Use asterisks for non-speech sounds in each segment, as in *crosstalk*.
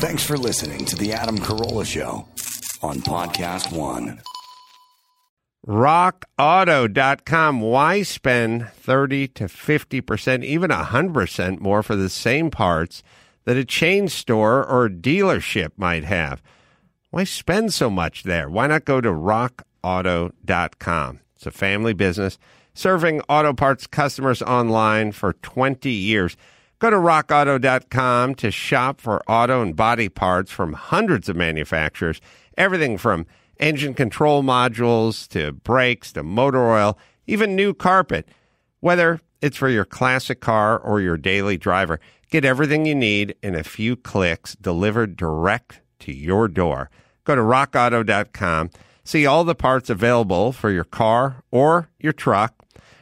Thanks for listening to The Adam Carolla Show on Podcast One. RockAuto.com. Why spend 30 to 50%, even 100% more for the same parts that a chain store or dealership might have? Why spend so much there? Why not go to RockAuto.com? It's a family business serving auto parts customers online for 20 years. Go to rockauto.com to shop for auto and body parts from hundreds of manufacturers, everything from engine control modules to brakes to motor oil, even new carpet. Whether it's for your classic car or your daily driver, get everything you need in a few clicks delivered direct to your door. Go to rockauto.com, see all the parts available for your car or your truck.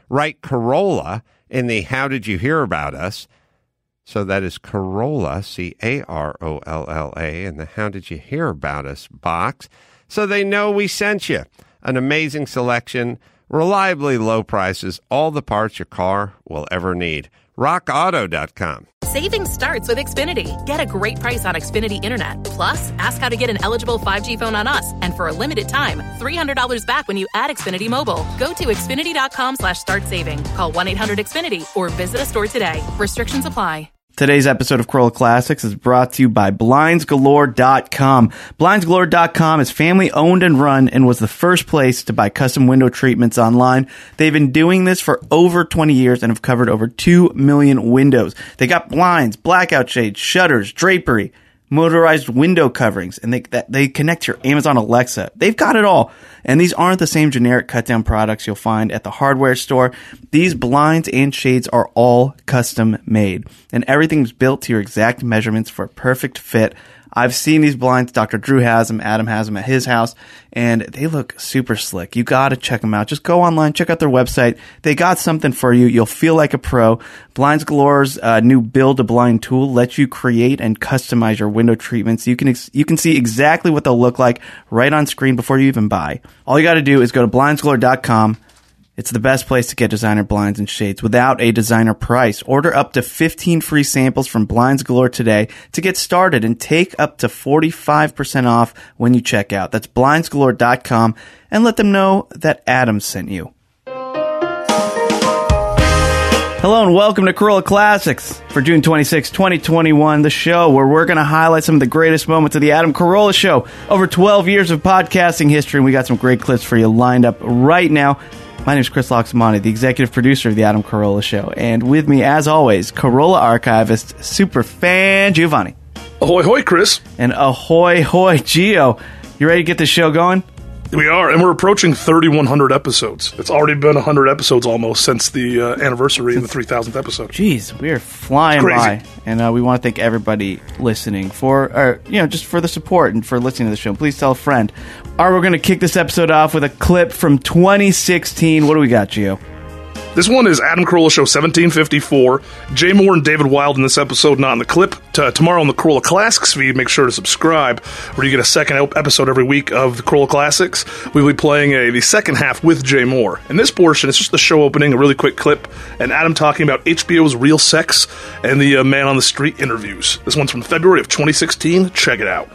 Write Carolla in the How Did You Hear About Us? So that is Carolla, C A R O L L A, in the How Did You Hear About Us box. So they know we sent you. An amazing selection, reliably low prices, all the parts your car will ever need. RockAuto.com. Saving starts with Xfinity. Get a great price on Xfinity Internet. Plus, ask how to get an eligible 5G phone on us. And for a limited time, $300 back when you add Xfinity Mobile. Go to Xfinity.com slash start saving. Call 1-800-XFINITY or visit a store today. Restrictions apply. Today's episode of Carolla Classics is brought to you by BlindsGalore.com. BlindsGalore.com is family owned and run and was the first place to buy custom window treatments online. They've been doing this for over 20 years and have covered over 2 million windows. They got blinds, blackout shades, shutters, drapery, motorized window coverings, and they that, they connect to your Amazon Alexa. They've got it all. And these aren't the same generic cut down products you'll find at the hardware store. These blinds and shades are all custom made, and everything's built to your exact measurements for a perfect fit. I've seen these blinds. Dr. Drew has them. Adam has them at his house, and they look super slick. You got to check them out. Just go online, check out their website. They got something for you. You'll feel like a pro. Blinds Galore's uh, new Build a Blind tool lets you create and customize your window treatments. You can ex- you can see exactly what they'll look like right on screen before you even buy. All you got to do is go to blindsgalore.com. It's the best place to get designer blinds and shades without a designer price. Order up to 15 free samples from Blinds Galore today to get started and take up to 45% off when you check out. That's blindsgalore.com and let them know that Adam sent you. Hello and welcome to Carolla Classics for June 26, 2021, the show where we're going to highlight some of the greatest moments of the Adam Carolla show. Over 12 years of podcasting history, and we got some great clips for you lined up right now. My name is Chris Laxamana, the executive producer of the Adam Carolla show, and with me, as always, Carolla archivist, super fan Giovanni, Ahoy, hoy, Chris. and ahoy *laughs* hoy Geo. You ready to get this show going? We are, and we're approaching 3,100 episodes. It's already been 100 episodes almost since the uh, anniversary of the 3,000th episode. Jeez, we are flying by, and uh, we want to thank everybody listening for, or you know, just for the support and for listening to the show. Please tell a friend. All right, we're going to kick this episode off with a clip from 2016. What do we got, Gio? This one is Adam Carolla Show 1754. Jay Mohr and David Wild in this episode, not in the clip. T- tomorrow on the Carolla Classics feed, make sure to subscribe, where you get a second episode every week of the Carolla Classics. We'll be playing a, the second half with Jay Mohr. In this portion, it's just the show opening, a really quick clip, and Adam talking about HBO's Real Sex and the uh, Man on the Street interviews. This one's from February of 2016. Check it out.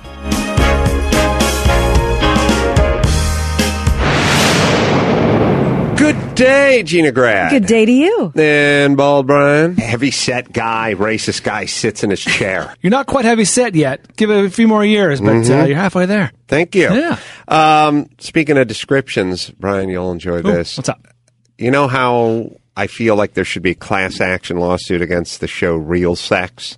Good day, Gina Grad. Good day to you. And Bald Brian. Heavy set guy, racist guy, sits in his chair. *laughs* You're not quite heavy set yet. Give it a few more years, but Mm-hmm. uh, you're halfway there. Thank you. Yeah. Um, speaking of descriptions, Brian, you'll enjoy Ooh, this. what's up? You know how I feel like there should be a class action lawsuit against the show Real Sex?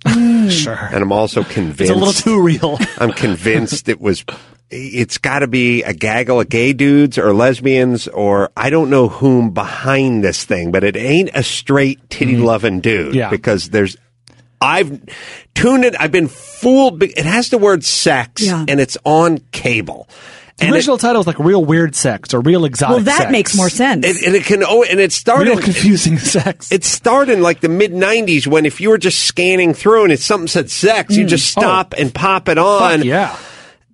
Sure. And I'm also convinced. It's a little too real. I'm convinced it was. It's got to be a gaggle of gay dudes or lesbians or I don't know whom behind this thing, but it ain't a straight titty mm-hmm. loving dude Yeah. because there's. I've tuned it. I've been fooled. It has the word sex Yeah. and it's on cable. The And it- original title is like real weird sex or real exotic Well, that sex. makes more sense. it, and it can. Oh, and it started. Real confusing sex. It started in like the mid '90s when if you were just scanning through and if something said sex, you mm. just Oh. stop and pop it on. Fuck yeah.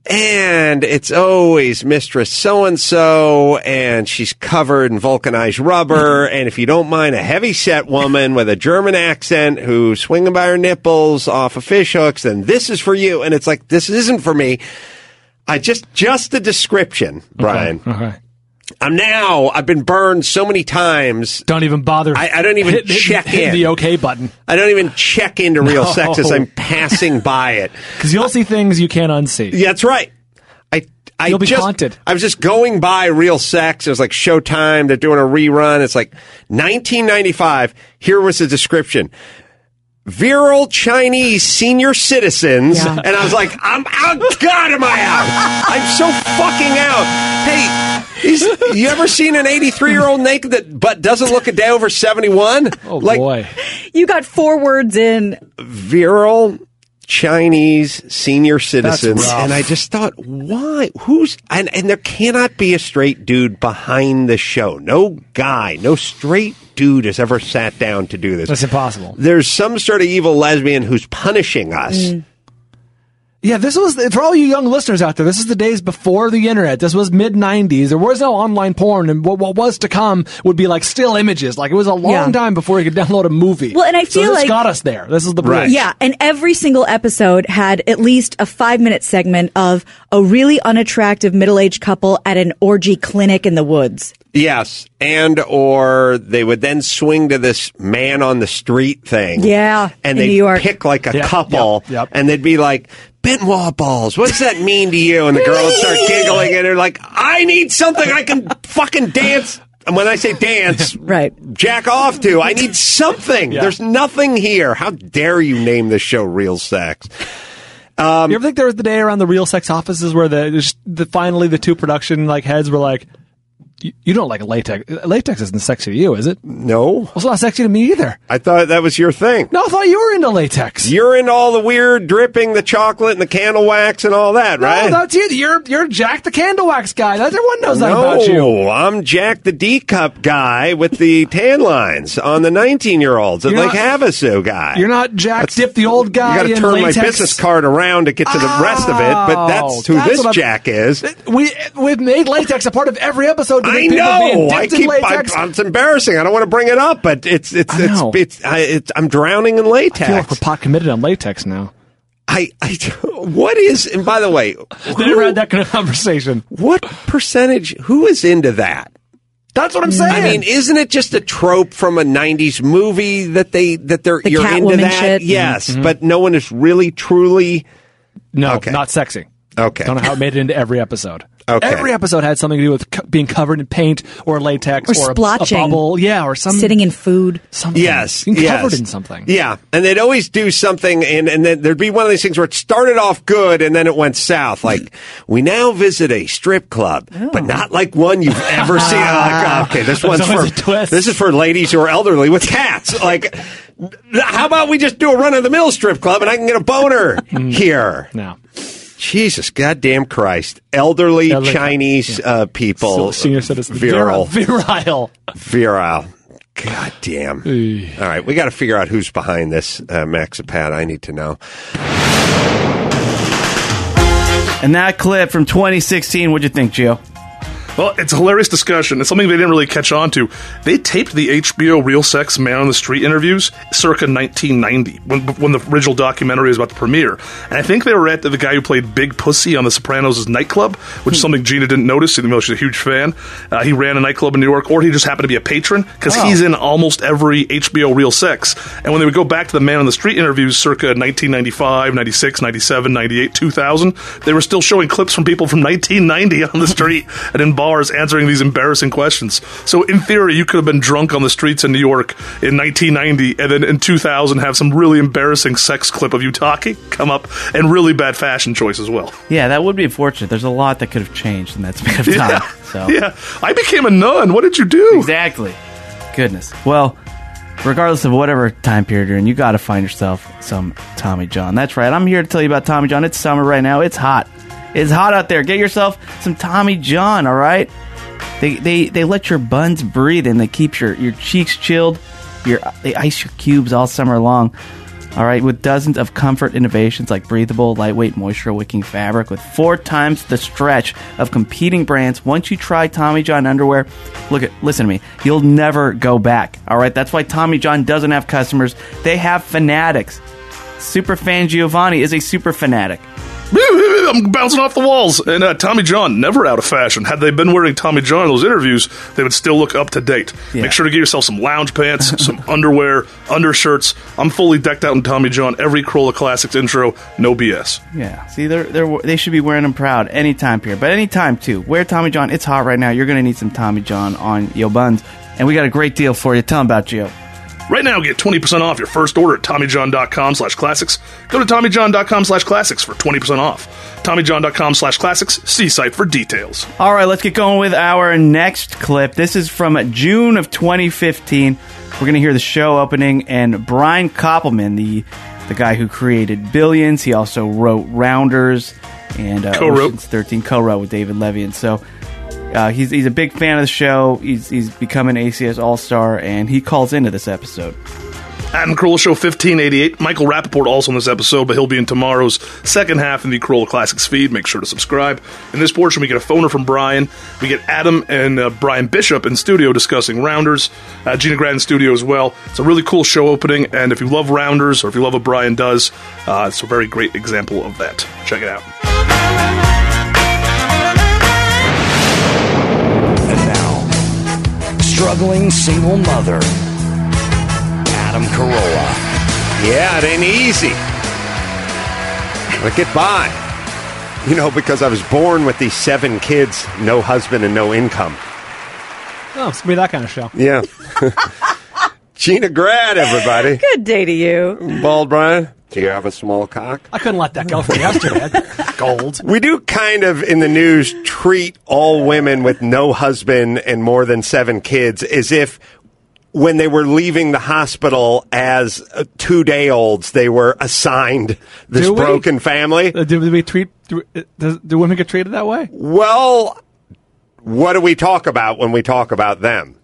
And it's always Mistress so and so, and she's covered in vulcanized rubber. *laughs* and if you don't mind, a heavy set woman with a German accent who's swinging by her nipples off of fish hooks, then this is for you. And it's like, this isn't for me. I just, just the description, Brian. Okay. I'm now, I've been burned so many times. Don't even bother. I- I don't even hit, hit- check hit in. the OK button I don't even check into real No. sex as I'm *laughs* passing by it. because you'll see things you can't unsee. Yeah, that's right. I, I You'll be just, haunted. I was just going by Real Sex. It was like Showtime. They're doing a rerun. It's like 1995. Here was the description. Virile Chinese senior citizens. Yeah. And I was like, I'm out. God, am I out? I'm so fucking out. Hey, is, you ever seen an 83 year old naked that but doesn't look a day over 71? Oh like, boy. You got four words in. virile Chinese senior citizens, and I just thought, why? Who's and and there cannot be a straight dude behind the show. No guy, no straight dude has ever sat down to do this. That's impossible. There's some sort of evil lesbian who's punishing us. Mm. Yeah, this was for all you young listeners out there. This is the days before the internet. This was mid '90s. There was no online porn, and what, what was to come would be like still images. Like it was a long Yeah. time before you could download a movie. Well, and I so feel this like- got us there. This is the Right. Yeah, and every single episode had at least a five minute segment of a really unattractive middle aged couple at an orgy clinic in the woods. Yes, and or they would then swing to this man on the street thing. Yeah, and in they New York. pick like a Yep, couple, yep, yep. and they'd be like. Ben Wa balls. What does that mean to you? And the girls start giggling, and they're like, "I need something I can fucking dance." And when I say dance, *laughs* Right. jack off to, I need something. Yeah. There's nothing here. How dare you name this show "Real Sex"? Um, you ever think there was the day around the real sex offices where the, just the finally the two production like heads were like, "You- "You don't like latex. Latex isn't sexy to you, is it? Well, No, it's not sexy to me either. I thought that was your thing. No, I thought you were into latex. You're into all the weird dripping, the chocolate, and the candle wax, and all that, right? No, that's you. You're you're Jack the Candle Wax guy. Not everyone knows that no, about you. I'm Jack the D cup guy with the tan lines on the 19 year olds and Lake Havasu guy. You're not Jack That's- Dip the old guy You got to turn latex. my business card around to get to the rest of it, but that's oh, who Oh, that's this Jack is. We we've made latex a part of every episode. To I make people being know. I keep. I, it's embarrassing. I don't want to bring it up, but it's it's I it's, know. it's, I, it's I'm drowning in I feel like latex. we're pot committed on latex now. I, I *laughs* what is and by the way, They never had that kind of conversation. what percentage? Who is into that? That's what I'm saying. I mean, isn't it just a trope from a '90s movie that they that they're The you're into that? shit. Yes, Mm-hmm. but no one is really truly no, okay. not sexy. okay. Don't know how it made it into every episode. Okay. Every episode had something to do with co- being covered in paint or latex Or or, a- a, bubble. Yeah, or some Sitting in food. something. Yes, being yes. covered in something. Yeah, and they'd always do something, and, and then there'd be one of these things where it started off good, and then it went south. Like, we now visit a strip club, but oh. not like one you've ever *laughs* seen. like, okay, this one's for a twist. this is for ladies who are elderly with cats. Like, how about we just do a run of the mill strip club, and I can get a boner *laughs* hmm. here? No. Jesus, goddamn Christ! Elderly Elderly- Chinese uh, people, So senior citizens. *laughs* virile, Virile. virile. God damn. All right, we got to figure out who's behind this, uh, Maxapat. I need to know. And that clip from 2016, what'd you think, Gio? Well, it's a hilarious discussion. It's something they didn't really catch on to. They taped the HBO Real Sex Man on the Street interviews circa 1990, when, when the original documentary was about to premiere. And I think they were at the guy who played Big Pussy on The Sopranos' nightclub, which is something Gina didn't notice, even though she's a huge fan. Uh, he ran a nightclub in New York, or he just happened to be a patron, because he's in almost every HBO Real Sex. And when they would go back to the Man on the Street interviews circa 1995, 96, 97, 98, 2000, they were still showing clips from people from 1990 on the *laughs* street and in bars answering these embarrassing questions. So, in theory, you could have been drunk on the streets in New York in 1990 and then in 2000 have some really embarrassing sex clip of you talking come up and really bad fashion choice as well. Yeah, that would be unfortunate. There's a lot that could have changed in that span of *laughs* time. So Yeah. I became a nun. What did you do? exactly. Goodness. Well, regardless of whatever time period you're in, you got to find yourself some Tommy John. That's right. I'm here to tell you about Tommy John. It's summer right now. It's hot. It's hot out there. Get yourself some Tommy John. All right. They they they let your buns breathe and they keep your your cheeks chilled. Your they ice your cubes all summer long. All right, with dozens of comfort innovations like breathable, lightweight, moisture wicking fabric with four times the stretch of competing brands. Once you try Tommy John underwear, look at listen to me, you'll never go back. All right, that's why Tommy John doesn't have customers; they have fanatics. Superfan Giovanni is a super fanatic. *laughs* I'm bouncing off the walls. And uh, Tommy John, never out of fashion. Had they been wearing Tommy John in those interviews, they would still look up to date. Yeah. Make sure to get yourself some lounge pants, *laughs* some underwear, undershirts. I'm fully decked out in Tommy John. Every Carolla Classics intro, no BS. Yeah, see, they're, they're, they should be wearing them proud anytime, Pierre. But anytime, too. Wear Tommy John. It's hot right now. You're going to need some Tommy John on your buns. And we got a great deal for you. Tell them about Gio. Right now, get 20% off your first order at TommyJohn.com slash classics. Go to TommyJohn.com slash classics for 20% off. TommyJohn.com slash classics. See site for details. All right, let's get going with our next clip. This is from June of 2015. We're going to hear the show opening, and Brian Koppelman, the the guy who created Billions, he also wrote Rounders and uh, Co-wrote. Ocean's 13 co-wrote with David Levien, and so uh, he's he's a big fan of the show. He's he's become an ACS All Star, and he calls into this episode. Adam Carolla Show 1588. Michael Rapaport also in this episode, but he'll be in tomorrow's second half in the Carolla Classics feed. Make sure to subscribe. In this portion, we get a phoner from Brian. We get Adam and uh, Brian Bishop in studio discussing Rounders. Uh, Gina Grad in studio as well. It's a really cool show opening, and if you love Rounders or if you love what Brian does, uh, it's a very great example of that. Check it out. Struggling single mother, Adam Carolla. Yeah, it ain't easy. But get by. You know, because I was born with these seven kids, no husband, and no income. Oh, it's gonna be that kind of show. Yeah. *laughs* Gina Grad, everybody. Good day to you. Bald Brian, do you have a small cock? I couldn't let that go from yesterday. *laughs* Gold. We do kind of in the news treat all women with no husband and more than seven kids as if when they were leaving the hospital as uh, two day olds, they were assigned this Do we? broken family. Uh, do, do we treat? Do, uh, does, do women get treated that way? Well, what do we talk about when we talk about them?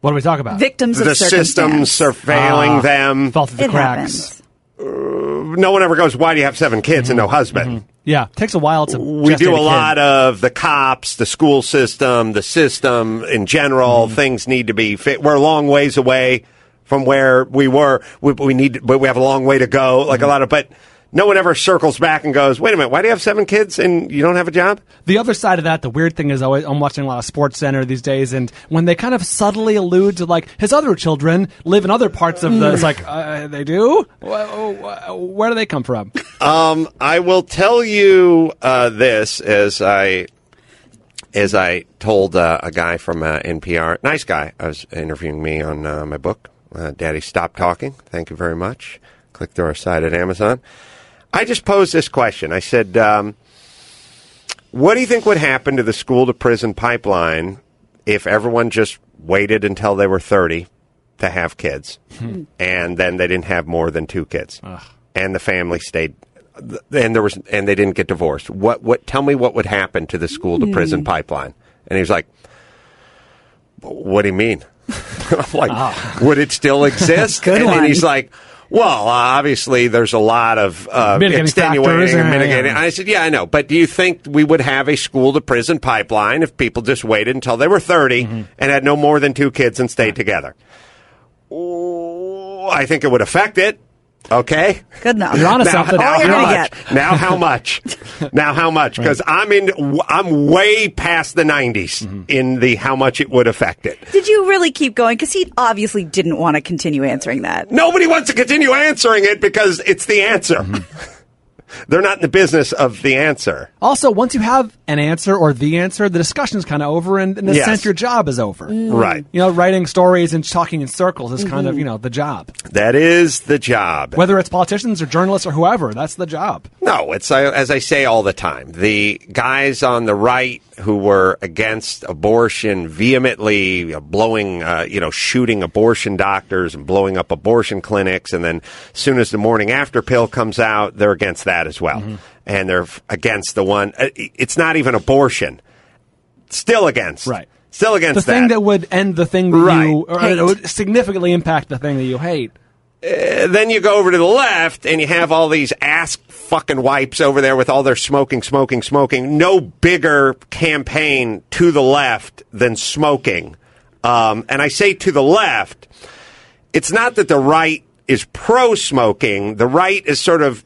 What do we talk about? Victims of The systems circumstance. are failing Ah. them. Fell through the It cracks. happens. No one ever goes, Why do you have seven kids and no husband? Yeah, takes a while to. we do a kid. lot of the cops, the school system, the system in general. Mm-hmm. Things need to be fit. We're a long ways away from where we were. We, we need, but we have a long way to go. Like a Mm-hmm. lot of, but no one ever circles back and goes, "Wait a minute, why do you have seven kids and you don't have a job?" The other side of that, the weird thing is always I'm watching a lot of Sports Center these days, and when they kind of subtly allude to like his other children live in other parts of the, it's like uh, they do. Wh- wh- Where do they come from? Um, I will tell you uh, this as I as I told uh, a guy from uh, NPR, nice guy, I was interviewing me on uh, my book, uh, Daddy Stop Talking. Thank you very much. Click through our site at Amazon. I just posed this question. I said, um, "What do you think would happen to the school to prison pipeline if everyone just waited until they were thirty to have kids, hmm. and then they didn't have more than two kids, and the family stayed, and there was, and they didn't get divorced. What? What? Tell me what would happen to the school to prison hmm. pipeline?" And he was like, "What do you mean?" *laughs* I'm like, ah. "Would it still *laughs* exist?" Good and then one. he's like. Well, uh, obviously, there's a lot of uh, Mitigating extenuating and mitigating. I said, "Yeah, I know, but do you think we would have a school to prison pipeline if people just waited until they were 30 Mm-hmm. and had no more than two kids and stayed together?" Oh, I think it would affect it. Okay. Good enough. You're onto now, something. now All you're how much? Now how much? *laughs* now how much? Because I'm in. I'm way past the 90s Mm-hmm. in the how much it would affect it. Did you really keep going? Because he obviously didn't want to continue answering that. Nobody wants to continue answering it because it's the answer. Mm-hmm. *laughs* They're not in the business of the answer. Also, once you have an answer or the answer, the discussion's kind of over, and in a Yes. sense, your job is over. Right. You know, writing stories and talking in circles is kind of you know the job. That is the job. Whether it's politicians or journalists or whoever, that's the job. No, it's uh, as I say all the time. The guys on the right who were against abortion vehemently blowing, uh, you know, shooting abortion doctors and blowing up abortion clinics, and then as soon as the morning after pill comes out, they're against that as well, and they're against the one. uh, It's not even abortion. Still against. Right. Still against The thing that would end the thing that Right. you, or Hate. it would significantly impact the thing that you hate. uh, then you go over to the left and you have all these ass fucking wipes over there with all their smoking, smoking, smoking. No bigger campaign to the left than smoking. Um, and I say to the left, it's not that the right is pro smoking. The right is sort of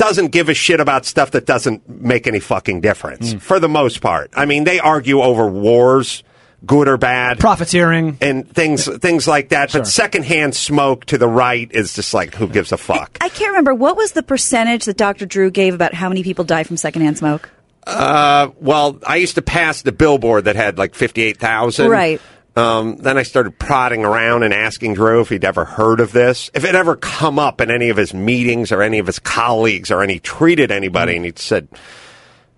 doesn't give a shit about stuff that doesn't make any fucking difference for the most part. I mean, they argue over wars, good or bad Profiteering. and things things like that. But secondhand smoke to the right is just like who gives a fuck. I can't remember what was the percentage that Dr. Drew gave about how many people die from secondhand smoke. Uh, well, I used to pass the billboard that had like fifty eight thousand. Right. Um, then I started prodding around and asking Drew if he'd ever heard of this, if it ever come up in any of his meetings or any of his colleagues or any treated anybody, and he said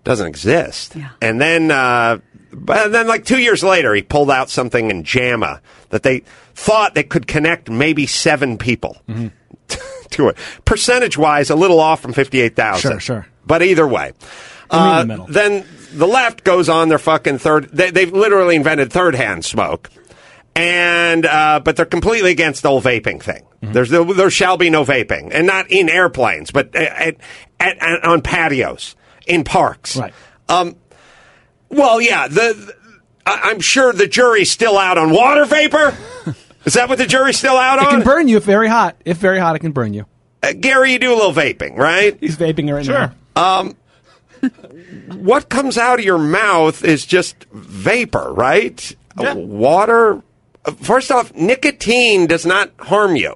doesn't exist. Yeah. And then, uh, but then like two years later, he pulled out something in JAMA that they thought they could connect maybe seven people *laughs* to it. Percentage wise, a little off from 58,000. Sure, sure. But either way. the Uh, middle. then the left goes on their fucking third, they, they've literally invented third hand smoke. And, uh, but they're completely against the whole vaping thing. Mm-hmm. There's, there, there shall be no vaping and not in airplanes, but at, at, at, on patios, in parks. Right. Um, well, yeah, the, the I- I'm sure the jury's still out on water vapor. *laughs* Is that what the jury's still out It on? It can burn you if very hot. If very hot, it can burn you. Uh, Gary, you do a little vaping, right? He's vaping it right now. *laughs* What comes out of your mouth is just vapor, right? Uh, Water. First off, nicotine does not harm you.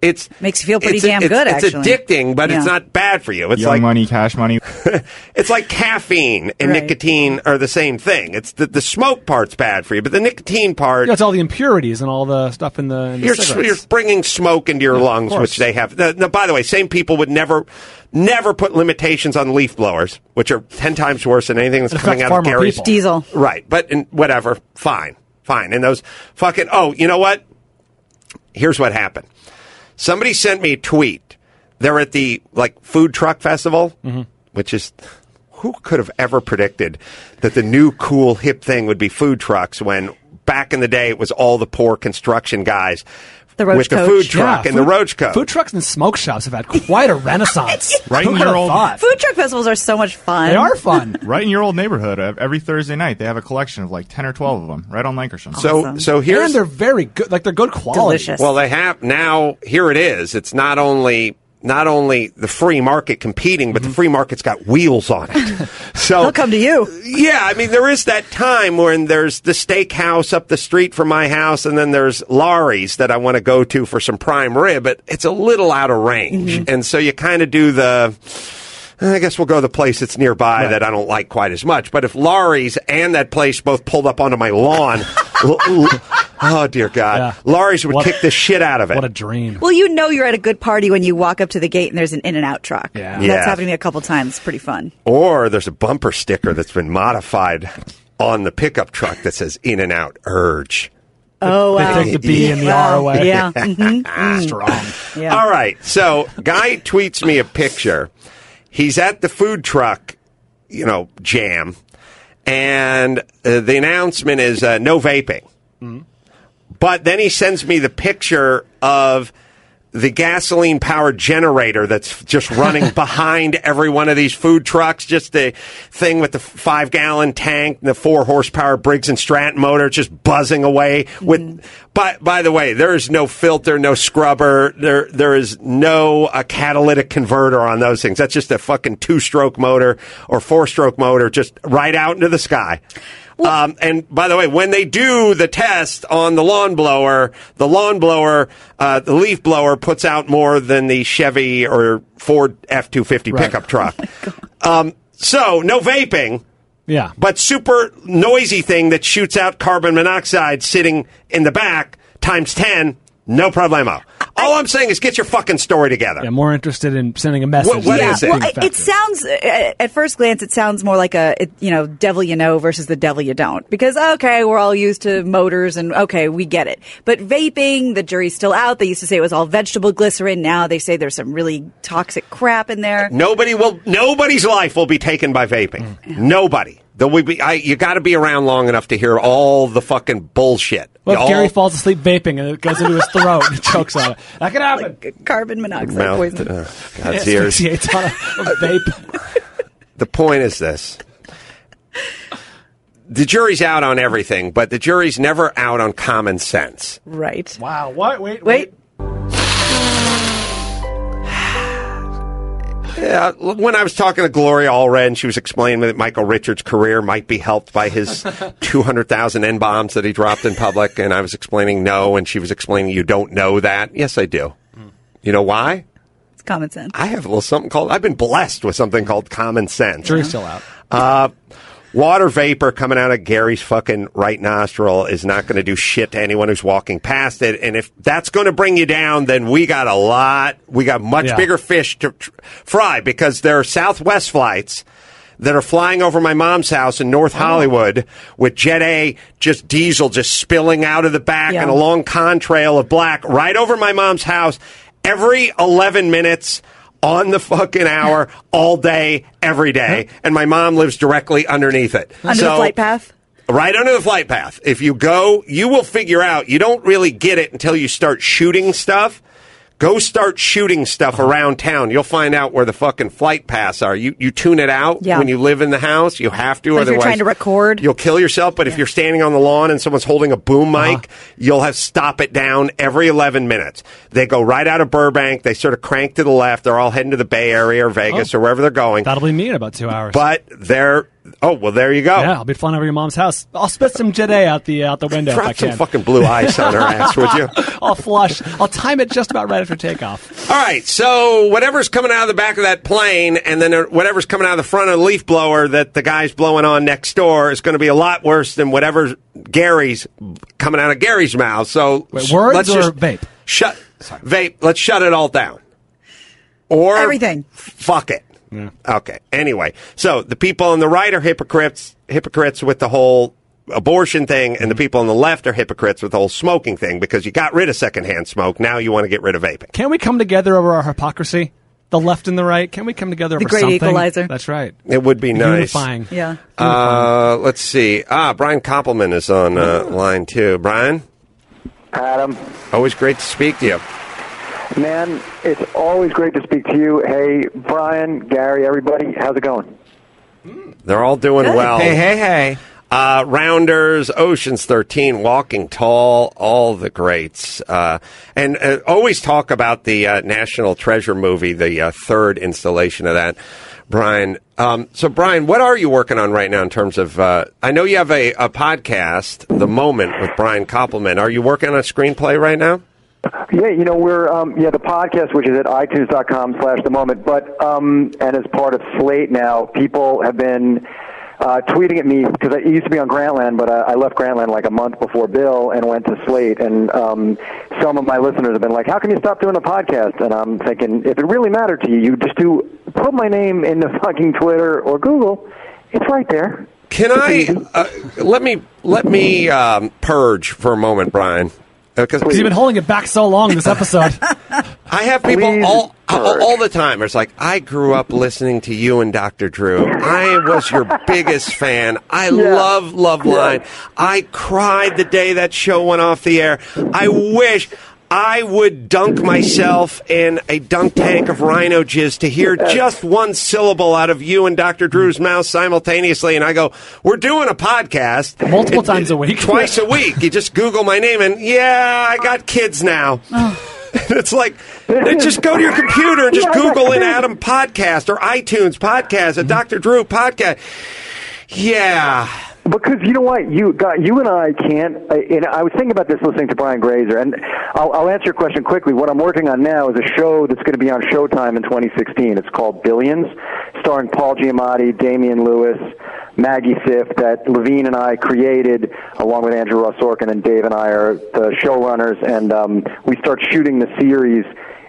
It's Makes you feel pretty it's- damn it's- good, It's actually. addicting, but it's not bad for you. It's Young like money, cash money. *laughs* it's like caffeine and Right. nicotine are the same thing. It's the the smoke part's bad for you, but the nicotine part Yeah, it's all the impurities and all the stuff in the, in the you're, you're bringing smoke into your lungs, which they have. Now, now, by the way, same people would never, never put limitations on leaf blowers, which are ten times worse than anything that's It coming out of far more Gary's people. Diesel. Right, but in, whatever, fine, fine. And those fucking. Oh, you know what? Here's what happened. Somebody sent me a tweet. They're at the like food truck festival, Mm-hmm. which is who could have ever predicted that the new cool hip thing would be food trucks when back in the day it was all the poor construction guys The roach with the food truck Yeah, and food- the roach coat. Food trucks and smoke shops have had quite a *laughs* renaissance. *laughs* Right Who in your old- thought? Food truck festivals are so much fun. They are fun. *laughs* right in your old neighborhood. uh, Every Thursday night, they have a collection of like 10 or 12 of them right on Lankershim. so Awesome. so here's and they're very good. Like they're good quality. Delicious. Well, they have now. Here it is. It's not only not only the free market competing, but the mm-hmm. free market's got wheels on it. *laughs* So They'll come to you. Yeah, I mean, there is that time when there's the steakhouse up the street from my house, and then there's Lawry's that I want to go to for some prime rib, but it's a little out of range. Mm-hmm. And so you kind of do the. I guess we'll go to the place that's nearby that I don't like quite as much. But if Lawry's and that place both pulled up onto my lawn, *laughs* l- l- oh dear God, Yeah. Lawry's would What- kick the shit out of it. What a dream. Well, you know you're at a good party when you walk up to the gate and there's an in and out truck. Yeah. That's happened to me a couple times. It's pretty fun. Or there's a bumper sticker that's been modified on the pickup truck that says "In and Out Urge." Oh, They wow. take the B and the R Wow. away. Yeah. mhm. *laughs* Strong. Yeah. All right, so guy tweets me a picture. He's at the food truck, you know, jam, and uh, the announcement is uh, no vaping. But then he sends me the picture of the gasoline powered generator that's just running *laughs* behind every one of these food trucks. Just the thing with the five gallon tank, and the four horsepower Briggs and Stratton motor, just buzzing away. With by by the way, there is no filter, no scrubber. There there is no uh, catalytic converter on those things. That's just a fucking two stroke motor or four stroke motor, just right out into the sky. Um, and by the way, when they do the test on the lawn blower, the lawn blower, uh, the leaf blower puts out more than the Chevy or Ford F two fifty pickup *laughs* truck. um, so no vaping, Yeah. but super noisy thing that shoots out carbon monoxide sitting in the back times ten. No problemo. All I'm saying is get your fucking story together. Yeah, more interested in sending a message. What- what yeah. is it? Well, it, it sounds uh, at first glance it sounds more like a it, you know devil you know versus the devil you don't because okay we're all used to motors and okay we get it but vaping the jury's still out they used to say it was all vegetable glycerin now they say there's some really toxic crap in there Nobody will. Nobody's life will be taken by vaping. Nobody. There will be. I, you got to be around long enough to hear all the fucking bullshit. Well, if All- Gary falls asleep vaping and it goes into his throat and he chokes on it. That could happen. Like carbon monoxide mouth, poisoning. uh, *laughs* God's ears. On a, a vape. *laughs* The point is this. The jury's out on everything, but the jury's never out on common sense. Right. Wow. What? Wait. Wait. Yeah, when I was talking to Gloria Allred, she was explaining that Michael Richards' career might be helped by his *laughs* 200,000 N bombs that he dropped in public, and I was explaining no, and she was explaining you don't know that. Yes, I do. You know why? It's common sense. I have a little something called, I've been blessed with something called common sense. Jury's still out. Uh, water vapor coming out of Gary's fucking right nostril is not going to do shit to anyone who's walking past it. And if that's going to bring you down, then we got a lot, we got much Yeah. bigger fish to tr- fry because there are Southwest flights that are flying over my mom's house in North oh. Hollywood with Jet A, just diesel just spilling out of the back Yeah. and a long contrail of black right over my mom's house every 11 minutes on the fucking hour all day every day. And my mom lives directly underneath it. Under the flight path. right under the flight path. If you go you will figure out you don't really get it until you start shooting stuff go start shooting stuff around town. You'll find out where the fucking flight paths are. You you tune it out Yeah. when you live in the house. You have to But if you're trying to record- you'll kill yourself. But if you're standing on the lawn and someone's holding a boom uh-huh. mic you'll have stop it down every 11 minutes. They go right out of burbank. They sort of crank to the left. They're all heading to the bay area or vegas oh. or wherever they're going. That'll be me in about two hours. but they're oh well there you go yeah, I'll be flying over your mom's house. I'll spit some Jet A out the out the window if I Drop some fucking blue ice on her ass, would you? *laughs* I'll flush. I'll time it just about right after takeoff. All right, so whatever's coming out of the back of that plane, and then whatever's coming out of the front of the leaf blower that the guy's blowing on next door is going to be a lot worse than whatever Gary's coming out of Gary's mouth. So Wait, words let's or just vape? Shut vape. Let's shut it all down. Or Everything. Fuck it. Okay. Anyway, so the people on the right are hypocrites, hypocrites with the whole abortion thing, and the people on the left are hypocrites with the whole smoking thing because you got rid of secondhand smoke. Now you want to get rid of vaping. Can we come together over our hypocrisy? The left and the right. Can we come together The over great something? equalizer. That's right. It would be nice. Unifying. Yeah. Uh, let's see. Ah, Brian Koppelman is on uh, line two. Brian, Adam, always great to speak to you. Man, it's always great to speak to you. Hey, Brian, Gary, everybody, how's it going? They're all doing Good. well. Hey, hey, hey. Uh, Rounders, Ocean's 13, Walking Tall, all the greats. Uh, and uh, always talk about the uh, National Treasure movie, the uh, third installation of that. Brian, um, so Brian, what are you working on right now in terms of? Uh, I know you have a, a podcast, The Moment, with Brian Koppelman. Are you working on a screenplay right now? Yeah, you know, we're, um, yeah, the podcast, which is at itunes.com slash the moment, but, um, and as part of Slate now, people have been, uh, tweeting at me because I used to be on Grantland, but I, I left Grantland like a month before Bill and went to Slate. And um, some of my listeners have been like, "How can you stop doing a podcast?" And I'm thinking, if it really mattered to you, you just do put my name in the fucking Twitter or Google. It's right there. Can I uh, let me let me um, purge for a moment, Brian? Because Because you've been holding it back so long this episode. *laughs* I have people Please all, all all the time. It's like I grew up listening to you and Dr. Drew. I was your biggest fan. I love Loveline. I cried the day that show went off the air. I wish. I would dunk myself in a dunk tank of rhino jizz to hear just one syllable out of you and Dr. Drew's mouth simultaneously. And I go, We're doing a podcast. Multiple times a week. Twice a week. You just Google my name and, yeah, I got kids now. Oh. *laughs* it's like, just go to your computer and just Yeah, I got Google an. Adam podcast or iTunes podcast, a Dr. Drew podcast. Yeah. Because you know what, you you and I can't. I, and I was thinking about this listening to Brian Grazer, and I'll, I'll answer your question quickly. What I'm working on now is a show that's going to be on Showtime in 2016. It's called Billions, starring Paul Giamatti, Damian Lewis, Maggie Siff, that Levien and I created, along with Andrew Ross Sorkin and Dave and I are the showrunners, and um, we start shooting the series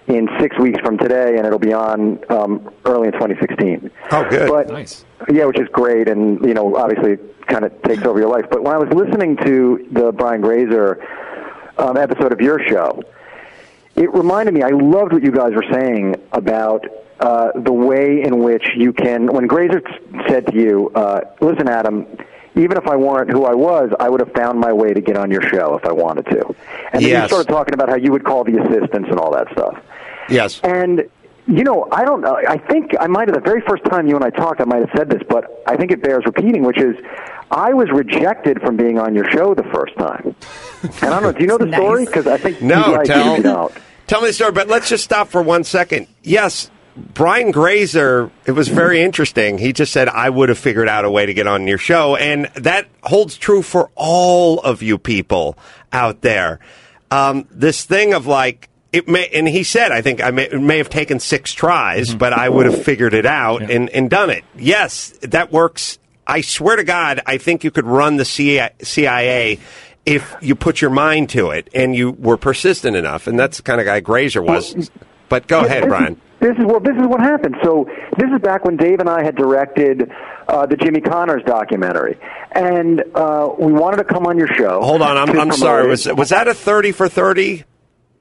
in six weeks from today, and it'll be on um, early in 2016. Oh, good. But Nice. yeah, which is great, and you know, obviously, kind of takes over your life. But when I was listening to the Brian Grazer um, episode of your show, it reminded me. I loved what you guys were saying about uh, the way in which you can. When Grazer t- said to you, uh, "Listen, Adam." Even if I weren't who I was, I would have found my way to get on your show if I wanted to. And then you started talking about how you would call the assistants and all that stuff. Yes. And you know, I don't know. I think I might have the very first time you and I talked, I might have said this, but I think it bears repeating, which is I was rejected from being on your show the first time. *laughs* And I don't know. Do you know the Nice. story? Because I think No, you tell, if you tell me the story, but let's just stop for one second. Yes, Brian Grazer, it was very interesting. He just said, I would have figured out a way to get on your show. And that holds true for all of you people out there. Um, this thing of like, it may, and he said, I think I may, it may have taken six tries, but I would have figured it out and, and done it. Yes, that works. I swear to God, I think you could run the CIA, CIA if you put your mind to it and you were persistent enough. And that's the kind of guy Grazer was. But go Yeah, ahead, this Brian. Is, this is well. This is what happened. So this is back when Dave and I had directed uh, the Jimmy Connors documentary, and uh, we wanted to come on your show. Hold on, I'm, I'm sorry. it. Was was that a thirty for thirty?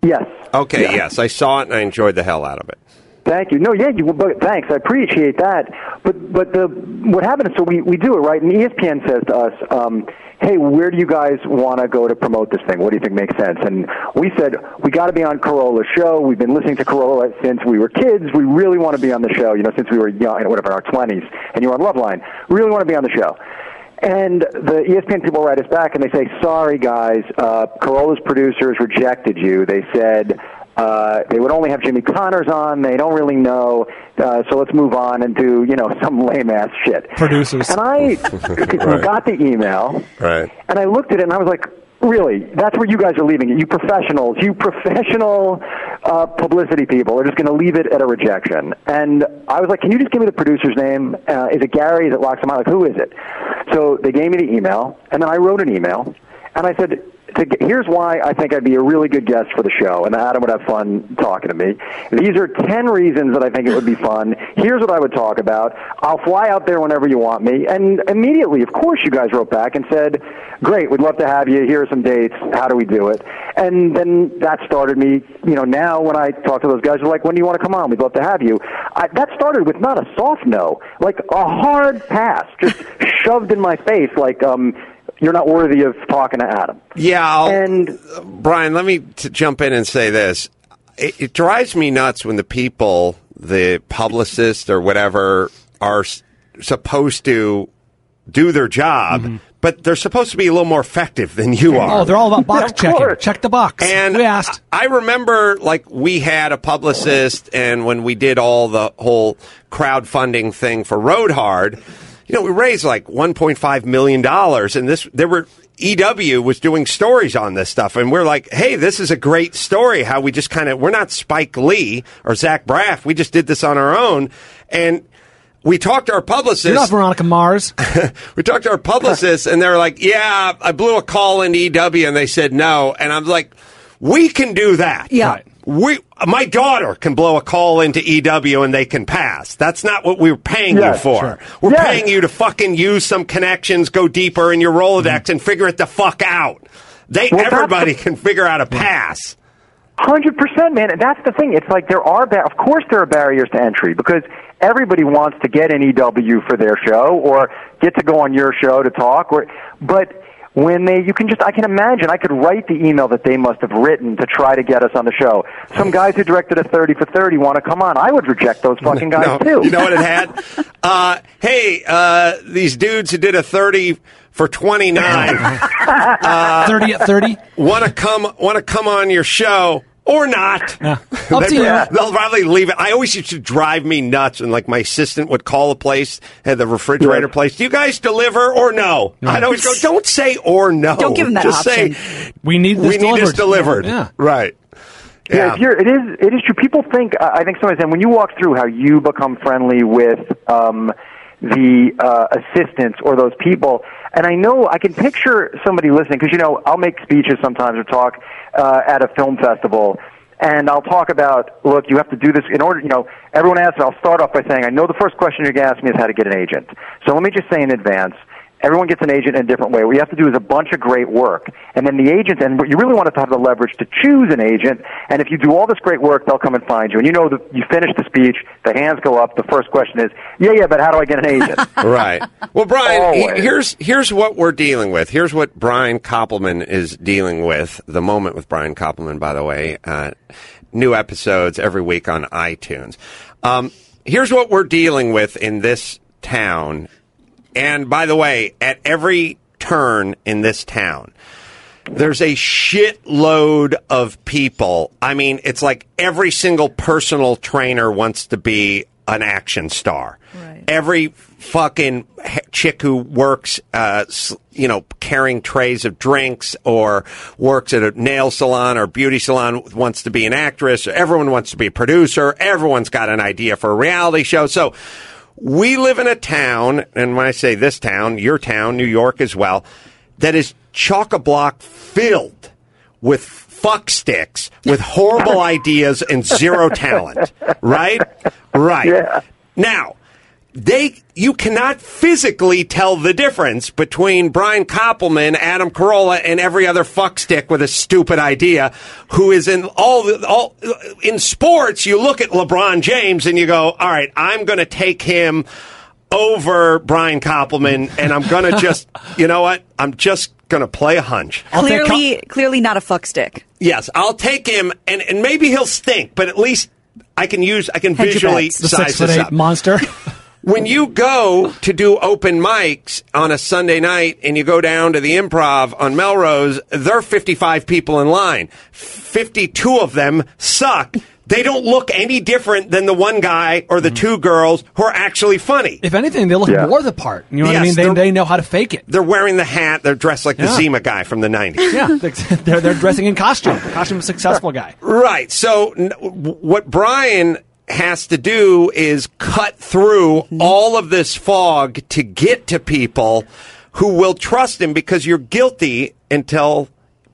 Yes? Okay, Yeah. yes, I saw it and I enjoyed the hell out of it. Thank you. No, yeah, you. But thanks, I appreciate that. But but the what happened is so we we do it right, and ESPN says to us, um, "Hey, where do you guys want to go to promote this thing? What do you think makes sense?" And we said we got to be on Carolla's show. We've been listening to Carolla since we were kids. We really want to be on the show. You know, since we were young, whatever, in our twenties, and you're on Loveline. Really want to be on the show. And the ESPN people write us back and they say, "Sorry, guys, uh, Carolla's producers rejected you. They said uh, they would only have Jimmy Connors on. They don't really know, uh, so let's move on and do you know *laughs* some lame ass shit." Producers. And I *laughs* got the email, Right. and I looked at it and I was like, really? That's where you guys are leaving it. You professionals, you professional uh, publicity people are just going to leave it at a rejection. And I was like, can you just give me the producer's name? Uh, is it Gary? Is it Loxamite? Like, who is it? So they gave me the email, and then I wrote an email, and I said, to, here's why I think I'd be a really good guest for the show, and Adam would have fun talking to me. These are 10 reasons that I think it would be fun. Here's what I would talk about. I'll fly out there whenever you want me. And immediately, of course, you guys wrote back and said, Great, we'd love to have you. Here are some dates. How do we do it? And then that started me, you know, now when I talk to those guys, they're like, When do you want to come on? We'd love to have you. I, that started with not a soft no, like a hard pass, just *laughs* shoved in my face, like, um, you're not worthy of talking to Adam. Yeah, I'll, And Brian, let me t- jump in and say this. It, it drives me nuts when the people, the publicists or whatever, are s- supposed to do their job, mm-hmm. but they're supposed to be a little more effective than you oh, are. Oh, they're all about box *laughs* checking. course. Check the box. And we asked. I I remember, like, we had a publicist, and when we did all the whole crowdfunding thing for Road Hard, you know, we raised like 1.5 million dollars, and this there were EW was doing stories on this stuff, and we're like, hey, this is a great story. How we just kind of we're not Spike Lee or Zach Braff, we just did this on our own, and. We talked to our publicist. You're not Veronica Mars. *laughs* we talked to our publicists, and they were like, "Yeah, I blew a call in EW, and they said no." And I'm like, "We can do that. Yeah. Right. We, my daughter can blow a call into EW, and they can pass. That's not what we're paying Yes, you for. sure. We're Yes. paying you to fucking use some connections, go deeper in your Rolodex, mm-hmm. and figure it the fuck out. They Well, everybody the- can figure out a pass." Hundred percent, man. And that's the thing. It's like there are, ba- of course, there are barriers to entry because everybody wants to get an EW for their show or get to go on your show to talk. Or, but when they, you can just, I can imagine, I could write the email that they must have written to try to get us on the show. Some guys who directed a thirty for thirty want to come on. I would reject those fucking guys *laughs* No, too. You know what it had? *laughs* uh, hey, uh, these dudes who did a 30 for 29 *laughs* Thirty at thirty. want to come want to come on your show or not. Yeah. *laughs* Up to They- you. They'll probably leave it. I always used to drive me nuts, and like my assistant would call a place, had the refrigerator Right. place. Do you guys deliver or no? I'd always go, don't say or no. Don't give them that Just option. say We need this we need this delivered. delivered. Yeah. right. Yeah, if you're, it is. It is true. People think. Uh, I think somebody said when you walk through how you become friendly with um, the uh, assistants or those people, and I know I can picture somebody listening because you know I'll make speeches sometimes or talk uh, at a film festival. And I'll talk about, look, you have to do this in order, you know, everyone asks, I'll start off by saying, I know the first question you're going to ask me is how to get an agent. So let me just say in advance, Everyone gets an agent in a different way. What you have to do is a bunch of great work. And then the agent, and what you really want to have the leverage to choose an agent. And if you do all this great work, they'll come and find you. And you know, the, you finish the speech, the hands go up. The first question is, yeah, yeah, but how do I get an agent? *laughs* right. Well, Brian, he- here's here's what we're dealing with. Here's what Brian Koppelman is dealing with. The moment with Brian Koppelman, by the way, uh, new episodes every week on iTunes. Um, here's what we're dealing with in this town. And by the way, at every turn in this town, there's a shitload of people. I mean, it's like every single personal trainer wants to be an action star. Every fucking chick who works, uh, you know, carrying trays of drinks or works at a nail salon or beauty salon wants to be an actress. Everyone wants to be a producer. Everyone's got an idea for a reality show. So we live in a town, and when I say this town, your town, New York as well, that is chock a block filled with fuck sticks with horrible *laughs* ideas and zero talent. Right? Right. Now, they you cannot physically tell the difference between Brian Koppelman, Adam Carolla, and every other fuckstick with a stupid idea who is in all the all in sports. You look at LeBron James and you go, "All right, I'm going to take him." Over Brian Koppelman, and I'm gonna *laughs* just, you know what? I'm just gonna play a hunch. Clearly, clearly not a fuck stick. Yes, I'll take him, and, and maybe he'll stink, but at least I can use I can Hedge visually bets. The size six foot this eight up. monster. *laughs* When you go to do open mics on a Sunday night and you go down to the improv on Melrose, there are 55 people in line. 52 of them suck. They don't look any different than the one guy or the mm. two girls who are actually funny. if anything, they look Yeah. more the part. You know what I Yes, mean? They, they're- they know how to fake it. They're wearing the hat. They're dressed like the Yeah. Zima guy from the 90s. Yeah, *laughs* they're they're dressing in costume. Costume successful uh, guy. Right. So n- w- what Brian has to do is cut through all of this fog to get to people who will trust him because you're guilty until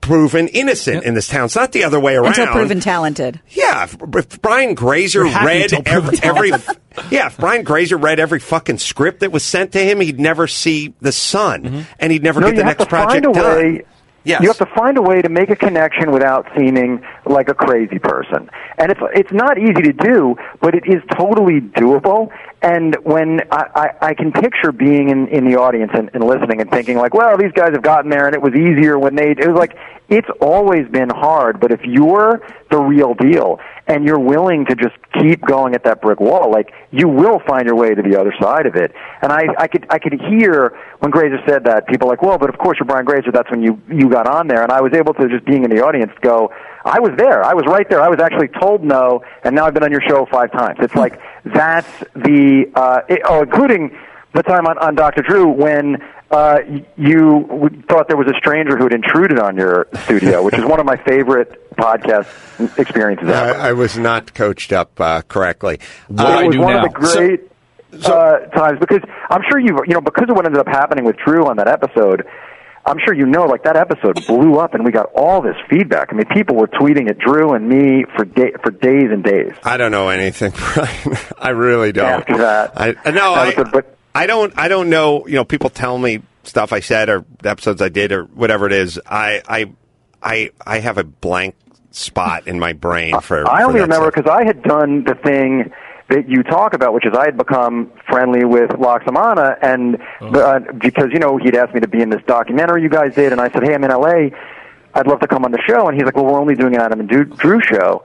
proven innocent in this town. It's not the other way around. Until proven talented. Yeah, if, if Brian Grazer read every, every *laughs* yeah, if Brian Grazer read every fucking script that was sent to him, he'd never see the sun, and he'd never no, get the next project done. way. Yes. You have to find a way to make a connection without seeming like a crazy person. And it's it's not easy to do, but it is totally doable. And when I, I, I can picture being in, in the audience and, and listening and thinking like, well, these guys have gotten there and it was easier when they it was like it's always been hard, but if you're the real deal and you're willing to just keep going at that brick wall, like you will find your way to the other side of it. And I, I could I could hear when Grazer said that, people like, well, but of course you're Brian Grazer. That's when you you got on there, and I was able to just being in the audience go, I was there, I was right there. I was actually told no, and now I've been on your show five times. It's like that's the uh, it, oh, including the time on, on Dr. Drew when uh, you w- thought there was a stranger who had intruded on your studio, which is one of my favorite podcast experiences ever. I, I was not coached up uh, correctly. it Uh, was one of the great uh, times because I'm sure you you know because of what ended up happening with Drew on that episode. I'm sure you know, like that episode blew up, and we got all this feedback. I mean, people were tweeting at Drew and me for day, for days and days. I don't know anything, *laughs* I really don't. After that, I no, I, That was but- I don't. I don't know. You know, people tell me stuff I said or episodes I did or whatever it is. I I I I have a blank spot in my brain for. I for only that remember because I had done the thing that you talk about, which is I had become friendly with Laxamana, and uh, because you know he'd asked me to be in this documentary you guys did, and I said, "Hey, I'm in LA. I'd love to come on the show." And he's like, "Well, we're only doing an Adam and Drew, Drew show.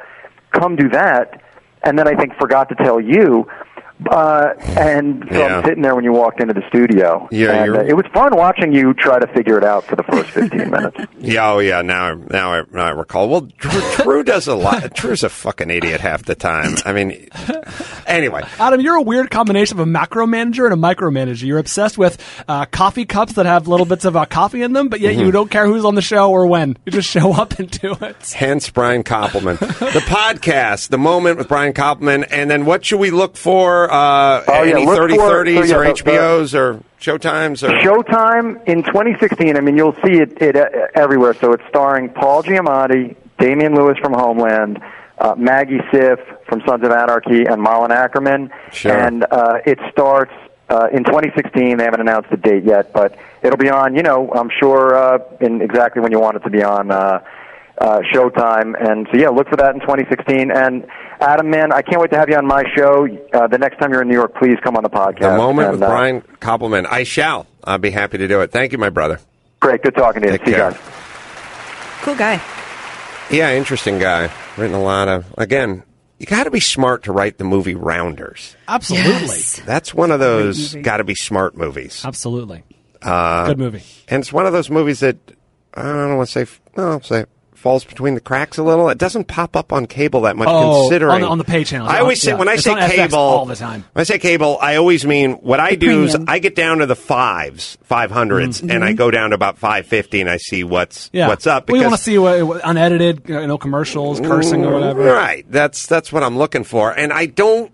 Come do that." And then I think forgot to tell you. Uh, and so Yeah. I'm sitting there when you walked into the studio. Yeah, and, uh, it was fun watching you try to figure it out for the first 15 *laughs* minutes. Yeah, oh yeah. Now, now I, now I recall. Well, Drew, Drew does a lot. *laughs* Drew's a fucking idiot half the time. I mean, anyway. Adam, you're a weird combination of a macro manager and a micromanager. You're obsessed with uh, coffee cups that have little bits of uh, coffee in them, but yet Mm-hmm. you don't care who's on the show or when. You just show up and do it. Hence Brian Koppelman. *laughs* the podcast, The Moment with Brian Koppelman. And then what should we look for? Uh, Oh, yeah, any look 30 for- 30s so, or yeah, the- HBOs or Showtimes or. Showtime in 2016. I mean, you'll see it, it uh, everywhere. So it's starring Paul Giamatti, Damian Lewis from Homeland, uh, Maggie Siff from Sons of Anarchy, and Malin Akerman. Sure. And uh, it starts uh, in 2016. They haven't announced the date yet, but it'll be on. You know, I'm sure uh, in exactly when you want it to be on. Uh, uh, Showtime, and so yeah, look for that in 2016. And Adam, man, I can't wait to have you on my show. Uh, the next time you're in New York, please come on the podcast. The moment And, with uh, Brian Koppelman. I shall. I'll be happy to do it. Thank you, my brother. Great, good talking to you. Take See you guys. Cool guy. Yeah, interesting guy. Written a lot of. Again, you got to be smart to write the movie Rounders. Absolutely. Yes. That's one of those got to be smart movies. Absolutely. Uh, Good movie. And it's one of those movies that I don't want to say. No, I'll say falls between the cracks a little. It doesn't pop up on cable that much. Oh, considering on the- on the pay channel. I always say Yeah. when I It's say cable all the time. When I say cable, I always mean what I The do is. I get down to the fives, five hundreds, and I go down to about five fifty, and I see what's Mm-hmm. Yeah. what's up. we want to see what- unedited, you know, commercials, cursing or whatever. Right. That's that's what I'm looking for. And I don't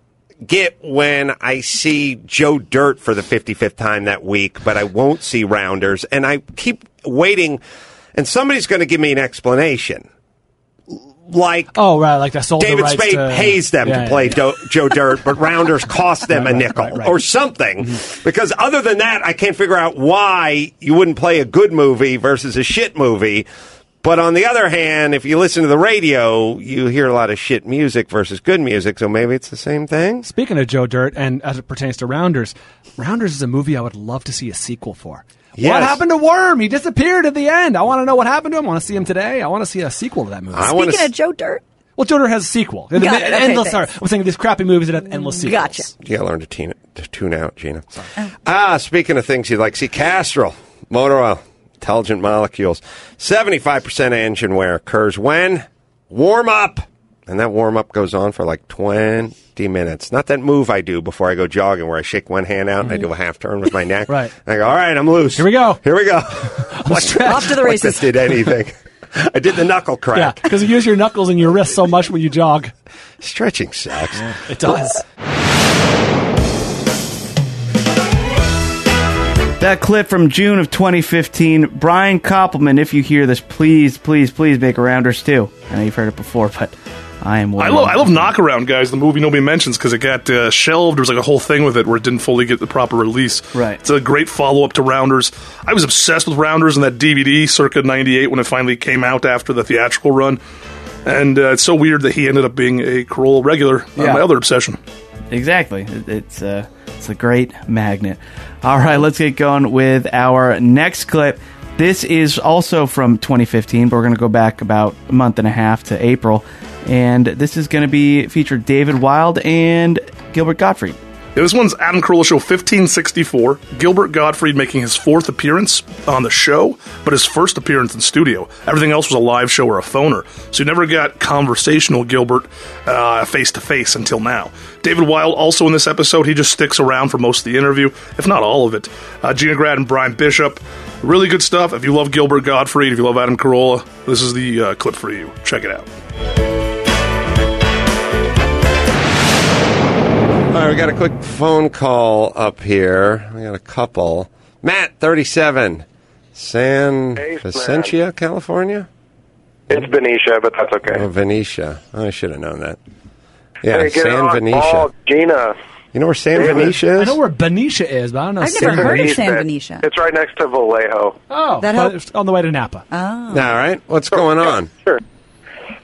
get when I see Joe Dirt for the 55th time that week, but I won't see Rounders. And I keep waiting, and somebody's going to give me an explanation. Like Oh, right, like that sold the David Spade to- pays them Yeah, to play yeah. Do- Joe Dirt, but Rounders *laughs* cost them Right, a nickel right, right. or something. Mm-hmm. Because other than that, I can't figure out why you wouldn't play a good movie versus a shit movie. But on the other hand, if you listen to the radio, you hear a lot of shit music versus good music, so maybe it's the same thing. Speaking of Joe Dirt, and as it pertains to Rounders, Rounders is a movie I would love to see a sequel for. What happened to Worm? He disappeared at the end. I want to know what happened to him. I want to see him today. I want to see a sequel to that movie. I want Speaking to. of Joe Dirt, well, Joe Dirt has a sequel. Got it. Okay, endless. Sorry. I'm saying these crappy movies that have endless sequels. Gotcha. You gotta learn to tune, to tune out, Gina. Ah, speaking of things you'd like, see Castrol motor oil, intelligent molecules. Seventy-five percent of engine wear occurs when warm up, and that warm up goes on for like twenty minutes. Not that move I do before I go jogging, where I shake one hand out and I do a half turn with my neck. *laughs* Right. I go, all right, I'm loose. Here we go. Here we go. *laughs* off to *laughs* the Like races. this did anything. I did the knuckle crack. Yeah, because you use your knuckles and your wrists so much when you jog. Stretching sucks. It does. That clip from June of 2015, Brian Koppelman, if you hear this, please, please, please make a Rounders too. I know you've heard it before, but I am I love I love Knockaround, guys. The movie nobody mentions because it got uh, shelved. There was like a whole thing with it where it didn't fully get the proper release. Right. It's a great follow up to Rounders. I was obsessed with Rounders and that DVD circa '98 when it finally came out after the theatrical run. And uh, it's so weird that he ended up being a Carolla regular. Uh, Yeah. my other obsession. Exactly. It's uh, it's a great magnet. All right, let's get going with our next clip. This is also from 2015, but we're going to go back about a month and a half to April, and this is going to be featured David Wild and Gilbert Gottfried. This one's Adam Carolla Show 1564. Gilbert Gottfried making his fourth appearance on the show, but his first appearance in studio. Everything else was a live show or a phoner. So you never got conversational Gilbert face to face until now. David Wild also in this episode, he just sticks around for most of the interview, if not all of it. Uh, Gina Grad and Brian Bishop. Really good stuff. If you love Gilbert Gottfried, if you love Adam Carolla, this is the uh, clip for you. Check it out. Right, we got a quick phone call up here. We got a couple. Matt, 37, San Hey, Vicentia, California? It's Benicia, but that's okay. Oh, Venetia. Oh, I should have known that. Yeah, hey, San on Venetia. ball, Gina. You know where San David. Venetia I know where Benicia is, but I don't know. I've San never heard of San End. Venetia. It's right next to Vallejo. Oh, That but help- it's on the way to Napa. Oh. All right, what's going on? Sure.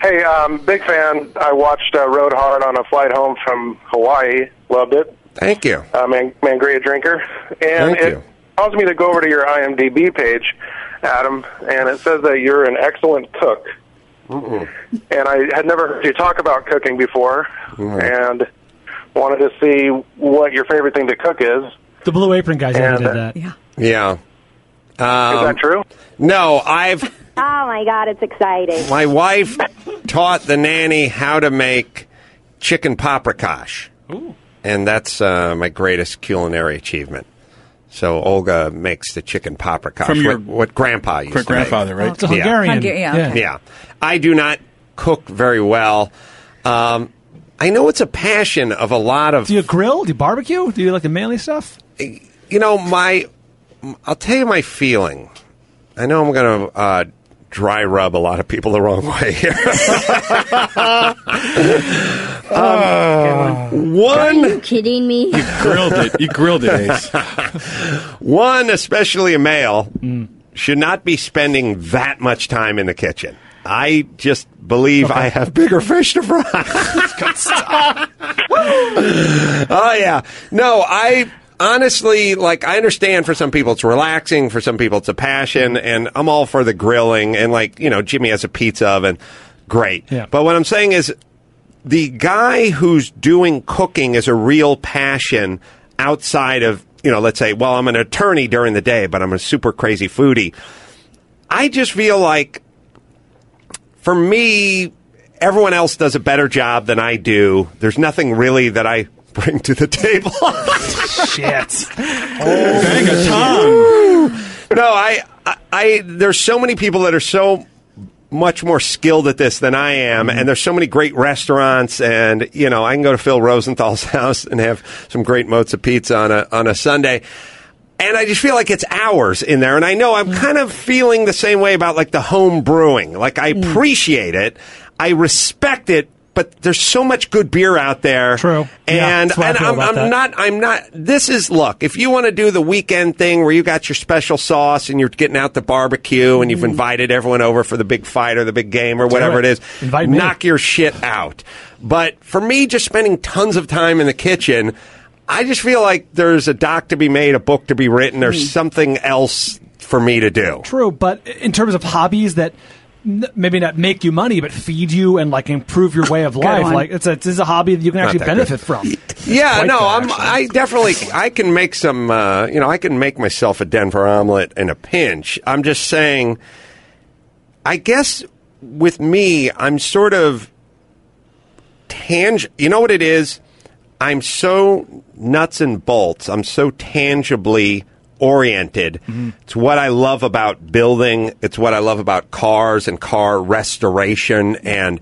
Hey, um, big fan. I watched uh, Road Hard on a flight home from Hawaii. Loved it. Thank you. Uh, man, man, great drinker. And Thank it you. caused me to go over to your IMDb page, Adam, and it says that you're an excellent cook. And I had never heard you talk about cooking before, and wanted to see what your favorite thing to cook is. The Blue Apron guys And, did uh, that. Yeah. Yeah. is that true? No, I've *laughs* Oh my God, it's exciting. my wife taught the nanny how to make chicken paprikash. And that's uh, my greatest culinary achievement. So Olga makes the chicken paprikash. From your what, what grandpa used to make. grandfather, right? It's a Yeah. Hungarian. Hungar- yeah, okay. Yeah. I do not cook very well. Um, I know it's a passion of a lot of Do you grill? Do you barbecue? Do you like the manly stuff? you know my i'll tell you my feeling i know i'm going to uh, dry rub a lot of people the wrong way here *laughs* *laughs* Uh, Are you kidding me? You grilled it. You grilled it, Ace. *laughs* one, especially a male, should not be spending that much time in the kitchen. I just believe I have bigger fish to fry. *laughs* oh yeah, no, I honestly like. I understand for some people it's relaxing, for some people it's a passion, and I'm all for the grilling. And like you know, Jimmy has a pizza oven, great. Yeah. But what I'm saying is, the guy who's doing cooking is a real passion outside of you know, let's say, well, I'm an attorney during the day, but I'm a super crazy foodie. I just feel like for me, everyone else does a better job than I do. There's nothing really that I *laughs* bring to the table. Shit. *laughs* Oh, bang a tongue. no, I, I, I, there's so many people that are so much more skilled at this than I am, mm-hmm. and there's so many great restaurants, and you know, I can go to Phil Rosenthal's *laughs* house and have some great mozza pizza on a on a Sunday. And I just feel like it's hours in there. And I know I'm mm. kind of feeling the same way about like the home brewing. Like I mm. appreciate it. I respect it, but there's so much good beer out there. True. Yeah, And, I and I'm, I'm not, I'm not, this is, look, if you want to do the weekend thing where you got your special sauce and you're getting out the barbecue and you've mm. invited everyone over for the big fight or the big game or whatever it. it is, Invite me. knock your shit out. But for me, just spending tons of time in the kitchen, I just feel like there's a doc to be made, a book to be written, there's mm. something else for me to do. True, but in terms of hobbies that maybe not make you money, but feed you and like improve your way of *laughs* life, like it's a, it's a hobby that you can Not actually that benefit from. *laughs* Yeah, no, good, I'm. I definitely, I can make some. Uh, you know, I can make myself a Denver omelet in a pinch. I'm just saying. I guess with me, I'm sort of tang. You know what it is? I'm so nuts and bolts. I'm so tangibly oriented. It's what I love about building. It's what I love about cars and car restoration and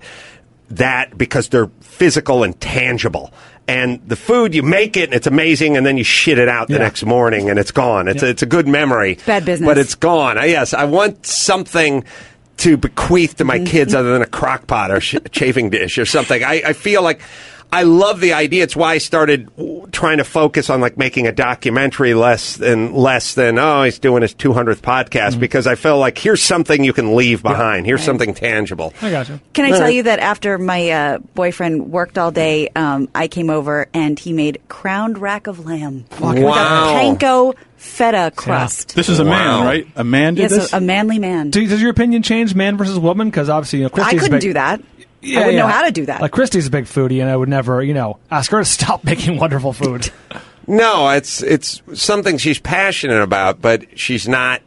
that because they're physical and tangible. And the food, you make it and it's amazing, and then you shit it out the Yeah. next morning and it's gone. It's, a, it's a good memory. Bad business. But it's gone. Uh, Yes, I want something to bequeath to my kids other than a crock pot or sh- *laughs* chafing dish or something. I, I feel like I love the idea. It's why I started trying to focus on like making a documentary less than less than oh he's doing his 200th podcast because I feel like here's something you can leave behind. Here's something tangible. I got you. Can I tell you that after my uh, boyfriend worked all day, um, I came over and he made crowned rack of lamb with a Wow. panko feta crust. This is a man, Wow. right? A man did Yes, this. a, a manly man. Do, does your opinion change, man versus woman? Because obviously, you know, I couldn't big, do that. Yeah, I wouldn't know how to do that. Like Christy's a big foodie, and I would never, you know, ask her to *laughs* stop making wonderful food. *laughs* No, it's it's something she's passionate about, but she's not.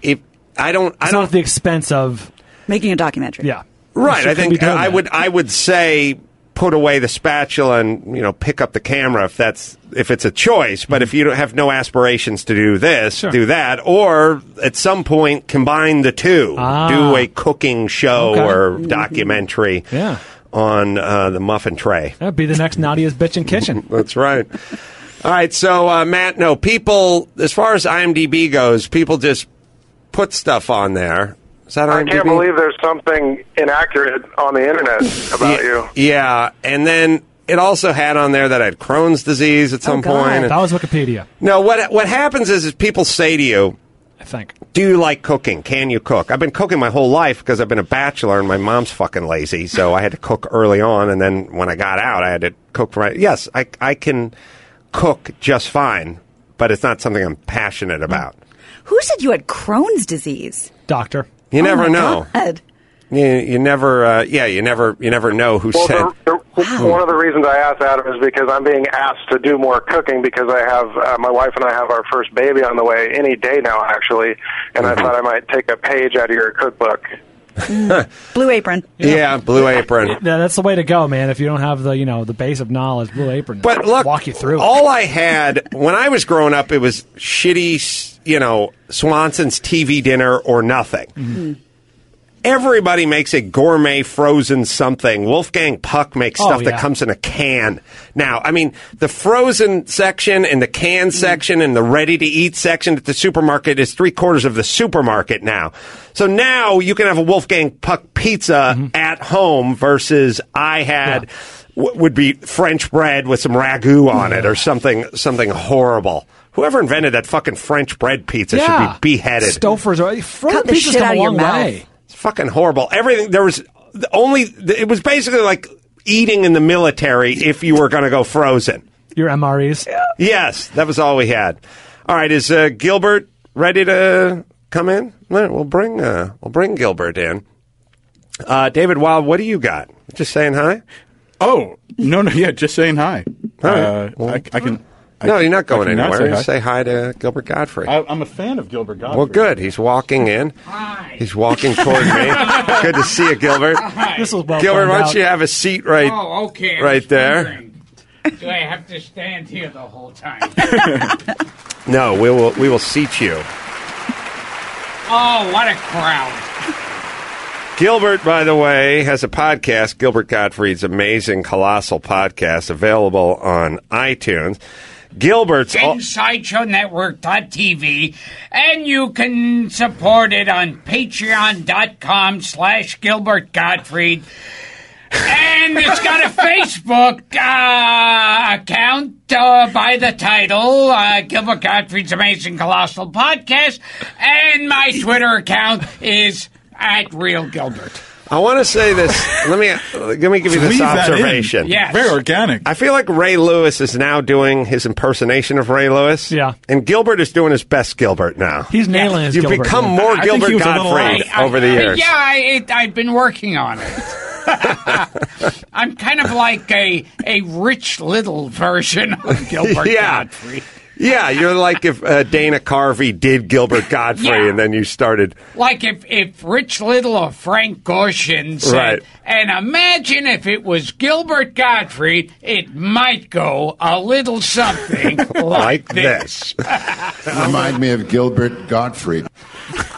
If I don't, I It's don't not at the expense of Making a documentary. yeah. Right. I think doing I would I would say put away the spatula and you know pick up the camera if that's if it's a choice. But if you don't have no aspirations to do this, Sure. do that, or at some point combine the two. Ah. Do a cooking show Okay. or documentary. Yeah. On uh, the muffin tray. That'd be the next Nadia's Bitchin' Kitchen. *laughs* That's right. All right, so uh, Matt, no people. As far as IMDb goes, people just put stuff on there. Is that I IMDb? can't believe there's something inaccurate on the internet about you. Yeah, and then it also had on there that I had Crohn's disease at oh, some Oh, God. point. That was Wikipedia, No, what what happens is, is people say to you, I think. "Do you like cooking? Can you cook?" I've been cooking my whole life because I've been a bachelor and my mom's fucking lazy, so I had to cook early on, and then when I got out, I had to cook for my. Yes, I I can cook just fine, but it's not something I'm passionate about. Who said you had Crohn's disease? Doctor. You Oh never my know. God. You, you never, uh, yeah, you never, you never know who Well, said. the, the, one of the reasons I asked Adam is because I'm being asked to do more cooking because I have uh, my wife and I have our first baby on the way any day now, actually, and I thought I might take a page out of your cookbook. *laughs* Blue Apron. Yeah, Blue Apron. Yeah, that's the way to go, man. If you don't have the, you know, the base of knowledge, Blue Apron. But look, walk you through. all I had when I was growing up, it was shitty, you know, Swanson's TV dinner or nothing. Mm-hmm. Everybody makes a gourmet frozen something. Wolfgang Puck makes Oh, stuff that comes in a can. Now, I mean, the frozen section and the can Mm-hmm. section and the ready to eat section at the supermarket is three quarters of the supermarket now. So now you can have a Wolfgang Puck pizza Mm-hmm. at home versus I had w- would be French bread with some ragu on it or something something horrible. Whoever invented that fucking French bread pizza yeah. should be beheaded. Stouffer's are frozen Cut the pizzas shit come out a of your long mouth. It's fucking horrible. Everything there was the only it was basically like eating in the military if you were going to go frozen. Your MREs. Yes, that was all we had. All right, is uh, Gilbert ready to come in? All right, we'll bring uh, we'll bring Gilbert in. Uh, David Wild, what do you got? Just saying hi. Oh no, no, yeah, just saying hi. All right. Uh, Well- I, I can. I- No, you're not going can not anywhere. say hi. Say hi to Gilbert Gottfried. I, I'm a fan of Gilbert Gottfried. well, good. He's walking in. Hi. He's walking toward me. *laughs* good to see you, Gilbert. Hi. This was well Gilbert, planned why out. don't you have a seat right, Oh, okay. Right there? Do I have to stand here the whole time? *laughs* No, we will we will seat you. oh, what a crowd. Gilbert, by the way, has a podcast, Gilbert Gottfried's Amazing Colossal Podcast, available on iTunes. Gilbert's. al- InSideshowNetwork.tv, and you can support it on patreon.com slash Gilbert Gottfried. And it's got a Facebook uh, account uh, by the title uh, Gilbert Gottfried's Amazing Colossal Podcast, and my Twitter account is at Real Gilbert. I want to say this. *laughs* Let me let me give you this Leave that in. observation. Yes. Very organic. I feel like Ray Lewis is now doing his impersonation of Ray Lewis. Yeah. And Gilbert is doing his best Gilbert now. He's nailing his You've Gilbert, become yeah. more I think Gilbert he was a little Gottfried I- over the I- years. Yeah, I, it, I've been working on it. *laughs* I'm kind of like a a rich little version of Gilbert Yeah. Gottfried. Yeah, you're like if uh, Dana Carvey did Gilbert Gottfried Yeah. and then you started. Like if, if Rich Little or Frank Gorshin said, Right. and imagine if it was Gilbert Gottfried, it might go a little something *laughs* like, Like this. *laughs* Remind me of Gilbert Gottfried.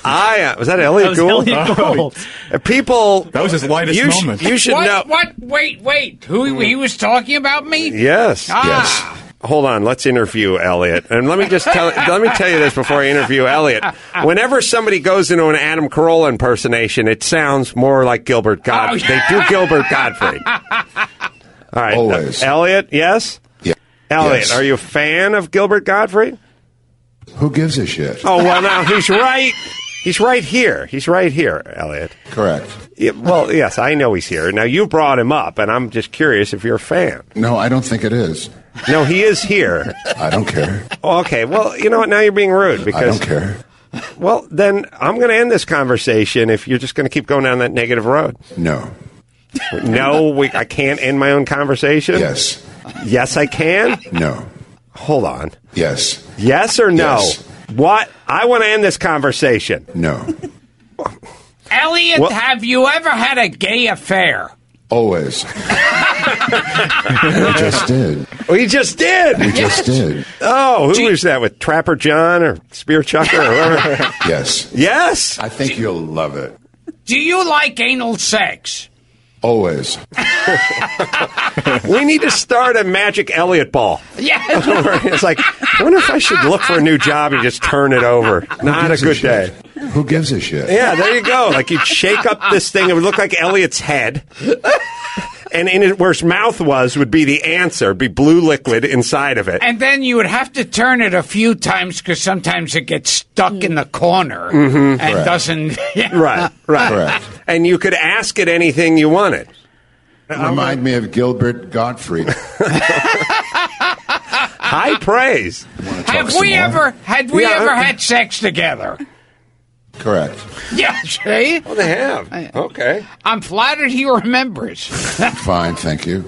I uh, was that Elliot That was Gould? Elliot Gould. Uh, People. That was his lightest you, sh- moment. you should what, know. what? Wait, wait. Who he was talking about me? Yes. Ah. Hold on, let's interview Elliot. And let me just tell let me tell you this before I interview Elliot. Whenever somebody goes into an Adam Carolla impersonation, it sounds more like Gilbert Gottfried. Oh, yeah. They do Gilbert Gottfried. All right. Always. uh, Elliot, yes? Yeah. Elliot, Yes. are you a fan of Gilbert Gottfried? Who gives a shit? Oh, well, now he's right. He's right here. He's right here, Elliot. Correct. Yeah, well, yes, I know he's here. Now, you brought him up, and I'm just curious if you're a fan. No, I don't think it is. No, he is here. *laughs* I don't care. Oh, okay, well, you know what? Now you're being rude because I don't care. Well, then I'm going to end this conversation if you're just going to keep going down that negative road. No. No, we, I can't end my own conversation. Yes. Yes, I can. No. Hold on. Yes. Yes or no? Yes. What? I want to end this conversation. No. Elliot, Well- have you ever had a gay affair? Always. *laughs* we just did. We just did. We just did. Oh, who was that with Trapper John or Spear Chucker or whoever? Yes. yes. I think you'll love it. Do you like anal sex? Always. We need to start a Magic Elliot ball. Yeah. *laughs* it's like, I wonder if I should look for a new job and just turn it over. Not a gives a good day. Who gives a shit? Yeah, there you go. Like you'd shake up this thing, it would look like Elliot's head. And in it, where his mouth was would be the answer, be blue liquid inside of it. and then you would have to turn it a few times because sometimes it gets stuck in the corner Mm-hmm. and Correct. doesn't. *laughs* Right, right. Correct. And you could ask it anything you wanted. Remind me of Gilbert Gottfried. *laughs* High praise. Have we more? ever had we Yeah, ever uh, had sex together? Correct. Yeah, see? Oh, they have. Okay. I'm flattered he remembers. *laughs* Fine, thank you.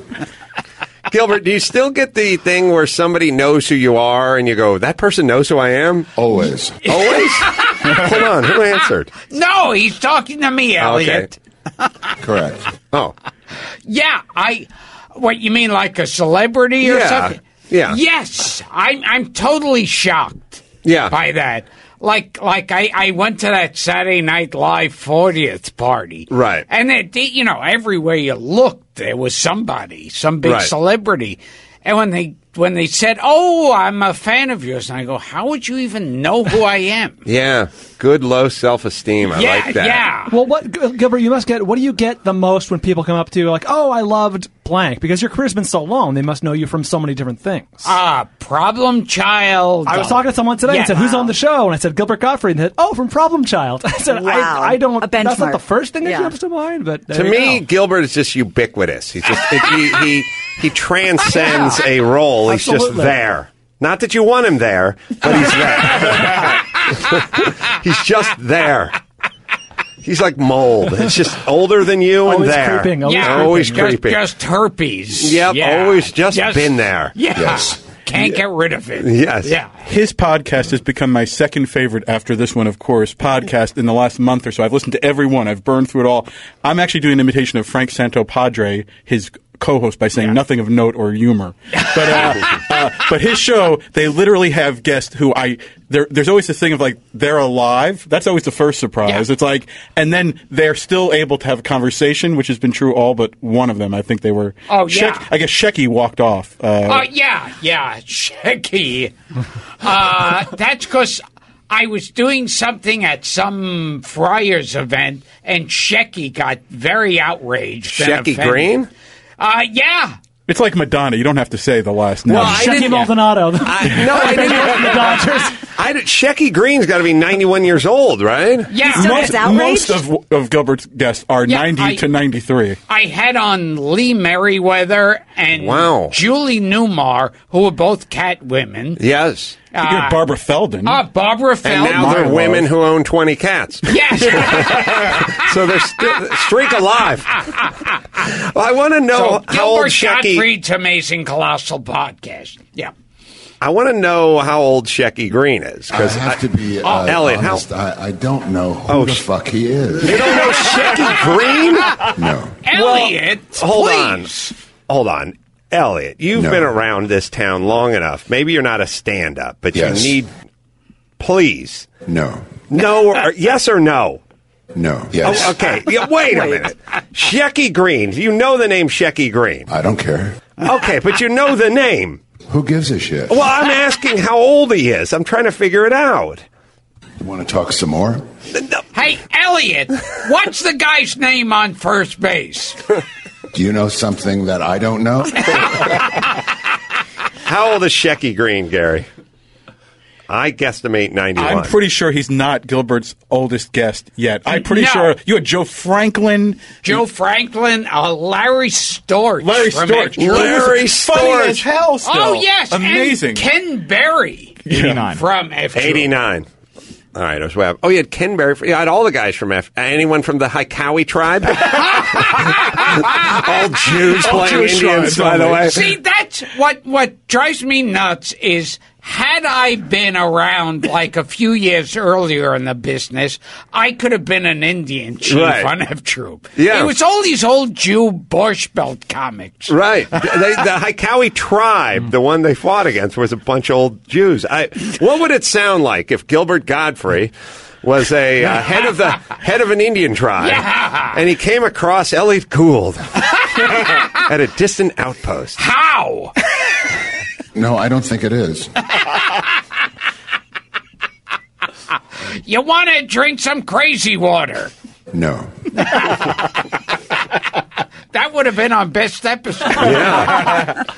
Gilbert, do you still get the thing where somebody knows who you are and you go, that person knows who I am? Always. Always? *laughs* Hold on, who answered? no, he's talking to me, Elliot. *laughs* Correct. Oh, Yeah, I. What you mean, like a celebrity or Yeah, something? yeah. Yes, I'm. I'm totally shocked. Yeah. By that, like, like I, I went to that Saturday Night Live 40th party, Right. And it, you know, everywhere you looked, there was somebody, some big Right. celebrity, and when they when they said, "Oh, I'm a fan of yours," and I go, "How would you even know who I am?" *laughs* Yeah, good low self esteem. I yeah, like that. yeah. Well, what Gilbert? You must get. What do you get the most when people come up to you like, "Oh, I loved blank," because your career's been so long. They must know you from so many different things. Ah, problem child. I was talking to someone today Yeah. and said, "Who's on the show?" And I said, "Gilbert Gottfried." And they said, "Oh, from Problem Child." *laughs* I said, Wow. I, "I don't. A That's not the first thing that Yeah. comes to mind." But there To you me, go. Gilbert is just ubiquitous. He's just it, he, he he transcends *laughs* a role. He's just there. Not that you want him there, but he's there. *laughs* *laughs* he's just there. He's like mold. It's just older than you and Always there. creeping, always yeah, always just, creeping. Just herpes. Yep, Yeah. always just been there. Yeah. Yes. Can't get rid of it. Yes. Yeah. His podcast has become my second favorite after this one, of course. Podcast in the last month or so. I've listened to every one. I've burned through it all. I'm actually doing an imitation of Frank Santopadre, his co-host, by saying nothing of note or humor. But uh, *laughs* uh, but his show, they literally have guests who I. There, there's always this thing of like they're alive. That's always the first surprise. Yeah. It's like, and then they're still able to have a conversation, which has been true all but one of them. I think they were. Oh, Shek- yeah. I guess Shecky walked off. Uh, Oh yeah, yeah, Shecky. *laughs* Uh, that's because I was doing something at some Friars event, and Shecky got very outraged. and Shecky offended. Greene? Uh, yeah. It's like Madonna. You don't have to say the last name. Well, I Shecky didn't- Maldonado. I, *laughs* no, I didn't. the Dodgers. I did, Shecky Greene's got to be 91 years old, right? Yeah. still most, gets outraged? most of, of Gilbert's guests are Yeah, 90 I- to 93. I had on Lee Meriwether and Wow. Julie Newmar, who were both cat women. Yes. You get Barbara Feldon. Uh, Barbara And Feldman. now they're My women who own 20 cats. yes. *laughs* So they're st- streak alive. well, *laughs* I want to know so how old Gilbert Shecky. Gottfried's amazing colossal podcast. Yeah. I want to know how old Shecky Greene is I because have to be uh, Elliot, how- honest. I, I don't know who Oh, the sh- fuck he is. you don't know Shecky Greene. *laughs* No. Elliot, Hold please. on, hold on, Elliot. You've No. been around this town long enough. Maybe you're not a stand-up, but Yes. you need. Please, No. no, or, yes or no. No. Oh, yes. Oh, okay. Yeah, wait a *laughs* minute. Shecky Greene. You know the name Shecky Greene. I don't care. Okay, but you know the name. Who gives a shit? Well, I'm asking how old he is. I'm trying to figure it out. You want to talk some more? Hey, Elliot, what's the guy's name on first base? *laughs* Do you know something that I don't know? *laughs* How old is Shecky Greene, Gary? I guesstimate 91. I'm pretty sure he's not Gilbert's oldest guest yet. I'm pretty No. sure you had Joe Franklin. Joe Franklin, uh, Larry Storch. Larry Storch. F- Larry Funny Storch. as hell still. Oh, yes. and Amazing. Ken Berry 89. from F. 89. All right, I was web. Oh, you had Ken Berry. You had all the guys from F. Anyone from the Hekawi tribe? *laughs* all Jews All playing Jewish Indians, tribes by the way. See, that's what what drives me nuts is had I been around like a few years earlier in the business, I could have been an Indian chief Right. on F Troop. Yeah. It was all these old Jew Borscht Belt comics. Right. *laughs* They, the Hekawi tribe, the one they fought against, was a bunch of old Jews. I, what would it sound like if Gilbert Gottfried was a uh, head of the *laughs* head of an Indian tribe, Yeah. and he came across Elliot Gould *laughs* at a distant outpost? How? No, I don't think it is. *laughs* You want to drink some crazy water? No. *laughs* That would have been our best episode. Yeah. *laughs*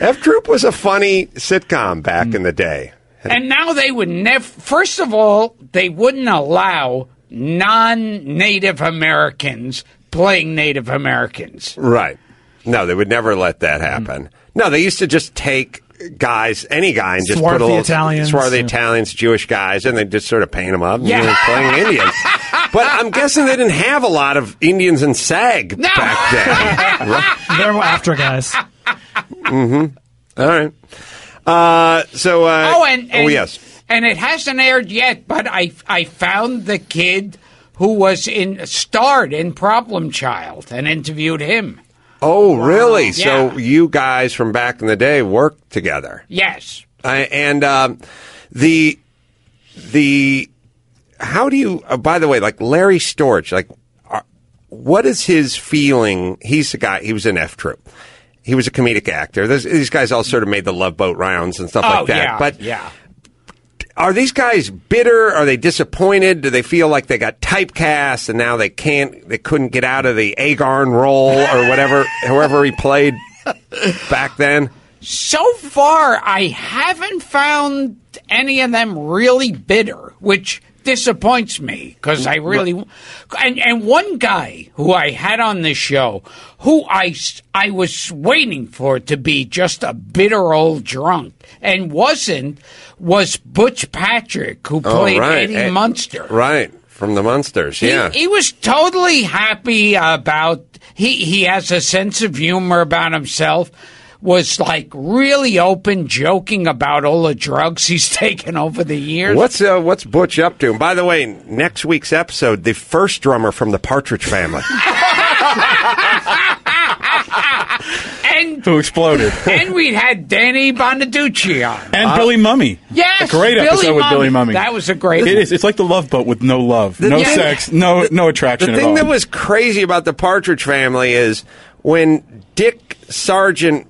F Troop was a funny sitcom back in the day. And now they would never. First of all, they wouldn't allow non-Native Americans playing Native Americans. Right. No, they would never let that happen. No, they used to just take guys, any guy, and just put a Swarthy little Italians, swarthy yeah. Italians, Jewish guys, and they just sort of paint them up and Yeah. were playing Indians. *laughs* But I'm guessing they didn't have a lot of Indians in SAG No. back then. *laughs* Right? They're after guys. Hmm. All right. Uh, so, uh, oh, and, and oh yes. and it hasn't aired yet. But I I found the kid who was in starred in Problem Child and interviewed him. Oh, really? So you guys from back in the day worked together. Yes. I, and um, the the how do you? Uh, by the way, like Larry Storch, like uh, what is his feeling? He's the guy. He was in F Troop. he was a comedic actor. There's, these guys all sort of made the Love Boat rounds and stuff oh like that. yeah, But yeah. Are these guys bitter? Are they disappointed? Do they feel like they got typecast and now they can't, they couldn't get out of the Agarn role or whatever, *laughs* however he played back then? So far, I haven't found any of them really bitter, which disappoints me because I really and and one guy who I had on the show who I I was waiting for to be just a bitter old drunk and wasn't was Butch Patrick who played Eddie Eh, Munster. Right. From the Munsters. He, Yeah. he was totally happy about he he has a sense of humor about himself. Was like really open, joking about all the drugs he's *laughs* taken over the years. What's uh, what's Butch up to? And by the way, next week's episode, the first drummer from the Partridge Family. *laughs* *laughs* and Who exploded? *laughs* and we had Danny Bonaduce on. And uh, Billy Mumy. Yes, a great Billy episode with Billy Mumy. Mumy. That was a great It one. is. It's like the Love Boat with no love, The no thing- sex, no no attraction The at all. thing that was crazy about the Partridge Family is when Dick Sargent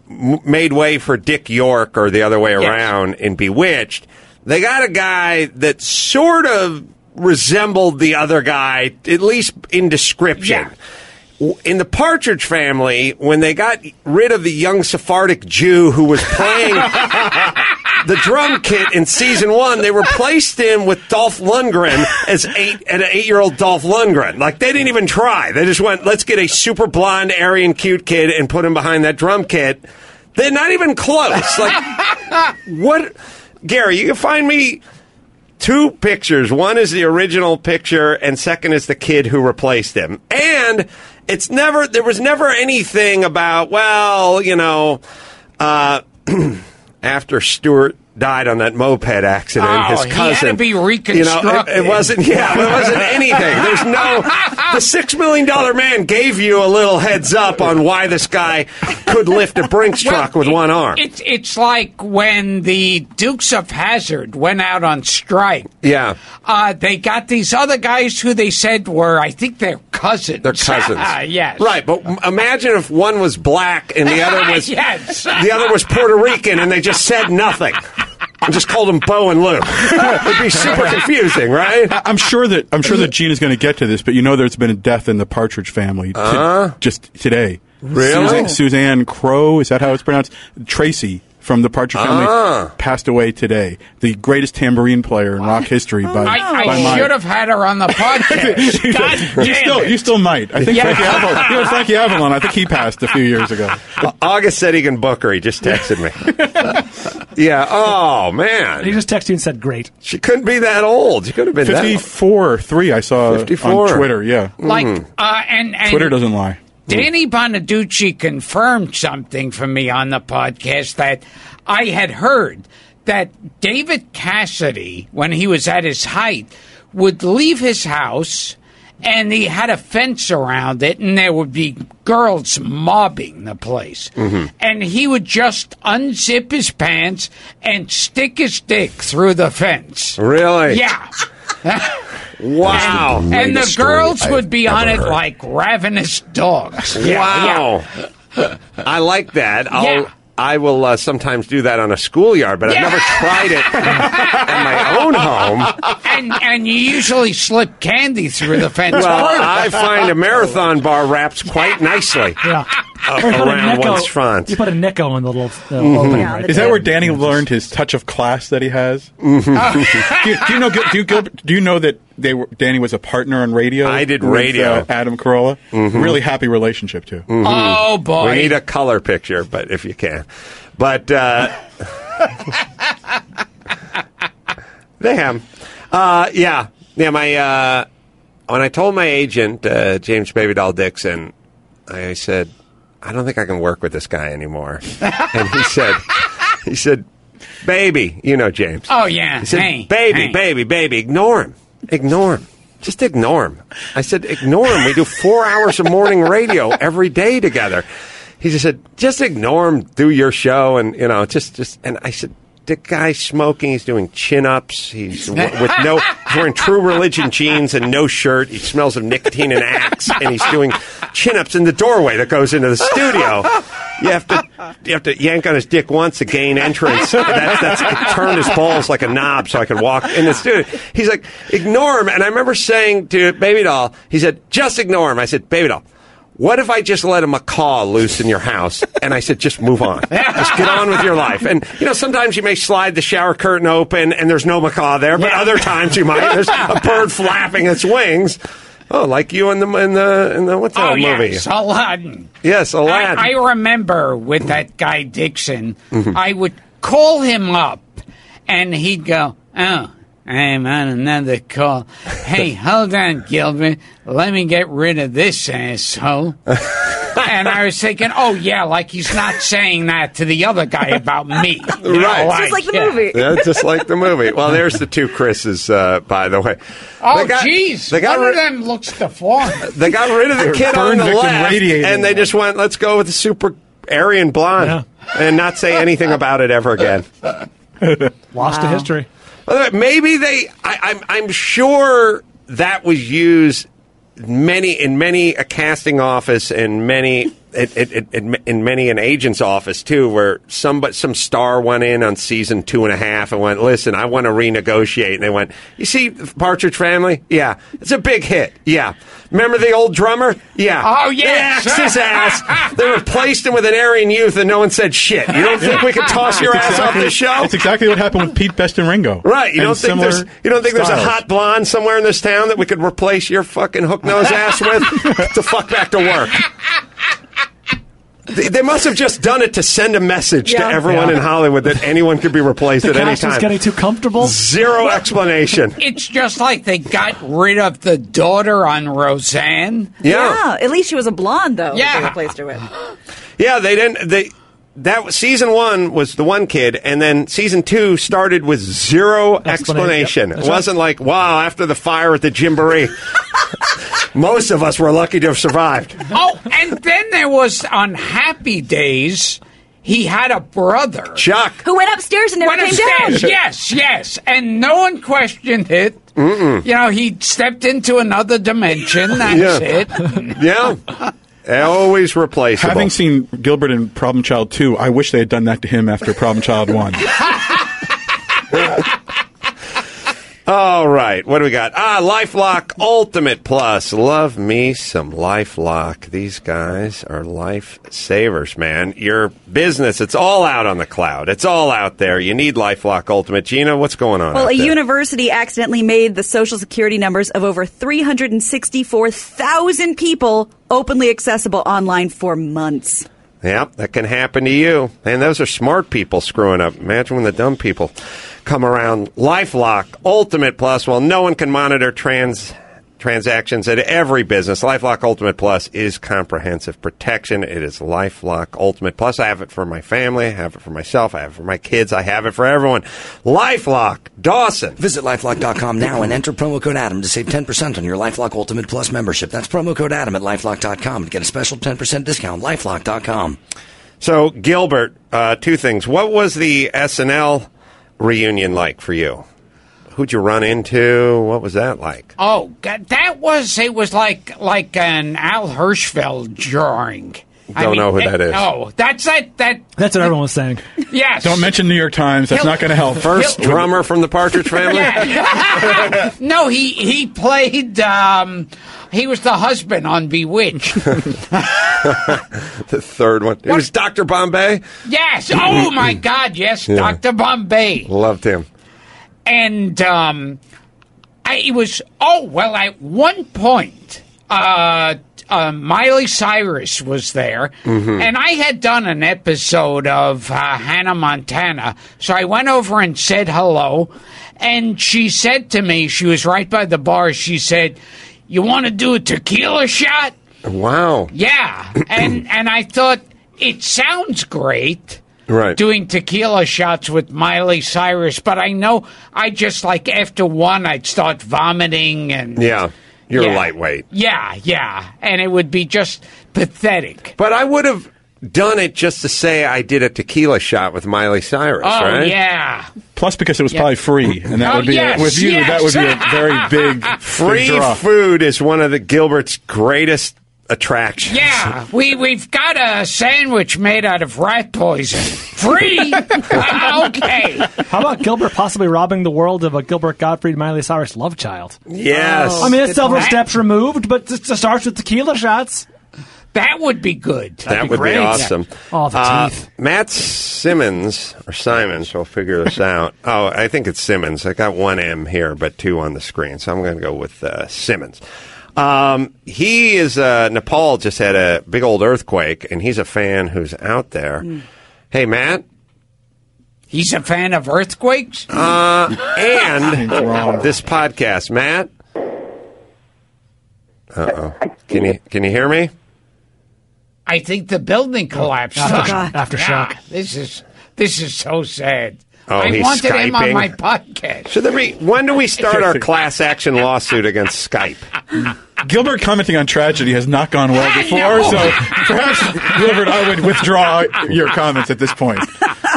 made way for Dick York, or the other way around, in Bewitched, they got a guy that sort of resembled the other guy, at least in description. W- In the Partridge Family, when they got rid of the young Sephardic Jew who was playing *laughs* the drum kit in season one, they replaced him with Dolph Lundgren as eight an eight year old Dolph Lundgren. Like they didn't even try. They just went, let's get a super blonde Aryan cute kid and put him behind that drum kit. They're not even close. Like *laughs* what Gary, you can find me two pictures. One is the original picture, and second is the kid who replaced him. And it's never there was never anything about well, you know, uh, *clears throat* after Stewart died on that moped accident, Oh, his he had cousin to be You know, it, it wasn't. Yeah, it wasn't anything. There's no. The six million dollar man gave you a little heads up on why this guy could lift a Brinks truck with one arm. It's it's like when the Dukes of Hazzard went out on strike. Yeah. Uh, they got these other guys who they said were, I think, their cousins. They're cousins. *laughs* yes. Right, but imagine if one was black and the other *laughs* was Yes. the other was Puerto Rican and they just said nothing. And just called them Bo and Lou. *laughs* It'd be super confusing, right? I- I'm sure that I'm sure that Gene is going to get to this, but you know there's been a death in the Partridge family t- Uh? just today. Really? Suzanne, Suzanne Crough, is that how it's pronounced? Tracy from the Partridge family Ah. passed away today. The greatest tambourine player in rock history by, I, by I mine. should have had her on the podcast. *laughs* God you damn still, it. you still might. I think Yeah. Frankie Avalon. You know Frankie Avalon. I think he passed a few years ago. *laughs* August said he can book her. He just texted me. *laughs* yeah. Oh man. He just texted you and said, "Great." She couldn't be that old. She could have been that. Fifty-four, three. I saw 54. on Twitter. Yeah, like, Mm-hmm. uh, and, and Twitter doesn't lie. Hmm. Danny Bonaduce confirmed something for me on the podcast that I had heard that David Cassidy, when he was at his height, would leave his house and he had a fence around it and there would be girls mobbing the place. Mm-hmm. And he would just unzip his pants and stick his dick through the fence. Really? Yeah. *laughs* Wow. And, and the girls would be on it like ravenous dogs. wow. I like that. I'll, Yeah. I will uh, sometimes do that on a schoolyard, but I've never tried it at my own home. and and you usually slip candy through the fence. Well, I find a marathon bar wraps quite nicely Yeah. uh, you put a around Necco- one's front. You put a Necco in the little uh, Mhm. opening right Is there. that where Danny learned his touch of class that he has? Mm-hmm. do, you, do you know? Do you, do you know that they were, Danny was a partner on radio? I did with, radio. uh, Adam Carolla. Mhm. Really happy relationship too. Oh boy! We need a color picture, but if you can. But uh, *laughs* they have. Uh, yeah, yeah. My uh, when I told my agent uh, James Baby Doll Dixon, I said, I don't think I can work with this guy anymore. *laughs* and he said, he said, baby, you know James. Oh yeah. He said, hey, baby, hey. baby, baby, ignore him. Ignore him. Just ignore him. I said, ignore him. We do four hours of morning radio every day together. He just said, just ignore him, do your show, and, you know, just, just, and I said, the guy's smoking, he's doing chin ups, he's with no, he's wearing true religion jeans and no shirt, he smells of nicotine and axe, and he's doing chin ups in the doorway that goes into the studio. You have to you have to yank on his dick once to gain entrance. *laughs* that's, that's it turned his balls like a knob so I could walk in the studio. He's like, ignore him. And I remember saying to Baby Doll, he said, just ignore him. I said, Baby Doll. What if I just let a macaw loose in your house? And I said, just move on. Just get on with your life. And, you know, sometimes you may slide the shower curtain open and there's no macaw there, but other times you might. There's a bird flapping its wings. Oh, like you in the, in the, in the, what's that oh, movie? yes, Aladdin. Yes, Aladdin. I, I remember with that guy Dixon, Mhm. I would call him up, and he'd go, "Oh, I'm on another call. Hey, *laughs* hold on, Gilbert. Let me get rid of this asshole." *laughs* and I was thinking, "Oh yeah, like he's not saying that to the other guy about me, You *laughs* know, Right. Just like the movie. Yeah, just like the movie. Well, there's the two Chris's, uh, by the way. Oh, They jeez, they got one rid- of them looks deformed. They got rid of the kid on the left, radiating. and they just went, "Let's go with the super Aryan blonde," and not say anything about it ever again. Lost to history. Maybe they. I, I'm. I'm sure that was used many in many a casting office and many. It, it, it, in, in many an agent's office too, where some but some star went in on season two and a half and went, "Listen, I want to renegotiate." And they went, "You see, Partridge Family, yeah, it's a big hit, yeah. Remember the old drummer, yeah. Oh, yeah. they axed his ass. They replaced him with an Aryan youth, and no one said shit. You don't think we could toss your ass off the show? That's exactly what happened with Pete Best and Ringo. Right. You don't think there's you don't think there's a hot blonde somewhere in this town that we could replace your fucking hook nose ass with? *laughs* to fuck back to work. They, they must have just done it to send a message Yeah. to everyone Yeah. in Hollywood that anyone could be replaced The at any cast was time. getting too comfortable. Zero explanation. It's just like they got rid of the daughter on Roseanne. Yeah. Yeah. At least she was a blonde, though. Yeah. They replaced her with. Yeah, they didn't. They that was- season one was the one kid, and then season two started with zero explanation. Explanation, yep. It That's wasn't like, wow, after the fire at the Gymboree. *laughs* Most of us were lucky to have survived. Oh, and then there was on Happy Days, he had a brother. Chuck. Who went upstairs and never Went came upstairs. down. *laughs* Yes, yes. And no one questioned it. You know, he stepped into another dimension. That's Yeah. it. *laughs* Yeah. Always replaceable. Having seen Gilbert in Problem Child 2, I wish they had done that to him after Problem Child 1. *laughs* All right, what do we got? Ah, LifeLock Ultimate Plus. Love me some LifeLock. These guys are life savers, man. Your business, it's all out on the cloud. It's all out there. You need LifeLock Ultimate. Gina, what's going on? Well, a there? university accidentally made the social security numbers of over 364,000 people openly accessible online for months. Yep, that can happen to you. And those are smart people screwing up. Imagine when the dumb people come around. LifeLock Ultimate Plus. Well, no one can monitor trans transactions at every business. LifeLock Ultimate Plus is comprehensive protection. It is LifeLock Ultimate Plus. I have it for my family. I have it for myself. I have it for my kids. I have it for everyone. LifeLock Dawson. Visit lifelock.com now and enter promo code Adam to save 10% on your Lifelock Ultimate Plus membership. That's promo code Adam at lifelock.com to get a special 10% discount. Lifelock.com. So, Gilbert, uh, two things. What was the SNL reunion like for you? Who'd you run into? What was that like? Oh, God, that was it. Was like like an Al Hirschfeld drawing. Don't know who that is. Oh, that's that that. That's what everyone was saying. Yes. Don't mention New York Times. That's He'll- not going to help. First drummer from the Partridge *laughs* Family? Yeah. *laughs* no, he he played. Um, he was the husband on Bewitched. *laughs* the third one. It was Dr. Bombay. yes. Oh my God. Yes, Yeah. Doctor Bombay. Loved him. And um, I, it was oh well. At one point, uh, uh, Miley Cyrus was there, Mhm. and I had done an episode of uh, Hannah Montana, so I went over and said hello, and she said to me, she was right by the bar. She said, "You want to do a tequila shot?" Wow. Yeah, and and I thought it sounds great Right. doing tequila shots with Miley Cyrus, but I know I just like after one I'd start vomiting and Yeah. You're Yeah. lightweight. yeah, yeah, and it would be just pathetic. But I would have done it just to say I did a tequila shot with Miley Cyrus, Oh right? yeah, Plus, because it was Yeah. probably free, and that Oh, would be yes, a, with you. That would be a very big *laughs* Free big draw. food is one of the Gilbert's greatest attraction. Yeah, we we've got a sandwich made out of rat poison. Free. *laughs* okay. How about Gilbert possibly robbing the world of a Gilbert Gottfried Miley Cyrus love child? Yes. I mean, it's several steps removed, but it starts with tequila shots. That would be good. that be would great. be awesome. Oh, the Uh, teeth. Matt Simmons or Simons, we'll figure this *laughs* out. Oh, I think it's Simmons. I got one M here, but two on the screen, so I'm going to go with uh, Simmons. Um, he is uh, Nepal just had a big old earthquake, and he's a fan who's out there. Hey, Matt. He's a fan of earthquakes. Uh, and *laughs* this podcast, Matt. Uh oh. Can you can you hear me? I think the building collapsed. After- aftershock. *laughs* Yeah, this is this is so sad. Oh, I he's wanted him on my podcast. Should there be? When do we start our class action *laughs* lawsuit against Skype? Gilbert commenting on tragedy has not gone well before, so perhaps Gilbert, I would withdraw your comments at this point.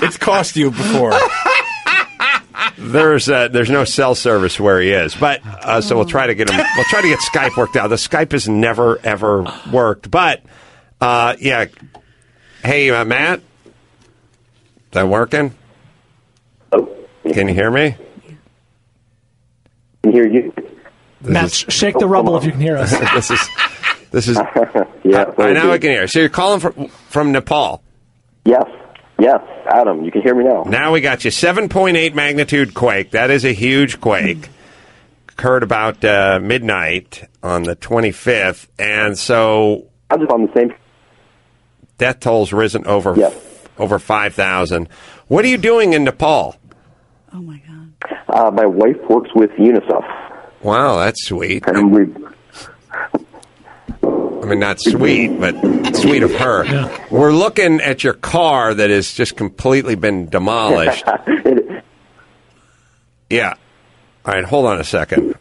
It's cost you before. There's uh, there's no cell service where he is, but uh, so we'll try to get him. We'll try to get Skype worked out. The Skype has never ever worked, but uh, yeah. Hey, uh, Matt, is that working? Can you hear me? Can hear you. Matt, sh- shake the rubble if you can hear us. *laughs* this is this is. *laughs* Yeah, I, I know I can hear. So you're calling from from Nepal. Yes, yes, Adam, you can hear me now. Now we got you. 7.8 magnitude quake. That is a huge quake. Occurred about uh, midnight on the 25th. And so. I'm just on the same. Death tolls risen over over 5,000. What are you doing in Nepal? Uh, my God. My wife works with UNICEF. Wow, that's sweet. And we, I mean, not sweet, but sweet of her. We're looking at your car that has just completely been demolished. *laughs* Yeah. All right, hold on a second.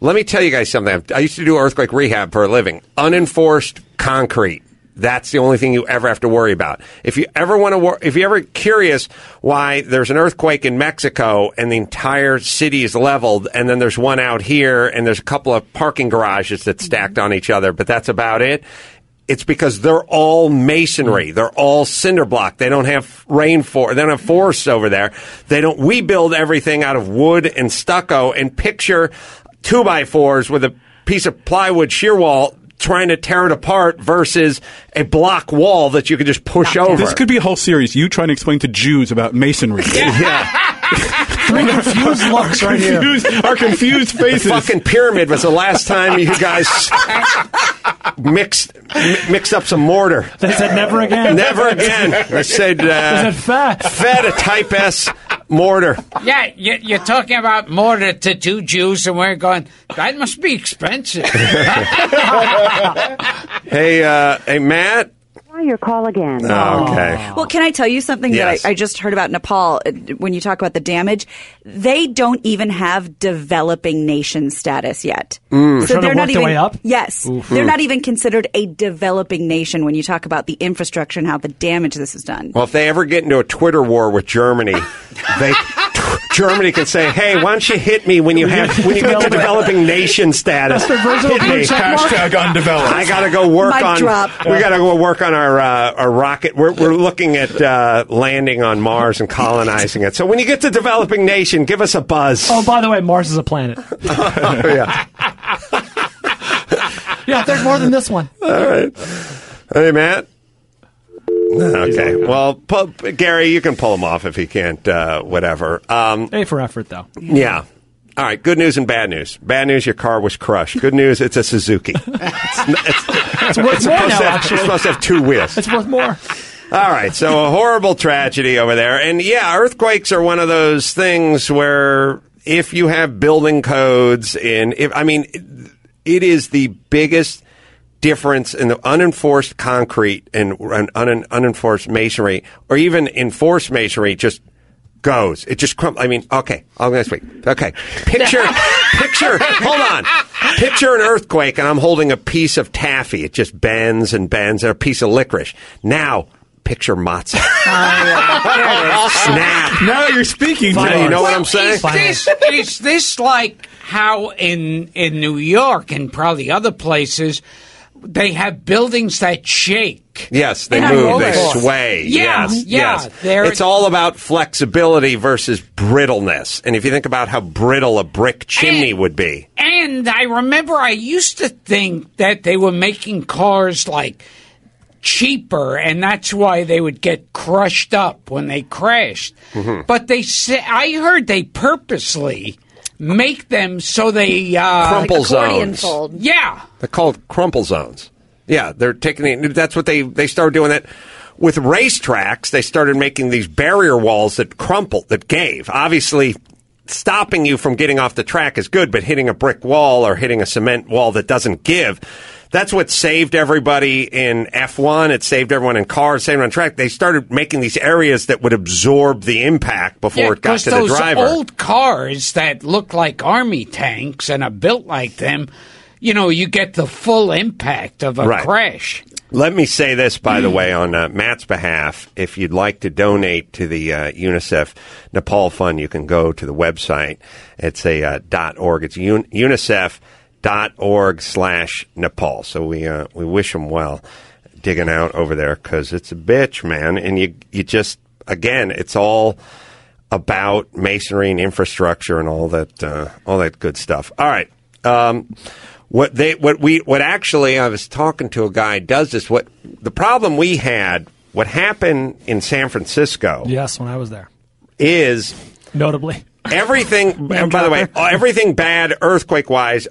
Let me tell you guys something. I used to do earthquake rehab for a living. Unreinforced concrete. That's the only thing you ever have to worry about. If you ever want to, wor- if you're ever curious why there's an earthquake in Mexico and the entire city is leveled, and then there's one out here, and there's a couple of parking garages that stacked on each other, but that's about it. It's because they're all masonry. They're all cinder block. They don't have rain for. They don't have forests over there. They don't. We build everything out of wood and stucco. And picture two by fours with a piece of plywood shear wall trying to tear it apart versus a block wall that you can just push over. This could be a whole series. You trying to explain to Jews about masonry. *laughs* *laughs* Three confused looks right here. Our confused faces. The fucking pyramid was the last time you guys mixed mi- mixed up some mortar. They said never again. Never again. They said, uh, They said fat. fed a Type S mortar. Yeah, you, you're talking about mortar to two Jews, and we're going. That must be expensive. *laughs* Hey, uh, hey, Matt. Try your call again. Oh, okay. Well, can I tell you something Yes. that I, I just heard about Nepal? uh, When you talk about the damage, they don't even have developing nation status yet. Mm. They're So trying to they're not work their even. way up? Yes, Oof. they're Hmm. not even considered a developing nation when you talk about the infrastructure and how the damage this has done. Well, if they ever get into a Twitter war with Germany, *laughs* they Germany can say, "Hey, why don't you hit me when you have when you get to developing nation status? That's their version of Hit me. Hashtag undeveloped. I got to go work Mic on. drop. We got to go work on our uh, our rocket. We're we're looking at uh, landing on Mars and colonizing it. So when you get to developing nation, give us a buzz. Oh, by the way, Mars is a planet. *laughs* yeah. Yeah, there's more than this one. All right. Hey, Matt. Okay. Well, pull, Gary, you can pull him off if he can't. Uh, whatever. Um, A for effort, though. yeah. All right. Good news and bad news. Bad news: your car was crushed. Good news: it's a Suzuki. It's, n- it's, It's worth more supposed now, to have, actually. it's supposed to have two wheels. It's worth more. All right, so a horrible tragedy over there. And yeah, earthquakes are one of those things where if you have building codes in if I mean it is the biggest difference in the unreinforced concrete and un, un, unreinforced masonry or even enforced masonry just goes. It just crum I mean, okay, I'll go next week. Okay. Picture *laughs* picture hold on. Picture an earthquake and I'm holding a piece of taffy. It just bends and bends and a piece of licorice. Now picture matzah. *laughs* Oh, *laughs* Snap. Now you're speaking to Now you know what I'm saying? Is this, is this like how in in New York and probably other places they have buildings that shake. Yes, they And move, they sway. Yeah, yes, yeah, yes. It's all about flexibility versus brittleness. And if you think about how brittle a brick chimney would be, And I remember I used to think that they were making cars like cheaper, and that's why they would get crushed up when they crashed. Mm-hmm. But they I heard they purposely make them so they uh, Crumple zones. fold. Yeah, they're called crumple zones. Yeah, they're taking it. That's what they they started doing that. With racetracks, they started making these barrier walls that crumpled, that gave. Obviously, stopping you from getting off the track is good, but hitting a brick wall or hitting a cement wall that doesn't give, that's what saved everybody in F1. It saved everyone in cars, saved on track. They started making these areas that would absorb the impact before yeah, it got to the those driver. old cars that look like army tanks and are built like them, you know, you get the full impact of a Right. crash. Let me say this, by the *clears throat* way, on uh, Matt's behalf. If you'd like to donate to the uh, UNICEF Nepal Fund, you can go to the website. It's a uh, .org. It's un- unicef.org slash Nepal. So we uh, we wish them well digging out over there because it's a bitch, man. And you you just again, it's all about masonry and infrastructure and all that uh, all that good stuff. All right. Um, what they what we what actually I was talking to a guy who does this. What the problem we had, what happened in San Francisco Yes, when I was there. is Notably. everything. and by the way, everything bad earthquake wise,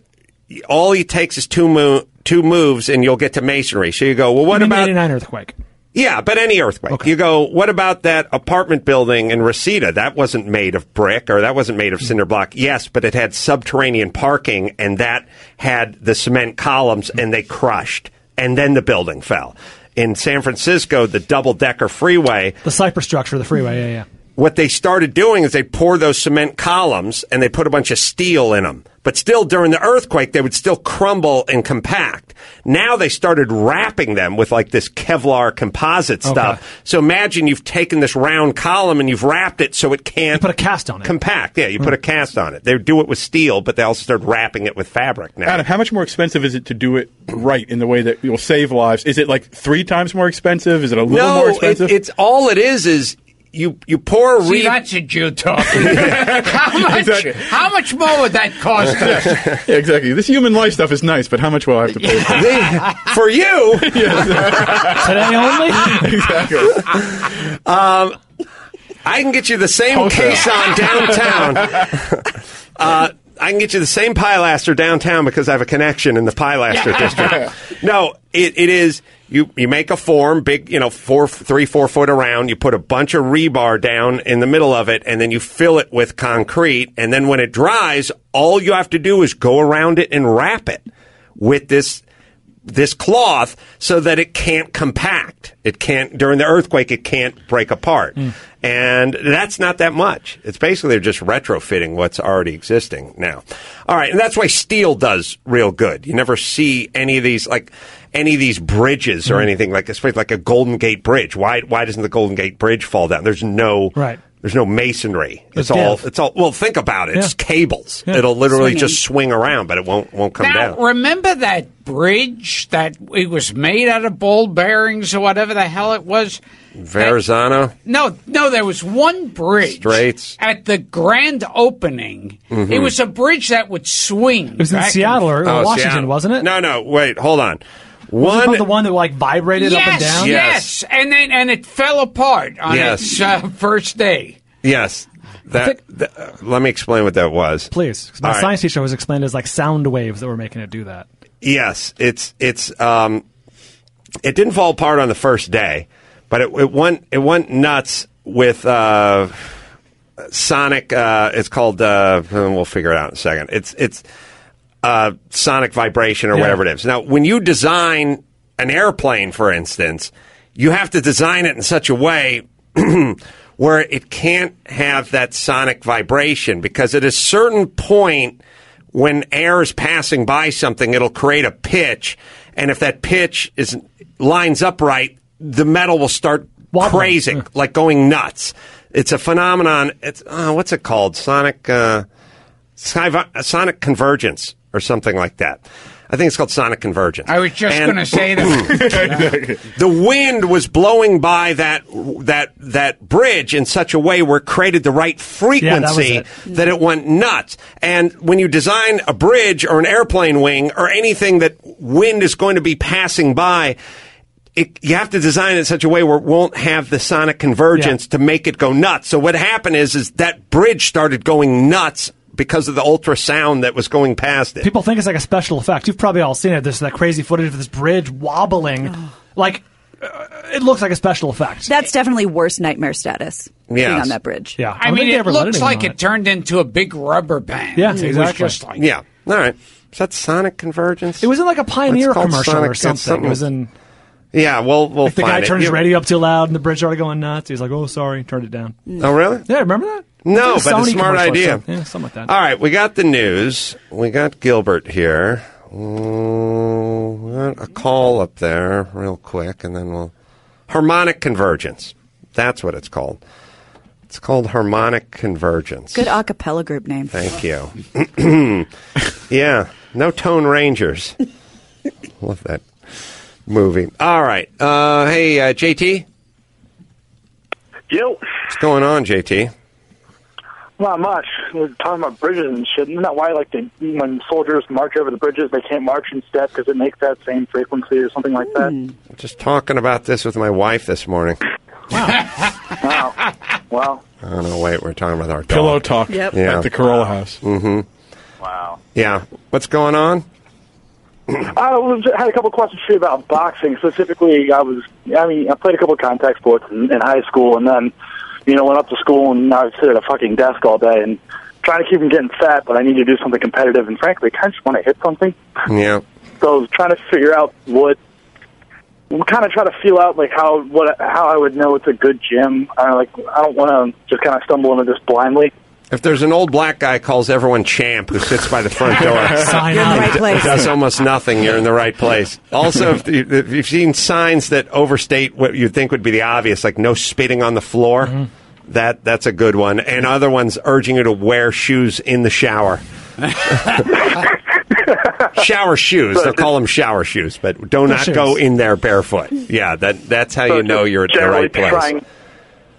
all he takes is two mo- two moves and you'll get to masonry. So you go, well, what about 89 earthquake? yeah, but any earthquake. You go, what about that apartment building in Reseda? That wasn't made of brick or that wasn't made of cinder block. Yes, but it had subterranean parking and that had the cement columns and they crushed. And then the building fell. In San Francisco, the double decker freeway, The Cypress structure, of the freeway, yeah, yeah. what they started doing is they pour those cement columns and they put a bunch of steel in them. But still, during the earthquake, they would still crumble and compact. Now they started wrapping them with like this Kevlar composite stuff. So imagine you've taken this round column and you've wrapped it so it can't. put a cast on it. Compact. Yeah, you put a hmm. cast on it. They do it with steel, but they also started wrapping it with fabric now. Adam, how much more expensive is it to do it right in the way that you'll save lives? Is it like three times more expensive? Is it a little no, more it- expensive? it's all it is is you you pour a See, re- that's a Jew talking. *laughs* how much? Exactly. How much more would that cost us? Yeah, *laughs* exactly. This human life stuff is nice, but how much will I have to pay for it? *laughs* for you. Today only? exactly. Um, I can get you the same Wholesale. caisson downtown. uh, I can get you the same pilaster downtown because I have a connection in the pilaster district. No, it, it is you. You make a form, big, you know, four, three, four foot around. You put a bunch of rebar down in the middle of it, and then you fill it with concrete. And then when it dries, all you have to do is go around it and wrap it with this this cloth so that it can't compact. It can't during the earthquake. It can't break apart, hmm. and that's not that much. It's basically they're just retrofitting what's already existing now. All right, and that's why steel does real good. You never see any of these like any of these bridges or Mm. anything like especially like a Golden Gate Bridge. Why why doesn't the Golden Gate Bridge fall down? There's no Right. There's no masonry. It's It's all. It's all. Well, think about it. It's cables. Yeah. It'll literally Swinging. just swing around, but it won't won't come now, down. remember that bridge that it was made out of ball bearings or whatever the hell it was? Verrazano. No, no, there was one bridge Straits. at the grand opening. Mhm. It was a bridge that would swing. It was in Seattle or, or Oh, Washington, Seattle. wasn't it? No, no. Wait, hold on. Wasn't One. the one that like vibrated up and down? yes, yes, and then and it fell apart on Yes. its uh, first day. Yes. That. th- uh, let me explain what that was. please. My All right. science teacher was explained as like sound waves that were making it do that. Yes, it's it's um, it didn't fall apart on the first day, but it, it went it went nuts with uh, sonic. Uh, it's called. Uh, we'll figure it out in a second. It's it's uh, sonic vibration or Yeah. whatever it is. Now, when you design an airplane, for instance, you have to design it in such a way *clears throat* where it can't have that sonic vibration because at a certain point when air is passing by something it'll create a pitch and if that pitch is lines up right the metal will start crazing *laughs* like going nuts it's a phenomenon it's uh, what's it called sonic uh, sky, sonic convergence or something like that I think it's called sonic convergence. I was just going to say that. *laughs* the wind was blowing by that that that bridge in such a way where it created the right frequency it. that it went nuts. And when you design a bridge or an airplane wing or anything that wind is going to be passing by. It, you have to design it in such a way where it won't have the sonic convergence to make it go nuts. So what happened is, is that bridge started going nuts because of the ultrasound that was going past it. People think it's like a special effect. You've probably all seen it. There's that crazy footage of this bridge wobbling. Like, uh, it looks like a special effect. That's definitely worst nightmare status. Being Yes. on that bridge. Yeah. I don't mean, it looks like on it turned into a big rubber band. Yeah, it exactly. was just like Yeah. All right. Is that sonic convergence? It was in like a Pioneer commercial Sonic- or something. something- It was in. Yeah, well, we'll Like the find guy it. turned his radio up too loud and the bridge started going nuts. He's like, "Oh, sorry," turned it down. Oh, really? Yeah, remember that? No, It's a but a smart idea. Yeah, something like that. All right, we got the news. We got Gilbert here. Mm, we got a call up there, real quick, and then we'll harmonic convergence. That's what it's called. It's called harmonic convergence. Good a cappella group name. Thank you. *clears throat* yeah, no Tone Rangers. *laughs* Love that movie. All right. Uh, hey, uh, JT. Yo, What's going on, JT? Not much. We're talking about bridges and shit. Isn't that why, like, they, when soldiers march over the bridges, they can't march in step because it makes that same frequency or something like that? Just talking about this with my wife this morning. *laughs* Wow. Well, I don't know. Wait, we're talking about our dog. Pillow talk Yep. Yeah. at the Carolla House. Mm-hmm. wow. Yeah. What's going on? I was, had a couple questions for you about boxing. Specifically, I was, I mean, I played a couple of contact sports in, in high school, and then, you know, went up to school and I would sit at a fucking desk all day and trying to keep from getting fat, but I need to do something competitive. And frankly, I kind of just want to hit something. Yeah. *laughs* So I was trying to figure out what, kind of try to feel out like how what how I would know it's a good gym. I like I don't want to just kind of stumble into this blindly. If there's an old black guy calls everyone champ who sits by the front door, *laughs* Sign *laughs* You're in the up. right place. does almost nothing, you're in the right place. Also, if, you- if you've seen signs that overstate what you think would be the obvious, like no spitting on the floor, Mm-hmm. That that's a good one. And other ones urging you to wear shoes in the shower. *laughs* shower shoes. They'll call them shower shoes, but do not shoes. go in there barefoot. Yeah, that that's how So you know you're at the right place. Trying,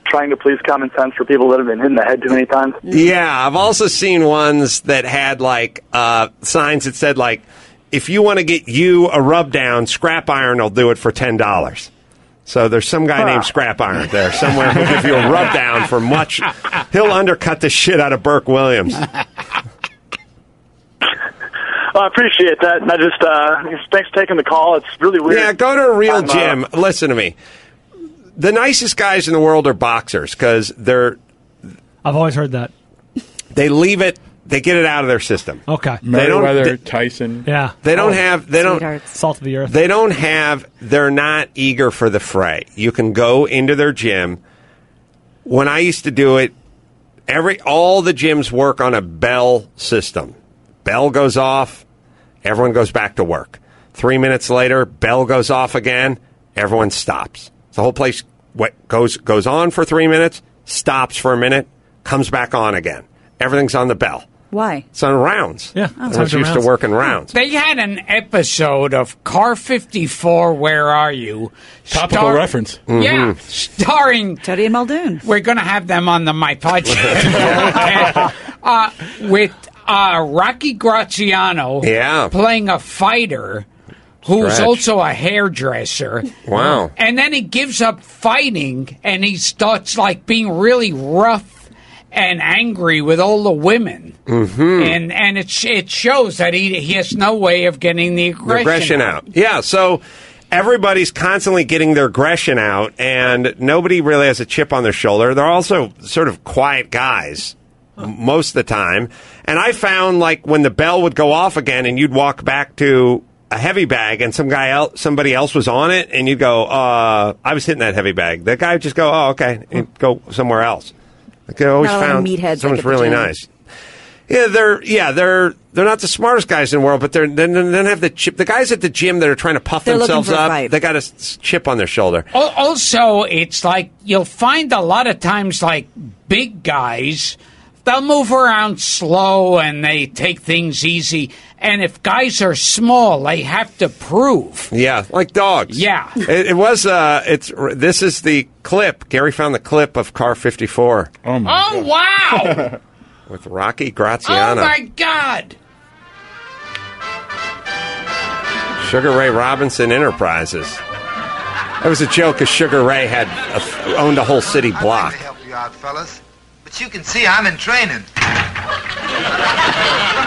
trying to please common sense for people that have been hit in the head too many times. Yeah, I've also seen ones that had like uh, signs that said like, if you want to get you a rub down, Scrap Iron will do it for ten dollars. So there's some guy named Scrap Iron there somewhere who'll give you a rub down for much. *laughs* He'll undercut the shit out of Burke Williams. Well, I appreciate that. And I just uh, thanks for taking the call. It's really weird. Yeah, go to a real I'm, uh, gym. Listen to me. The nicest guys in the world are boxers because they're I've always heard that. they leave it, they get it out of their system. Okay. They don't- they- Tyson. Yeah. They don't Oh, have they don't salt of the earth. They don't have, they're not eager for the fray. You can go into their gym. When I used to do it, every, all the gyms work on a bell system. Bell goes off, everyone goes back to work. Three minutes later, bell goes off again, everyone stops. The whole place what, goes, goes on for three minutes, stops for a minute, comes back on again. Everything's on the bell. Why? It's on rounds. Yeah, I it's was used to rounds. work in rounds. They had an episode of Car 54, Where Are You? Topical Star- reference. Mm-hmm. Yeah, starring. Toody and Muldoon. We're going to have them on the My Podcast. *laughs* uh, with uh, Rocky Graziano Yeah. playing a fighter who's Stretch. also a hairdresser. Wow. And then he gives up fighting and he starts like being really rough and angry with all the women. Mm-hmm. And and it it shows that he he has no way of getting the aggression, aggression out. Yeah, so everybody's constantly getting their aggression out, and nobody really has a chip on their shoulder. They're also sort of quiet guys m- most of the time. And I found like when the bell would go off again, and you'd walk back to a heavy bag, and some guy else, somebody else was on it, and you'd go, uh, "I was hitting that heavy bag." That guy would just go, "Oh, okay," and go somewhere else. Like I always Not a lot of found meatheads someone's like at the really gym. nice. Yeah, they're yeah they're they're not the smartest guys in the world, but they're they don't have the chip. The guys at the gym that are trying to puff They're themselves up, fight. they got a chip on their shoulder. Also, it's like you'll find a lot of times, like big guys, they'll move around slow and they take things easy. And if guys are small, they have to prove. Yeah, like dogs. Yeah. It, it was. Uh, it's. This is the clip. Gary found the clip of Car 54 Oh, my. Oh God. wow! *laughs* with Rocky Graziano. oh, my God! Sugar Ray Robinson Enterprises. That was a joke because Sugar Ray had a, owned a whole city block. help you out, fellas. But you can see I'm in training.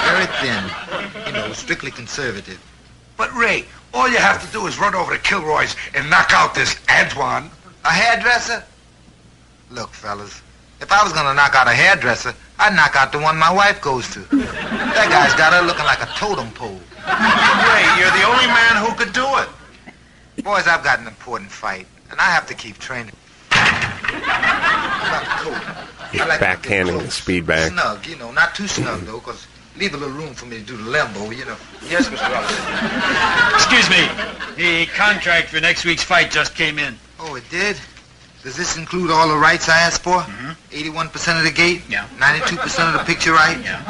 Very thin. You know, strictly conservative. But Ray, all you have to do is run over to Kilroy's and knock out this Antoine. A hairdresser? Look, fellas, if I was gonna knock out a hairdresser, I'd knock out the one my wife goes to. That guy's got her looking like a totem pole. Ray, you're the only man who could do it. Boys, I've got an important fight, and I have to keep training. About the coat. He's I like to get backhanding the speed bag. Snug, you know, not too snug though, 'cause leave a little room for me to do the limbo, you know. Yes, Mr. Robinson. Excuse me. The contract for next week's fight just came in. Oh, it did? Does this include all the rights I asked for? Mm-hmm. 81% of the gate? Yeah. 92% of the picture right? Yeah.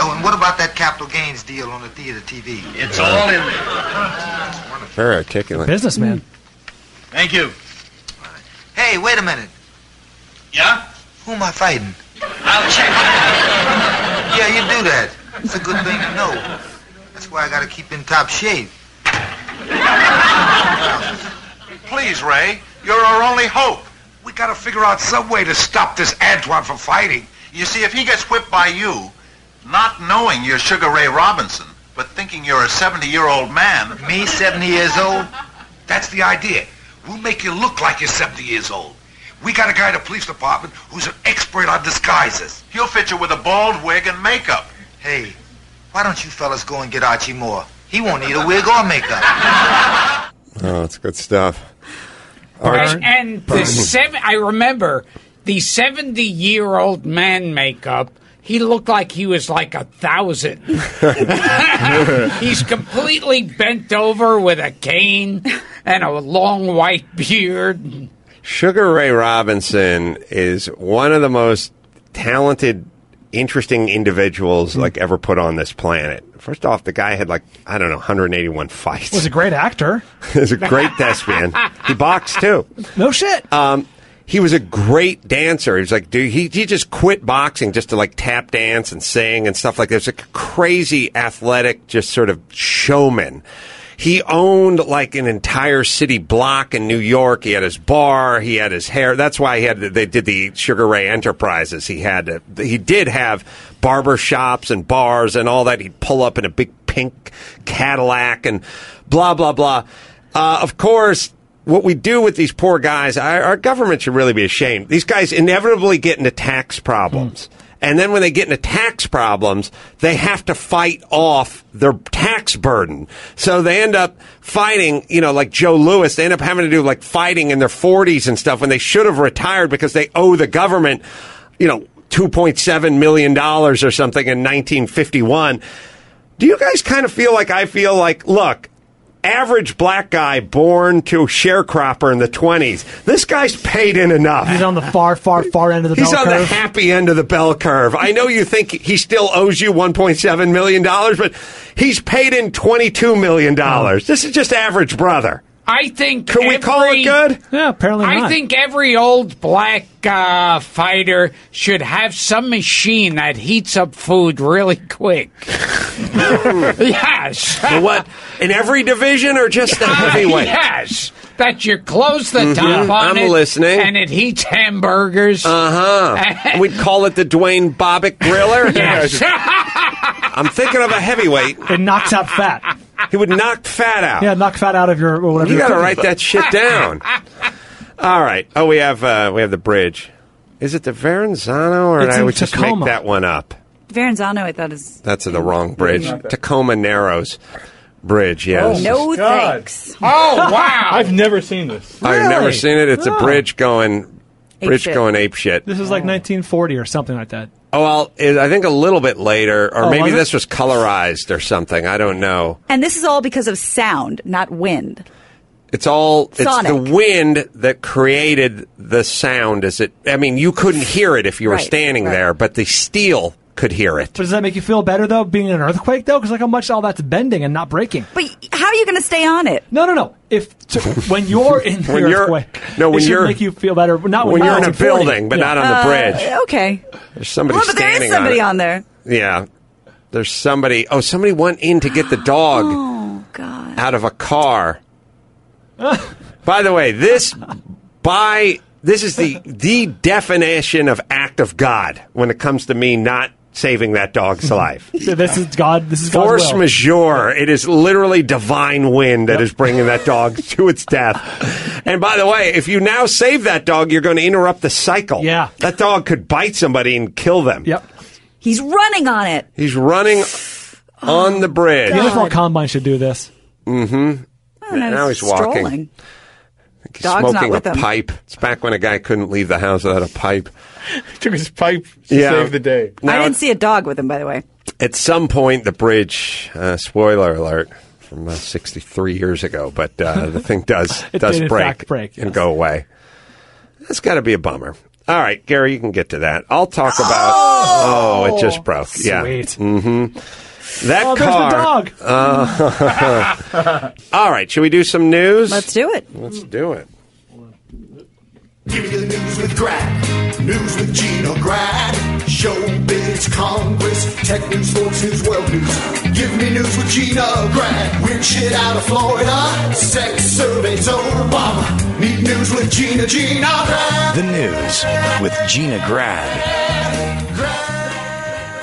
Oh, and what about that capital gains deal on the theater TV? It's all in there. Very articulate. Businessman. Thank you. Hey, wait a minute. Yeah? Who am I fighting? I'll check. Yeah, you do that. It's a good thing to know. That's why I gotta keep in top shape. Please, Ray, you're our only hope. We gotta figure out some way to stop this Antoine from fighting. You see, if he gets whipped by you, not knowing you're Sugar Ray Robinson, but thinking you're a 70-year-old man. Me, 70 years old? That's the idea. We'll make you look like you're 70 years old. We got a guy in the police department who's an expert on disguises. He'll fit you with a bald wig and makeup. Hey, why don't you fellas go and get Archie Moore? He won't need a wig or makeup. *laughs* Oh, it's good stuff. Arch- And, and the seven, I remember the seventy-year-old man makeup. He looked like he was like a thousand. *laughs* He's completely bent over with a cane and a long white beard. Sugar Ray Robinson is one of the most talented, interesting individuals Hmm. like ever put on this planet. First off, the guy had like I don't know 181 fights. Was a great actor. *laughs* He's a great *laughs* thespian. He boxed too. No shit. Um, he was a great dancer. He was like, dude, he, he just quit boxing just to like tap dance and sing and stuff like that. He's like a crazy athletic, just sort of showman. He owned like an entire city block in New York. He had his bar. He had his hair. That's why he had. They did the Sugar Ray Enterprises. He had. He did have barber shops and bars and all that. He'd pull up in a big pink Cadillac and blah blah blah. Uh, of course, what we do with these poor guys, our, our government should really be ashamed. These guys inevitably get into tax problems. And then when they get into tax problems, they have to fight off their tax burden. So they end up fighting, you know, like Joe Louis, they end up having to do like fighting in their 40s and stuff when they should have retired because they owe the government, you know, $2.7 million or something in 1951. Do you guys kind of feel like I feel like, look, average black guy born to sharecropper in the 20s, this guy's paid in enough. He's on the far, far, far end of the He's on curve. the happy end of the bell curve. I know you think he still owes you $1.7 million, but he's paid in $22 million. This is just average brother. I think. Can we call it every- good? Yeah, apparently not. I not. think every old black uh, fighter should have some machine that heats up food really quick. *laughs* yes. For what? In every division or just the heavyweight? yes. That you close the Mhm. top on I'm it, listening. and it heats hamburgers. *laughs* Uh huh. We'd call it the Dwayne Bobbitt Griller. Yes. *laughs* I'm thinking of a heavyweight. It knocks out fat. He would knock fat out. Yeah, knock fat out of your whatever. You got to write that shit down. All right. Oh, we have uh, we have the bridge. Is it the Verrazano, or It's did I would just make that one up? Verrazano, I thought is That's the wrong bridge. Tacoma Narrows Bridge. Yes. no thanks. Oh *laughs* wow! I've never seen this. I've never seen it. It's a Oh. bridge going Ape bridge shit. going ape shit. This is like 1940 or something like that. Oh well, it, I think a little bit later, or Oh, maybe this was colorized or something. I don't know. And this is all because of sound, not wind. It's all it's Sonic. the wind that created the sound. Is it, I mean, you couldn't hear it if you were Right, standing right. there, but the steel could hear it. But does that make you feel better though, being in an earthquake though? Because like how much all that's bending and not breaking. But how are you going to stay on it? No, no, no. If to, *laughs* when you're in the When you're- earthquake, no, when it should you're- make you feel better. Not when when, you're in a building, but Yeah. not on the bridge. Uh, okay. There's somebody well, but there standing is somebody on, on, it. there. Yeah. There's somebody. Oh, somebody went in to get the dog *gasps* Oh God. out of a car. *laughs* by the way, this by this is the the definition of act of God when it comes to me not saving that dog's *laughs* life. So this is God. This is God's Force will. majeure. It is literally divine wind that is bringing that dog *laughs* to its death. And by the way, if you now save that dog, you're going to interrupt the cycle. Yeah. That dog could bite somebody and kill them. Yep. He's running on it. He's running on the bridge. The NFL Combine should do this. Mm-hmm. Oh, no, now he's walking. strolling. He's Dog's not smoking a with him. pipe. It's back when a guy couldn't leave the house without a pipe. *laughs* Took his pipe to Yeah. save the day. I didn't see a dog with him, by the way. at some point, the bridge, uh, spoiler alert, from uh, 63 years ago, but uh, the thing does *laughs* It does did, break, fact, break, and go away. That's got to be a bummer. All right, Gary, you can get to that. I'll talk about. Oh, it just broke. Yeah. Mm-hmm. That Oh, there's the car. dog. Uh, *laughs* all right, should we do some news? Let's do it. Let's do it. News with Gina Grad. Showbiz, Congress, tech news, sports news, world news. Give me news with Gina Grad. Weird shit out of Florida. Sex surveys Obama. Need news with Gina, Gina Grad. The news with Gina Grad.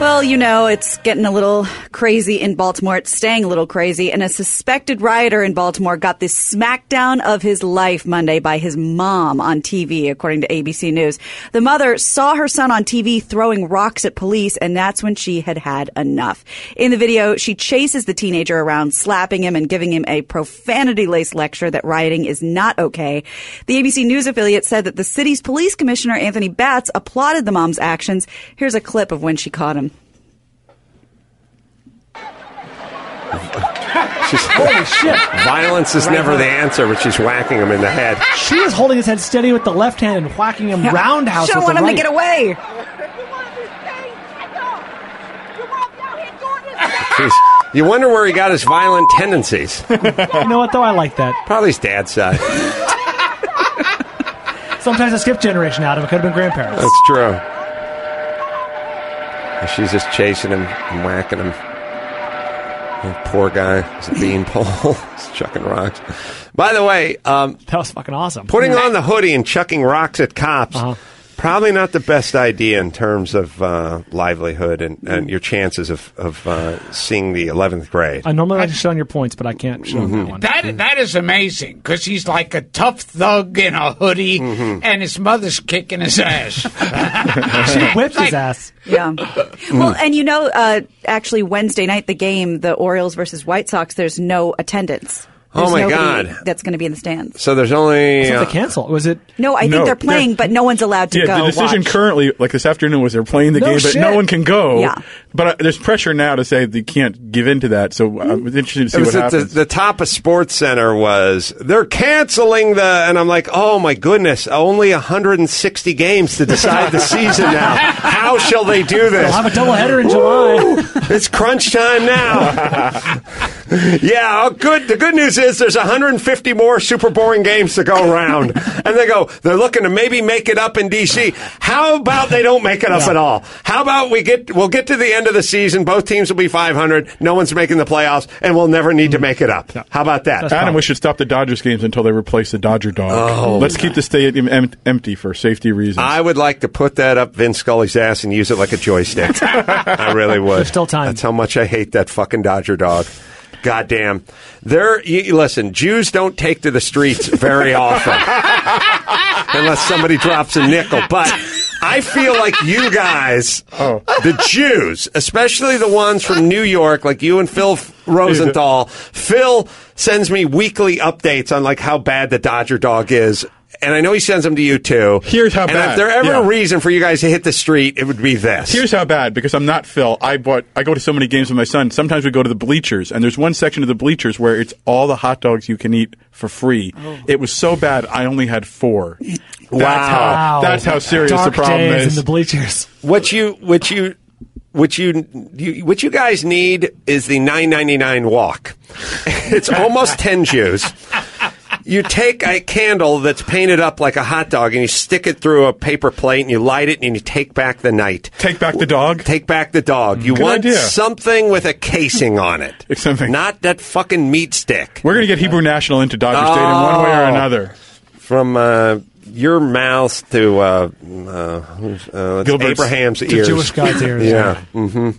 Well, you know, it's getting a little crazy in Baltimore. It's staying a little crazy. And a suspected rioter in Baltimore got the smackdown of his life Monday by his mom on TV, according to ABC News. The mother saw her son on TV throwing rocks at police, and that's when she had had enough. In the video, she chases the teenager around, slapping him and giving him a profanity laced lecture that rioting is not okay. The ABC News affiliate said that the city's police commissioner, Anthony Batts, applauded the mom's actions. Here's a clip of when she caught him. She's, Holy shit. Violence is Right never hook. the answer, but she's whacking him in the head. She is holding his head steady with the left hand and whacking him roundhouse. She don't with want the him to get away. Jeez. You wonder where he got his violent tendencies. you know what, though? I like that. Probably his dad's side. Sometimes I skip generation, out of It could have been grandparents. That's true. She's just chasing him and whacking him. The poor guy. He's a beanpole. *laughs* He's chucking rocks. By the way, um, that was fucking awesome. Putting on the hoodie and chucking rocks at cops. Uh-huh. Probably not the best idea in terms of uh, livelihood and, and your chances of, of uh, seeing the 11th grade. I normally like to show on your points, but I can't show Mm-hmm. that one. That that is amazing because he's like a tough thug in a hoodie, Mm-hmm. and his mother's kicking his ass. *laughs* she *laughs* whipped his ass. Yeah. Well, and you know, uh, actually, Wednesday night, the game, the Orioles versus White Sox, there's no attendance. Oh, my God. That's going to be in the stands. So there's only. So uh, cancel. Was it? No, I think No, they're playing, they're- but no one's allowed to yeah, go. the decision watch. currently, like this afternoon, was they're playing the No game, but no one can go. Yeah. But uh, there's pressure now to say they can't give in to that. So uh, I'm interested to see It what at the, happens. the top of Sports Center was they're canceling the, and I'm like, oh my goodness, only 160 games to decide the season now. *laughs* How shall they do this? They'll have a doubleheader in July. It's crunch time now. *laughs* yeah, oh, good. The good news is there's 150 more super boring games to go around, and they go. They're looking to maybe make it up in DC. How about they don't make it up at all? How about we get we'll get to the end of the season. Both teams will be 500. No one's making the playoffs, and we'll never need to mm-hmm. make it up. How about that? Adam, we should stop the Dodgers games until they replace the Dodger dog. Oh. Let's keep the stadium em- empty for safety reasons. I would like to put that up Vin Scully's ass and use it like a joystick. *laughs* I really would. There's still time. That's how much I hate that fucking Dodger dog. Goddamn. There, you, listen, Jews don't take to the streets very often. *laughs* Unless somebody drops a nickel. But I feel like you guys, oh. the Jews, especially the ones from New York, like you and Phil Rosenthal, Phil sends me weekly updates on like how bad the Dodger dog is. And I know he sends them to you too. Here's how and bad. If there ever Yeah. a reason for you guys to hit the street, it would be this. Here's how bad because I'm not Phil. I bought. I go to so many games with my son. Sometimes we go to the bleachers, and there's one section of the bleachers where it's all the hot dogs you can eat for free. Oh. It was so bad. I only had four. That's Wow. how. That's how serious Dark the problem days is. in the bleachers. what you what you what you, you what you guys need is the 9.99 walk. *laughs* it's almost 10 Jews. You take a candle that's painted up like a hot dog and you stick it through a paper plate and you light it and you take back the night. Take back the dog? Take back the dog. You Good want idea. something with a casing on it. *laughs* something. Not that fucking meat stick. We're going to get Hebrew National into Dodger Stadium one way or Oh. another. From uh, your mouth to uh, uh, uh, it's Gilbert's- Abraham's to ears. Jewish God's *laughs* ears, Yeah. Mm-hmm.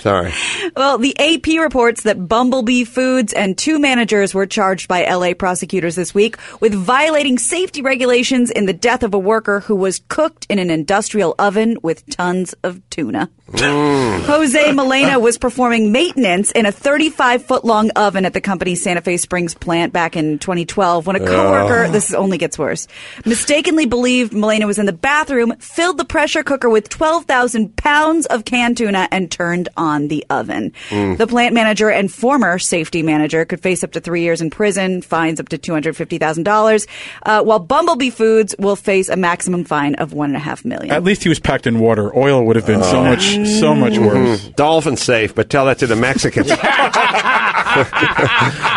Sorry. Well, the AP reports that Bumblebee Foods and two managers were charged by LA prosecutors this week with violating safety regulations in the death of a worker who was cooked in an industrial oven with tons of tuna. Mm. Jose Molina was performing maintenance in a 35 foot long oven at the company's Santa Fe Springs plant back in 2012 when a coworker, Oh. this only gets worse, mistakenly believed Molina was in the bathroom, filled the pressure cooker with 12,000 pounds of canned tuna, and turned on the oven. Mm. The plant manager and former safety manager could face up to three years in prison, fines up to $250,000, uh, while Bumblebee Foods will face a maximum fine of 1.5 million. At least he was packed in water. Oil would have been so much, so much worse. Mhm. Dolphin safe, but tell that to the Mexicans. *laughs*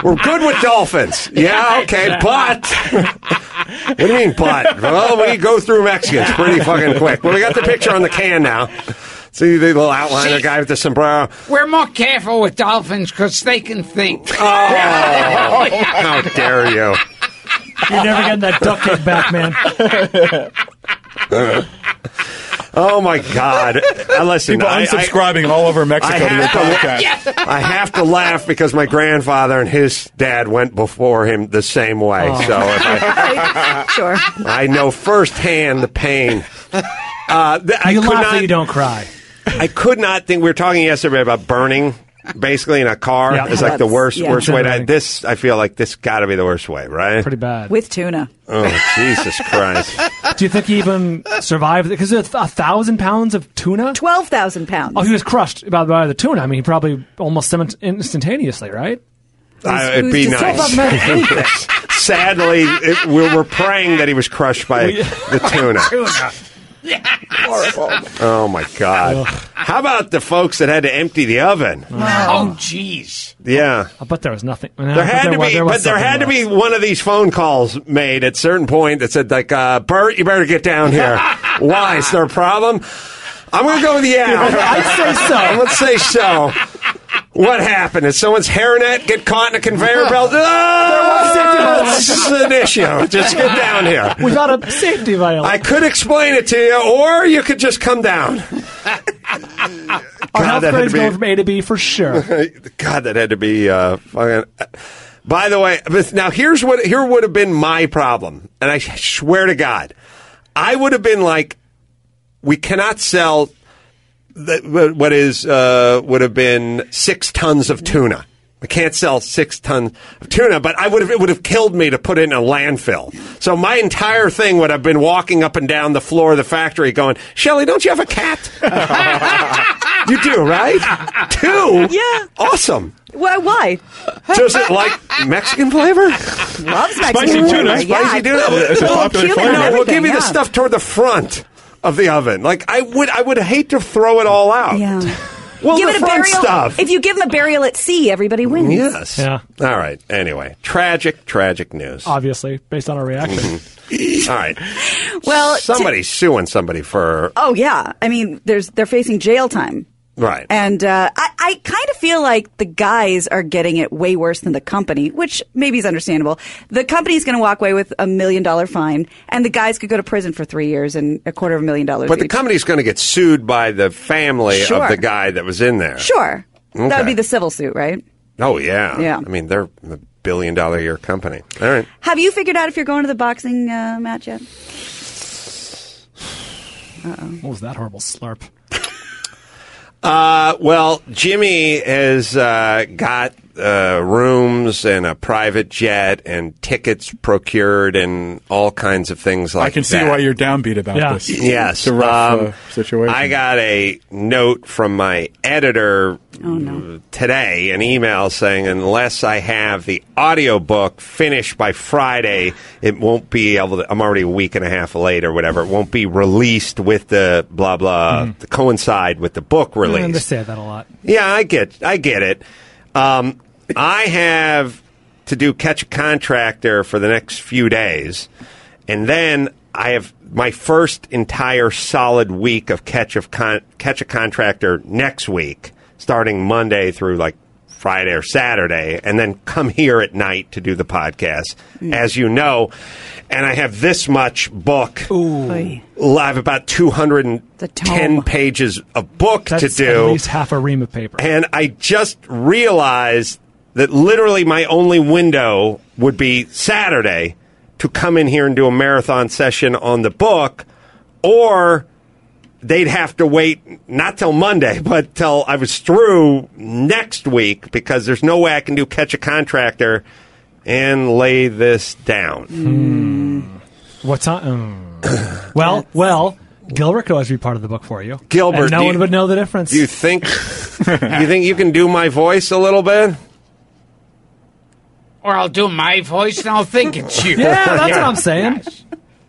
We're good with dolphins. Yeah, okay, but what do you mean, but? Well, we go through Mexicans pretty fucking quick. Well, we got the picture on the can now. See the little outline of the guy with the sombrero. We're more careful with dolphins because they can think. *laughs* Oh, *laughs* how dare you! You're never getting that duck cake back, man. *laughs* Oh my God! Uh, listen, People I- I- unsubscribing all over Mexico I to your have podcast. I have to laugh because my grandfather and his dad went before him the same way. Oh. So if I, sure. I know firsthand the pain. Uh, th- I You could laugh not, that you don't cry. I could not think. We were talking yesterday about burning, basically in a car. Yeah. It's like the worst, yeah. worst way. To, Incinerating. this, I feel like this got to be the worst way, right? Pretty bad. With tuna. Oh Jesus *laughs* Christ! Do you think he even survived? Because it's a thousand pounds of tuna. 12,000 pounds. Oh, he was crushed by, by the tuna. I mean, he probably almost instantaneously, right? Uh, it'd be nice. say about *laughs* anything? Sadly, it, we were praying that he was crushed by the tuna. *laughs* Horrible. Oh my God! How about the folks that had to empty the oven? Oh, jeez. Yeah, I bet there was nothing. there had to be, but there had to be one of these phone calls made at a certain point that said like, uh, "Bert, you better get down here." *laughs* Why? Is there a problem? I'm going to go with yeah. I'd say so. Let's say so. What happened? Did someone's hairnet get caught in a conveyor belt? Oh, this is an issue. Just get down here. We got a safety violation. I could explain it to you, or you could just come down. Our God, health grades to be- go from A to B for sure. *laughs* God, that had to be uh. By the way, now here's what here would have been my problem, and I swear to God, I would have been like, we cannot sell the, what is uh, would have been six tons of tuna. I can't sell six tons of tuna, but I would have it would have killed me to put it in a landfill. So my entire thing would have been walking up and down the floor of the factory, going, "Shelly, don't you have a cat? *laughs* you do, right? Two? Yeah. Awesome. Why? Why? Does it like Mexican flavor? Loves Mexican Spicy tuna. flavor. Yeah. Spicy tuna. It's a popular flavor. No, we'll give everything, you the stuff toward the front of the oven. Like I would, I would hate to throw it all out. Yeah. *laughs* Well, give the it a front burial. stuff. If you give them a burial at sea, everybody wins. Yes. Yeah. All right. Anyway, tragic, tragic news. Obviously, based on our reaction. Mm-hmm. All right. *laughs* Well, to- Somebody's suing somebody for oh yeah. I mean, there's they're facing jail time. Right. And uh, I, I kind of feel like the guys are getting it way worse than the company, which maybe is understandable. The company's going to walk away with a million dollar fine, and the guys could go to prison for three years and a quarter of a million dollars. But the each. company's going to get sued by the family Sure. of the guy that was in there. sure, that would be the civil suit, right? Oh yeah. Yeah. I mean, they're a billion dollar a year company. All right. Have you figured out if you're going to the boxing uh, match yet? Oh, What was that horrible slurp? Uh, well, Jimmy has uh, got uh, rooms and a private jet and tickets procured and all kinds of things like that. I can see that. why you're downbeat about this. Yes, It's a rough um, uh, situation. I got a note from my editor today, an email saying unless I have the audiobook finished by Friday, it won't be able to. I'm already a week and a half late or whatever. It won't be released with the blah blah to coincide with the book release. I release. understand that a lot. Yeah, I get, I get it. Um, I have to do catch a contractor for the next few days, and then I have my first entire solid week of catch of con- catch a contractor next week, starting Monday through like Friday or Saturday, and then come here at night to do the podcast, as you know. And I have this much book. Oy. I have about 210 pages of book That's to do. at least half a ream of paper. And I just realized that literally my only window would be Saturday to come in here and do a marathon session on the book, or they'd have to wait not till Monday, *laughs* but till I was through next week because there's no way I can do catch a contractor and lay this down. What's on? mm. *coughs* well, well, Gilbert could always be part of the book for you. Gilbert, and no one you- would know the difference. You think *laughs* you think you can do my voice a little bit? Or I'll do my voice and I'll think it's you. Yeah, that's *laughs* what I'm saying.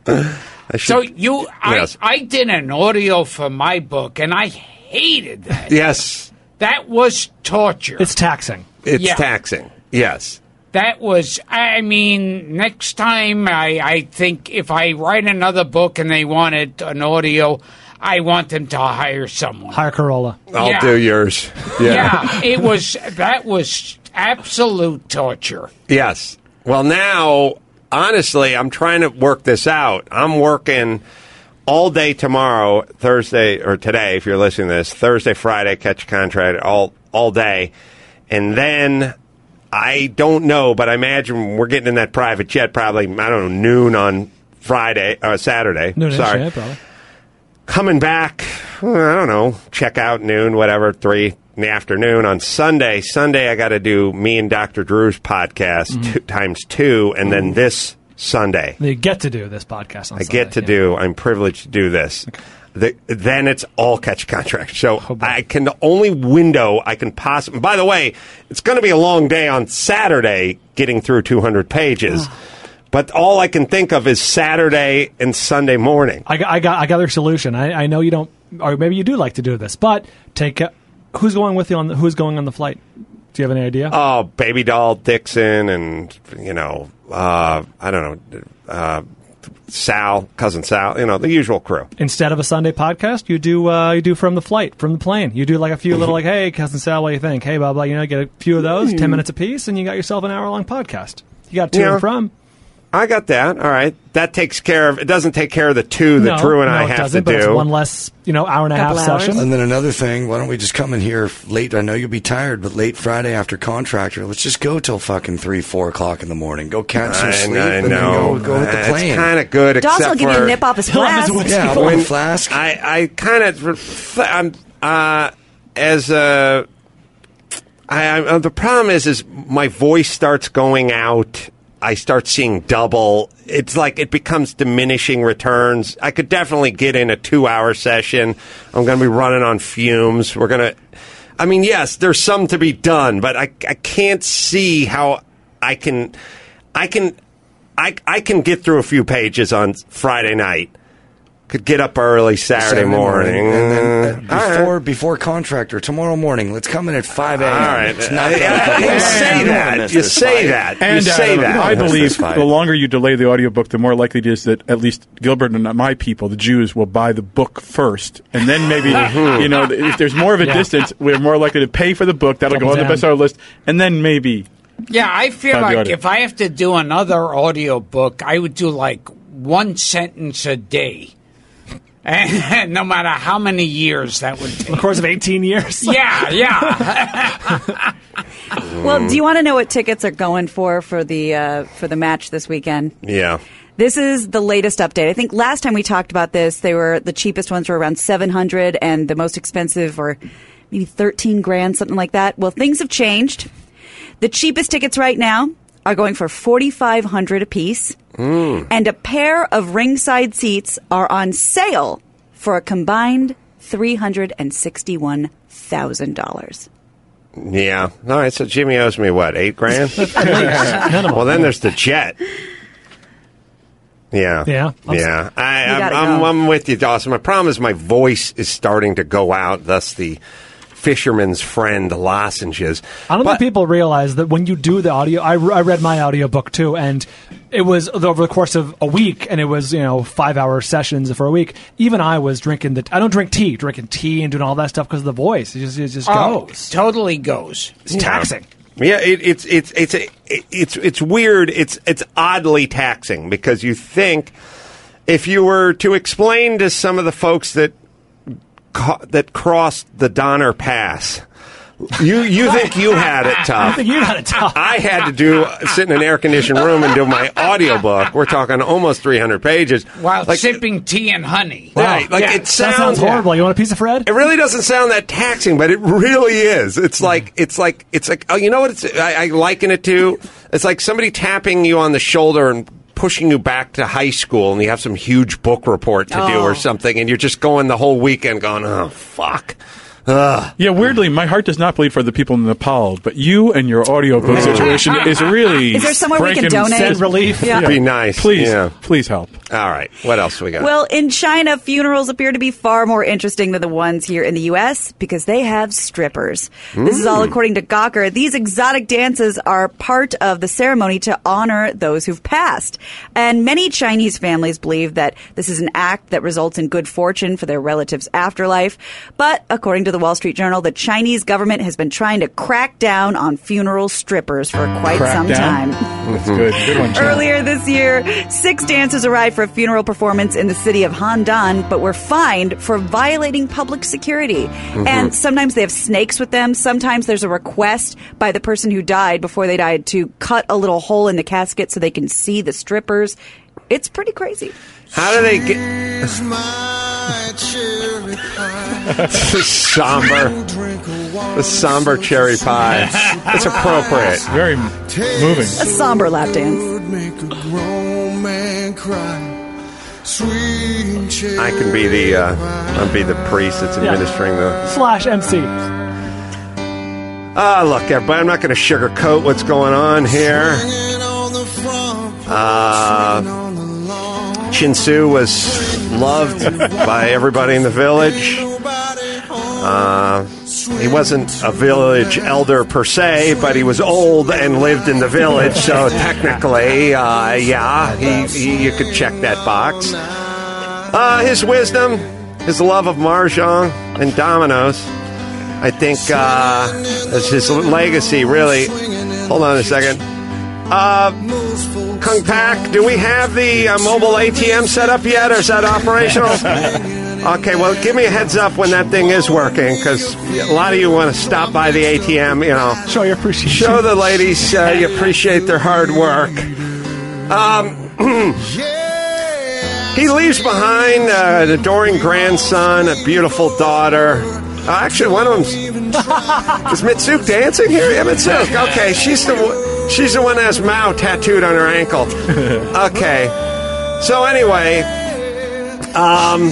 I So you, I, Yes. I did an audio for my book, and I hated that. Yes, That was torture. It's taxing. it's Yeah. taxing. Yes. That was, I mean, next time I, I think if I write another book and they wanted an audio, I want them to hire someone. Hire Carolla. I'll Yeah. do yours. Yeah, it was, that was absolute torture. Yes. Well, now, honestly, I'm trying to work this out. I'm working all day tomorrow, Thursday or today, if you're listening to this, Thursday, Friday, catch a contract all all day, and then I don't know, but I imagine we're getting in that private jet probably I don't know noon on Friday, uh, Saturday. No, no, sorry, yeah, probably. Coming back, I don't know, check out noon, whatever, three in the afternoon on Sunday. Sunday, I got to do me and Dr. Drew's podcast Mm-hmm. two, times two, and then this Sunday. They get to do this podcast on I get to do, I'm privileged to do this. The, then it's all catch contract. So Oh, I can, the only window I can possibly, by the way, it's going to be a long day on Saturday getting through 200 pages. But all I can think of is Saturday and Sunday morning. I got, I got, I got their solution. I, I know you don't, or maybe you do like to do this, but take uh, who's going with you on the, who's going on the flight. Do you have any idea? Oh, Baby Doll Dixon and, you know, uh, I don't know, uh, Sal, cousin Sal, you know, the usual crew. Instead of a Sunday podcast, you do uh, you do from the flight, from the plane. You do like a few little like, hey, cousin Sal, what do you think? Hey, blah blah. You know, get a few of those, ten minutes apiece, and you got yourself an hour long podcast. You got to Yeah. and from. I got that. All right. That takes care of, it doesn't take care of the two that no, Drew and no, I it have doesn't, to but it's do. one less, you know, hour and a half session. And then another thing, why don't we just come in here late? I know you'll be tired, but late Friday after contractor, let's just go till fucking three, four o'clock in the morning. Go catch some I, sleep I and know. then go, go with the It's plane. kind of good, Dawes except will give you for a nip off his *laughs* He'll his flask. whiskey. yeah, When- one flask. I, I kind of, I'm, uh, as a, I, I, uh, the problem is, is my voice starts going out. I start seeing double. It's like it becomes diminishing returns. I could definitely get in a two-hour session. I'm going to be running on fumes. We're going to. I mean, yes, there's some to be done, but I, I can't see how I can. I can. I, I can get through a few pages on Friday night. Could get up early Saturday, morning. And then uh, mm. All right. before before contractor tomorrow morning, let's come in at five a.m. All right. It's not Yeah, that you say don't that. You say fight. that. You And uh, say Adam, that. I believe the longer you delay the audiobook, the more likely it is that at least Gilbert and my people, the Jews, will buy the book first, and then maybe mm-hmm. you know if there's more of a Yeah. distance, we're more likely to pay for the book. That'll go Double on the down. bestseller list, and then maybe Yeah, I feel like audio. if I have to do another audio book, I would do like one sentence a day. And *laughs* no matter how many years that would In take. the course of eighteen years. *laughs* Yeah, yeah. *laughs* Well, do you want to know what tickets are going for for the uh, for the match this weekend? Yeah. This is the latest update. I think last time we talked about this, they were the cheapest ones were around seven hundred, and the most expensive or maybe thirteen grand, something like that. Well, things have changed. The cheapest tickets right now are going for 4500 apiece, Mm. and a pair of ringside seats are on sale for a combined $361,000. Yeah. All right. So Jimmy owes me what? Eight grand. *laughs* *laughs* well, then there's the jet. Yeah. Yeah. I'm yeah. I, You I'm, I'm. I'm with you, Dawson. My problem is my voice is starting to go out. Thus the fisherman's friend lozenges. I don't think people realize that when you do the audio, I, I read my audiobook too, and it was over the course of a week, and it was, you know, five hour sessions for a week. Even I was drinking the, I don't drink tea, drinking tea and doing all that stuff because of the voice. It just, it just Oh, goes. totally goes. It's taxing. Yeah, it, it's it's it's a, it- it's it's weird. It's it's oddly taxing because you think if you were to explain to some of the folks that ca- that crossed the Donner Pass. You you think you had it tough? *laughs* I think you had it tough. I had to do sit in an air conditioned room and do my audiobook. We're talking almost 300 pages. While sipping tea and honey. Right, like Yeah. it sounds, horrible. You want a piece of Fred? It really doesn't sound that taxing, but it really is. It's hmm. like it's like it's like oh, you know what? It's I, I liken it to. It's like somebody tapping you on the shoulder and pushing you back to high school, and you have some huge book report to do Oh. or something, and you're just going the whole weekend going, oh fuck. Ugh. Yeah, weirdly, my heart does not bleed for the people in Nepal, but you and your audiobook situation is really. Is there somewhere we can donate? Send relief? Yeah. Be nice. Please, Yeah. please help. All right. What else we got? Well, in China, funerals appear to be far more interesting than the ones here in the U.S. because they have strippers. This is all Mm. according to Gawker. These exotic dances are part of the ceremony to honor those who've passed. And many Chinese families believe that this is an act that results in good fortune for their relatives' afterlife. But according to the Wall Street Journal, the Chinese government has been trying to crack down on funeral strippers for quite Crack some down? time. That's good. Good one, Earlier this year, six dancers arrived for a funeral performance in the city of Handan, but were fined for violating public security. Mm-hmm. And sometimes they have snakes with them. Sometimes there's a request by the person who died before they died to cut a little hole in the casket so they can see the strippers. It's pretty crazy. How do they get *laughs* the somber, the somber cherry pie? It's appropriate. Very moving. A somber lap dance. I can be the uh, I'll be the priest that's Yeah. administering the. Slash MC. Ah, look, everybody. I'm not going to sugarcoat what's going on here. Uh, Chinsu was loved by everybody in the village. Uh, he wasn't a village elder per se, but he was old and lived in the village, so technically, uh, yeah, he, he, you could check that box. Uh, his wisdom, his love of mahjong and dominoes, I think, uh, is his legacy. Really, hold on a second. Uh, Kung Pak, do we have the uh, mobile ATM set up yet, or is that operational? *laughs* Okay, well, give me a heads up when that thing is working, because a lot of you want to stop by the ATM. You know, show your appreciation. Show the ladies uh, you appreciate their hard work. Um, *clears throat* he leaves behind uh, an adoring grandson, a beautiful daughter. Uh, actually, one of them is Mitsuk dancing here. Yeah, Mitsuk. Okay, she's the one- she's the one that has Mao tattooed on her ankle. *laughs* Okay, so anyway, um,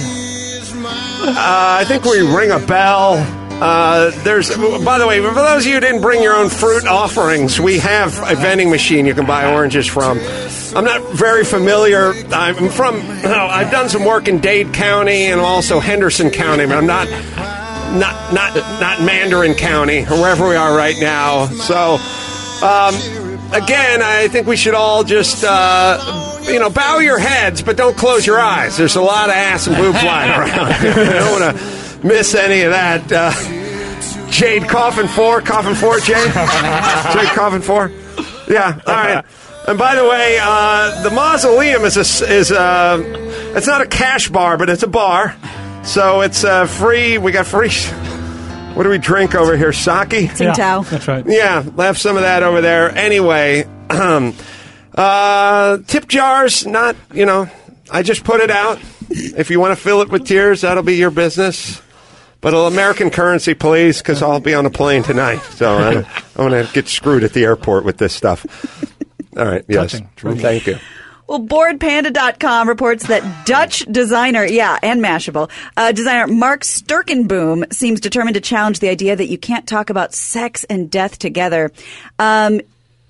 uh, I think we ring a bell. Uh, there's, by the way, for those of you who didn't bring your own fruit offerings, we have a vending machine you can buy oranges from. I'm not very familiar. I'm from. *clears throat* I've done some work in Dade County and also Henderson County, but I'm not not not not Mandarin County or wherever we are right now. So, um, again, I think we should all just uh, you know bow your heads, but don't close your eyes. There's a lot of ass and boob flying around. you *laughs* don't want to miss any of that. Uh, Jade Coffin Four, Coffin Four, Jade, *laughs* Jade Coffin Four. Yeah, all right. And by the way, uh, the mausoleum is a, is a, it's not a cash bar, but it's a bar. So it's uh, free. We got free. *laughs* What do we drink over here? Sake. Tsingtao. That's right. Yeah, have some of that over there. Anyway, um, *clears throat* uh, tip jars. Not you know. I just put it out. If you want to fill it with tears, that'll be your business. But an American currency, please, because I'll be on a plane tonight. So I'm, I'm going to get screwed at the airport with this stuff. All right. Yes. Touching. Thank you. Well, BoredPanda.com reports that Dutch designer, yeah, and Mashable, uh, designer Mark Sturkenboom seems determined to challenge the idea that you can't talk about sex and death together. Um,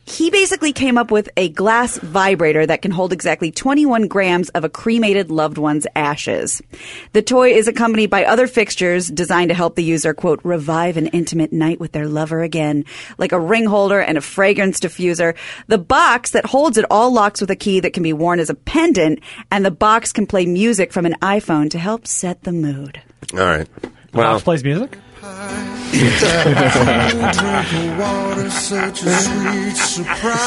he basically came up with a glass vibrator that can hold exactly 21 grams of a cremated loved one's ashes. The toy is accompanied by other fixtures designed to help the user, quote, revive an intimate night with their lover again, like a ring holder and a fragrance diffuser. The box that holds it all locks with a key that can be worn as a pendant, and the box can play music from an iPhone to help set the mood. All right. Well, Well, plays music.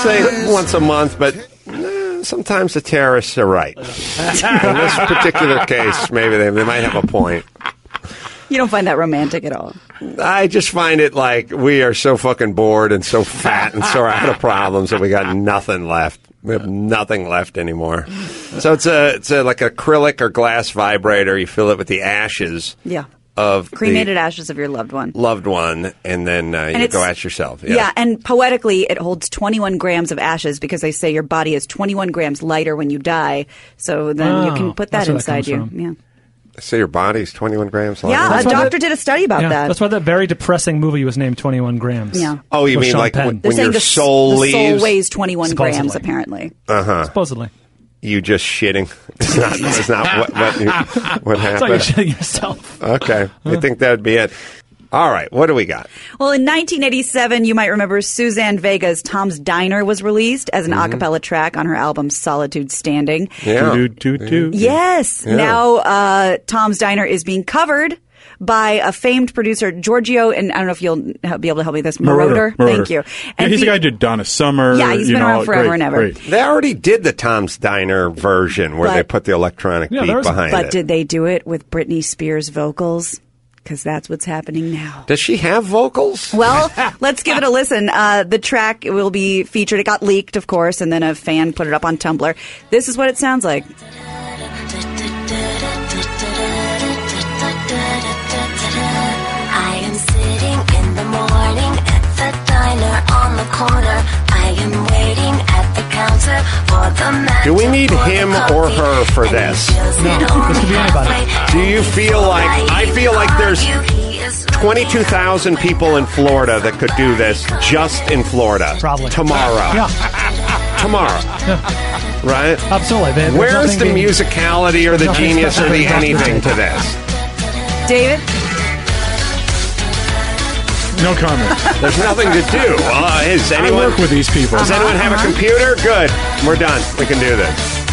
Say once a month, but eh, sometimes the terrorists are right. In this particular case, maybe they, they might have a point. You don't find that romantic at all. I just find it like we are so fucking bored and so fat and so out of problems that we got nothing left. We have nothing left anymore. So it's a it's a like acrylic or glass vibrator. You fill it with the ashes Yeah. Of Cremated the ashes of your loved one. loved one, and then uh, you go at yourself. Yeah. and poetically, it holds 21 grams of ashes because they say your body is 21 grams lighter when you die. So then you Oh, can put that that's where that inside you. comes from. Yeah, So your body's twenty one grams. lighter? yeah. A That's why doctor that- did a study about Yeah, that. That's why that very depressing movie was named 21 Grams. Yeah. Oh, you mean Sean like Penn. when, They're when saying your the, soul the leaves? soul weighs 21 grams, apparently. Uh huh. Supposedly. You just shitting. *laughs* It's not. It's not what what, you, what That's why you're happened. shitting yourself. Okay, I think that would be it. All right, what do we got? Well, in 1987, you might remember Suzanne Vega's Tom's Diner was released as an a cappella track on her album Solitude Standing. Yeah. Doo, doo, doo, doo. Yes. Yeah. Now, uh, Tom's Diner is being covered by a famed producer, Giorgio, and I don't know if you'll be able to help me with this. Moroder. Thank you. Yeah, he's he- the guy who did Donna Summer. Yeah, he's you been know, around forever great, and ever. great. They already did the Tom's Diner version where But- they put the electronic Yeah, beat was- behind But it. But did they do it with Britney Spears vocals? Because that's what's happening now. Does she have vocals? Well, *laughs* let's give it a listen. Uh, the track will be featured. It got leaked, of course, and then a fan put it up on Tumblr. This is what it sounds like. Corner. I am waiting at the counter for the man. Do we need him or her for this? No, this *laughs* could be anybody. Do you feel like I feel like there's 22,000 people in Florida that could do this just in Florida Probably. tomorrow. Yeah. Tomorrow. Yeah. Right? Absolutely. There- Where's the being- musicality or the genius or the anything to this? David? No comment. There's nothing to do. Uh, is I anyone work with these people. Does anyone have a computer? Good. We're done. We can do this.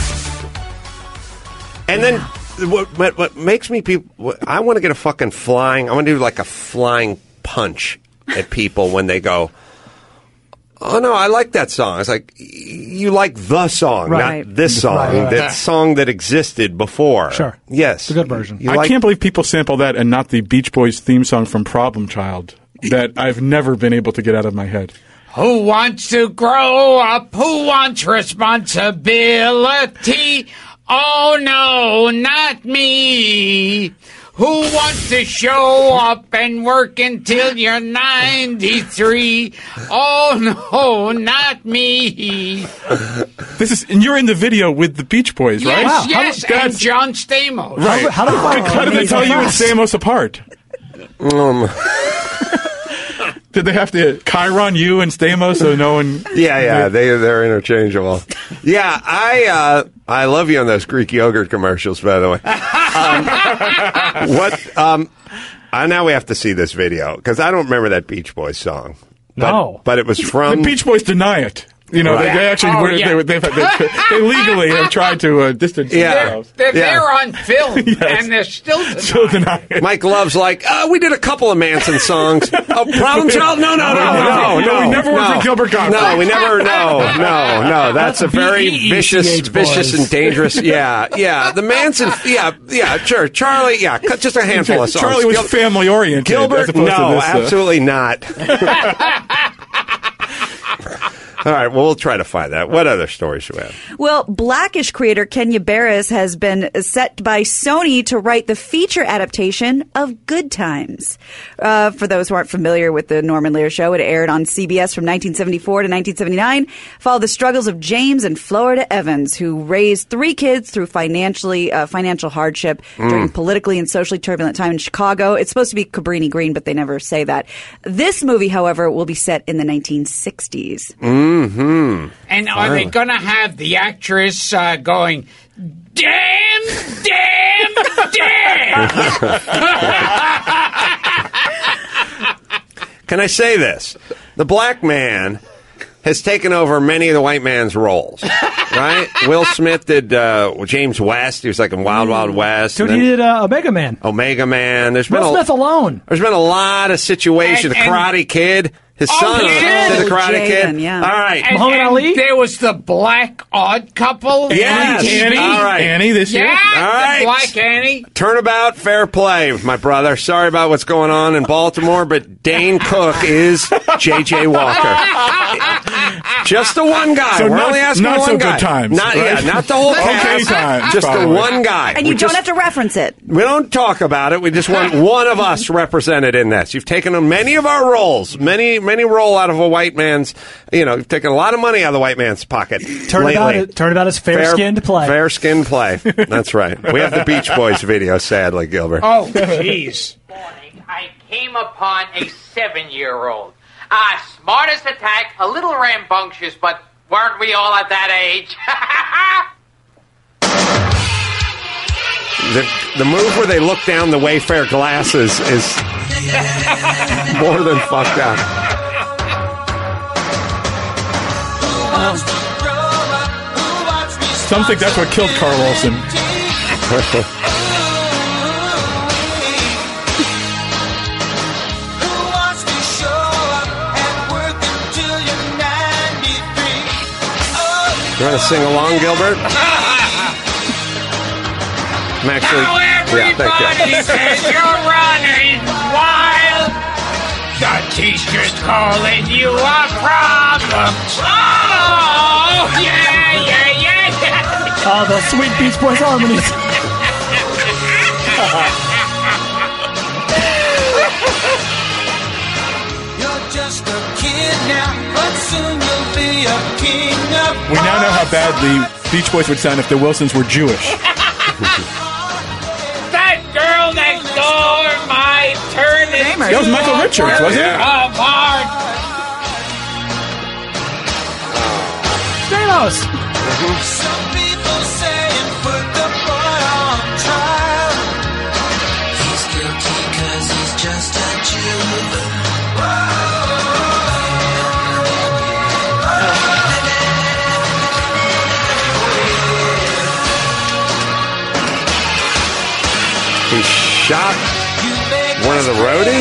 And then what, what, what makes me people, what, I want to get a fucking flying, I want to do like a flying punch at people when they go, Oh no, I like that song. It's like you like the song, Right. not this song. Right, right. That song that existed before. Sure. Yes, It's a good version. You I like- can't believe people sample that and not the Beach Boys theme song from Problem Child that I've never been able to get out of my head. Who wants to grow up? Who wants responsibility? Oh no, not me. Who wants to show up and work until you're 93? Oh no, not me. This is, and you're in the video with the Beach Boys, right? Yes, yes, and That's- John Stamos. Right. How do- how do- How did they tell you and Stamos apart? Um, Did they have to Chiron you and Stamos so no one? *laughs* Yeah, yeah, they they're interchangeable. Yeah, I uh, I love you on those Greek yogurt commercials. By the way, *laughs* um, what? Um, uh, now we have to see this video because I don't remember that Beach Boys song. But, No. but it was from The Beach Boys deny it. You know, they, Right. they actually Oh, were- yeah. they, were- they've, they, they *laughs* legally have tried to uh, distance Yeah. themselves. They're Yeah. there on film, *laughs* Yes. and they're still Still denying. deny it. Mike Love's like, uh, we did a couple of Manson songs. *laughs* Oh, Problem Child? No, no, no, no, no, No, we never worked no. with Gilbert Gottfried. No, we never. No, no, no. That's a very B.E.E.C.H. vicious, vicious and dangerous. Yeah, yeah. The Manson. Yeah, yeah. Sure, Charlie. Yeah, cut just a handful of songs. Charlie was Gil- family oriented. Gilbert, as no, to this, uh, absolutely not. All right. Well, we'll try to find that. What other stories do we have? Well, Blackish creator Kenya Barris has been set by Sony to write the feature adaptation of Good Times. Uh, for those who aren't familiar with the Norman Lear show, it aired on CBS from 1974 to 1979. Followed the struggles of James and Florida Evans, who raised three kids through financially uh, financial hardship Mm. during politically and socially turbulent time in Chicago. It's supposed to be Cabrini Green, but they never say that. This movie, however, will be set in the 1960s. Mm-hmm. And are they going to have the actress uh, going, damn, damn, damn? *laughs* Can I say this? The black man has taken over many of the white man's roles, right? *laughs* Will Smith did uh, James West. He was like in Wild Wild West. Dude, he then did uh, Omega Man. Omega Man. There's been Will a, Smith alone. There's been a lot of situations. And- the Karate Kid. His Oh, son yeah. did the oh, Karate Jaden, Kid. yeah. All right. And, and there was the Black Odd Couple. Yes. on TV. All right. Annie this yeah, year? All right. the Black Annie. Turnabout, fair play, my brother. Sorry about what's going on in Baltimore, but Dane Cook is J.J. Walker. *laughs* Just the one guy. So We're not- only asking not one so good guy. times, Not right? yeah, not the whole Okay cast. times, just the one guy. And We you don't just- have to reference it. We don't talk about it. We just want *laughs* one of us represented in this. You've taken many of our roles, many many roll out of a white man's. You know, you've taken a lot of money out of the white man's pocket. Turnabout, lately. turnabout is fair skinned play. Fair skinned play. That's right. We have the Beach Boys video. Sadly, Gilbert. Oh, jeez. Morning, I came upon a seven-year-old. Ah, smart as a a little rambunctious, but weren't we all at that age? The, the move where they look down the Wayfarer glasses is more than fucked up. Some think that's what killed Carl Wilson. *laughs* You want to sing along, Gilbert? *laughs* I'm actually, Now yeah, everybody you. says you're running wild. The teacher's calling you a problem. Oh, yeah, yeah, yeah, yeah. Oh, the sweet Beach Boys harmonies. *laughs* You're just a kid now, but soon you'll be a king of We now know how bad the Beach Boys would sound if the Wilsons were Jewish. That girl next door might turn into That was Michael Richards, wasn't it? work of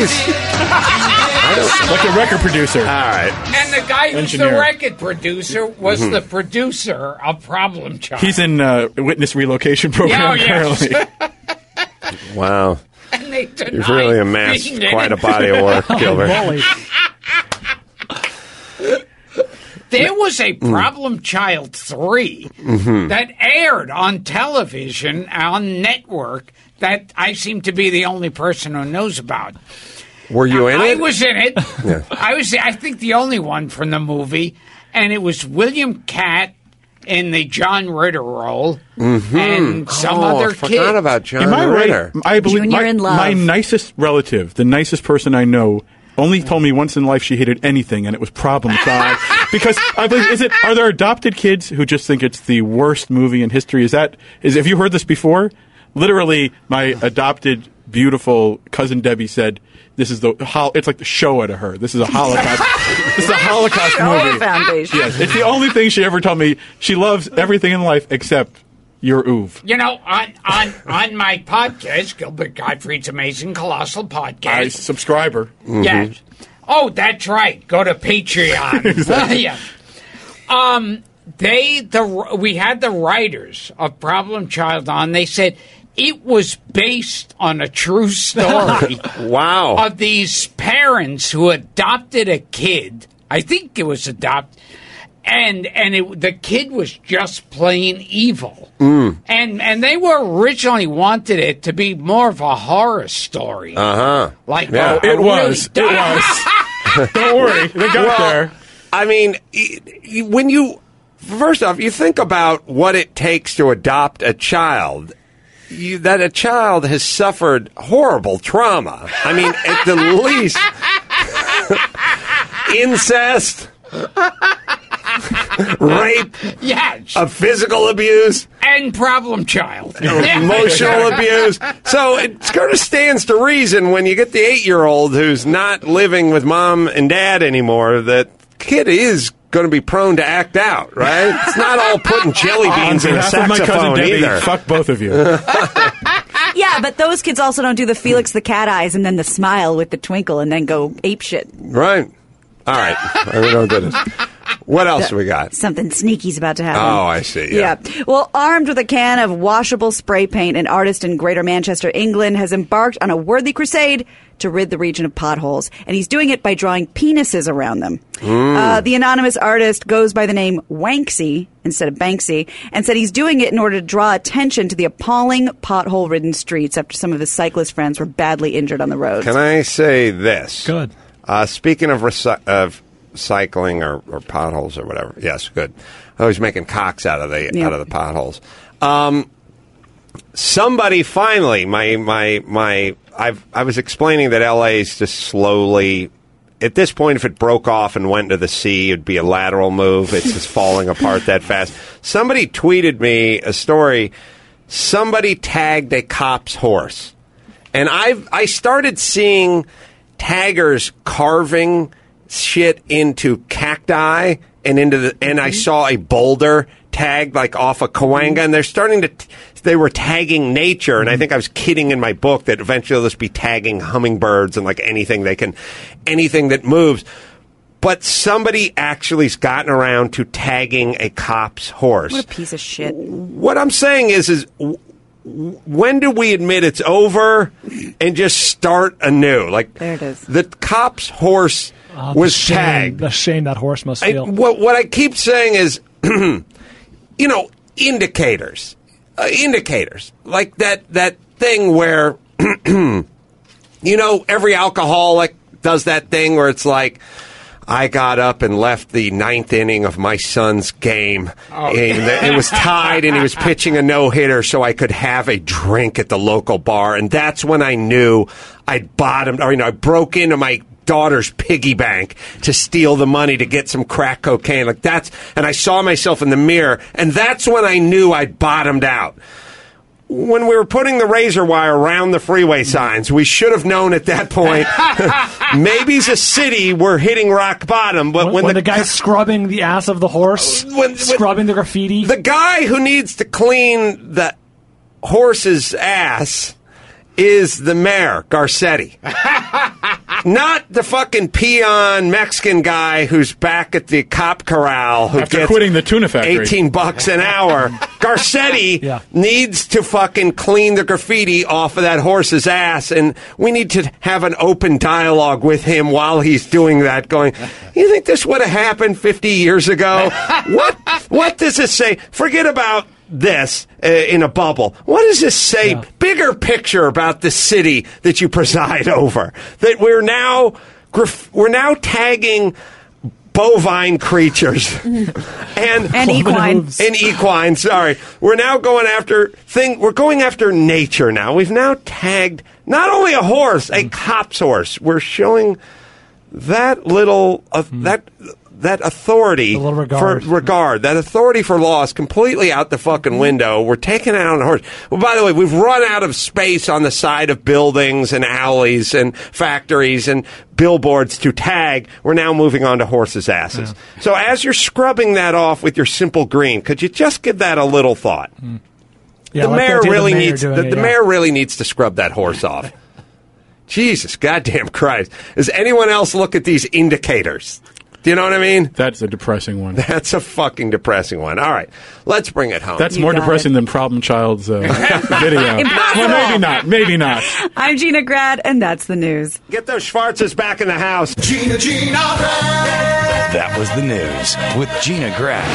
of the roadies. I don't, like a record producer. All right. And the guy who's the record producer was Mhm. the producer of Problem Child. He's in uh, witness relocation program Oh, yes. currently. *laughs* Wow. And they denied You've really amassed being quite a body of work, *laughs* Gilbert. There was a Problem Child 3 Mhm. that aired on television, on network, that I seem to be the only person who knows about. Were you in I it? I was in it. *laughs* Yeah. I was, I think, the only one from the movie, and it was William Katt in the John Ritter role, mm-hmm. and some Oh, other I forgot kid. about John Am I Ritter. right? I believe my, my nicest relative, the nicest person I know, only told me once in life she hated anything, and it was Problem Child. *laughs* because I believe, is it? Are there adopted kids who just think it's the worst movie in history? Is that? Is have you heard this before? Literally, my adopted beautiful cousin Debbie said. This is the hol- it's like the Shoah to her. This is a Holocaust. *laughs* this is a Holocaust movie. Foundation. Yes, it's the only thing she ever told me. She loves everything in life except your oof. You know, on on on my podcast, Gilbert Gottfried's Amazing Colossal I Podcast. subscriber. Yes. Oh, that's right. Go to Patreon. *laughs* Exactly. *laughs* yeah. Um, they the we had the writers of Problem Child on. They said it was based on a true story. *laughs* wow. Of these parents who adopted a kid. I think it was adopt, and and it, the kid was just plain evil. Mm. And and they were originally wanted it to be more of a horror story. Uh huh. Like yeah. a- a really dark- *laughs* Don't worry, they got Well, there. I mean, y- y- when you first off, you think about what it takes to adopt a child. You, that a child has suffered horrible trauma. I mean, at the least, *laughs* incest, rape, yes, a physical abuse, and problem child. *laughs* emotional abuse. So it kind of stands to reason when you get the eight year old who's not living with mom and dad anymore that kid is going to be prone to act out, right? It's not all putting jelly *laughs* beans in a behalf of my cousin saxophone either. Fuck both of you. *laughs* yeah, but those kids also don't do the Felix the cat eyes and then the smile with the twinkle and then go ape shit. Right. All right. I don't know what that is. What else we got? Something sneaky's about to happen. Oh, I see. Yeah. Well, armed with a can of washable spray paint, an artist in Greater Manchester, England, has embarked on a worthy crusade to rid the region of potholes, and he's doing it by drawing penises around them. Mm. Uh, the anonymous artist goes by the name Wanksy instead of Banksy, and said he's doing it in order to draw attention to the appalling pothole-ridden streets after some of his cyclist friends were badly injured on the roads. Can I say this? Good. Uh, speaking of recy- of cycling or, or potholes or whatever, yes, good. I was making cocks out of the Yeah. out of the potholes. Um, somebody finally, my my my, I've I was explaining that L.A. is just slowly. At this point, if it broke off and went to the sea, it'd be a lateral move. It's just *laughs* falling apart that fast. Somebody tweeted me a story. Somebody tagged a cop's horse and I've I started seeing taggers carving shit into cacti and into the and I mm-hmm. saw a boulder tagged like off a Cahuenga mm-hmm. and they're starting to they were tagging nature and I think I was kidding in my book that eventually they'll just be tagging hummingbirds and like anything they can anything that moves but somebody actually's gotten around to tagging a cop's horse What a piece of shit. what I'm saying is, is w- w- when do we admit it's over and just start anew? Like There it is. The cop's horse Oh, the was shame, tagged. The shame that horse must I, feel. what, what I keep saying is, *clears throat* you know, indicators, uh, indicators like that that thing where, *clears throat* you know, every alcoholic does that thing where it's like. I got up and left the ninth inning of my son's game. And it was tied, and he was pitching a no hitter, so I could have a drink at the local bar. And that's when I knew I'd bottomed, or you know, I broke into my daughter's piggy bank to steal the money to get some crack cocaine. Like that's, and I saw myself in the mirror, and that's when I knew I'd bottomed out. When we were putting the razor wire around the freeway signs, we should have known at that point. *laughs* maybe it's a city we're hitting rock bottom, but when, when, when the, the, guy's scrubbing the ass of the horse, scrubbing the graffiti. the guy who needs to clean the horse's ass is the mayor, Garcetti. *laughs* Not the fucking peon Mexican guy who's back at the cop corral who After gets quitting the tuna factory. 18 bucks an hour. *laughs* Garcetti needs to fucking clean the graffiti off of that horse's ass, and we need to have an open dialogue with him while he's doing that. Going, you think this would have happened 50 years ago? *laughs* what? What does this say? Forget about this uh, in a bubble. What does this say? Bigger picture about the city that you preside *laughs* over. That we're now graf- we're now tagging bovine creatures *laughs* and And equine. *laughs* and equine. Sorry, we're now going after thing. We're going after nature now. We've now tagged not only a horse, a cop's horse. We're showing that little uh, that that authority regard. for regard that authority for law is completely out the fucking mm-hmm. window. We're taking it out on a horse. Well, by the way, we've run out of space on the side of buildings and alleys and factories and billboards to tag. We're now moving on to horses' asses. So as you're scrubbing that off with your simple green, could you just give that a little thought? Mm. Yeah, the like mayor of the really mayor needs the, it, the yeah. mayor really needs to scrub that horse off. *laughs* Jesus, goddamn Christ! Does anyone else look at these indicators? Do you know what I mean? That's a depressing one. *laughs* That's a fucking depressing one. All right, let's bring it home. That's more depressing than Problem Child's uh, *laughs* video. *laughs* Impossible. Well, maybe not. Maybe not. I'm Gina Grad, and that's the news. Get those Schwarzes back in the house. Gina, Gina, Grad. That was the news with Gina Grad.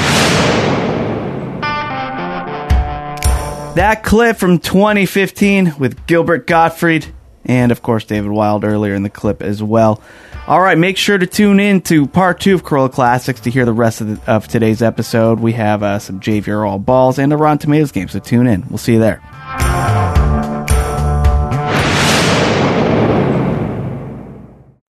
That clip from 2015 with Gilbert Gottfried and, of course, David Wild earlier in the clip as well. All right, make sure to tune in to part two of Carolla Classics to hear the rest of, the, of today's episode. We have uh, some Javier All Balls and a Rotten Tomatoes game, so tune in. We'll see you there.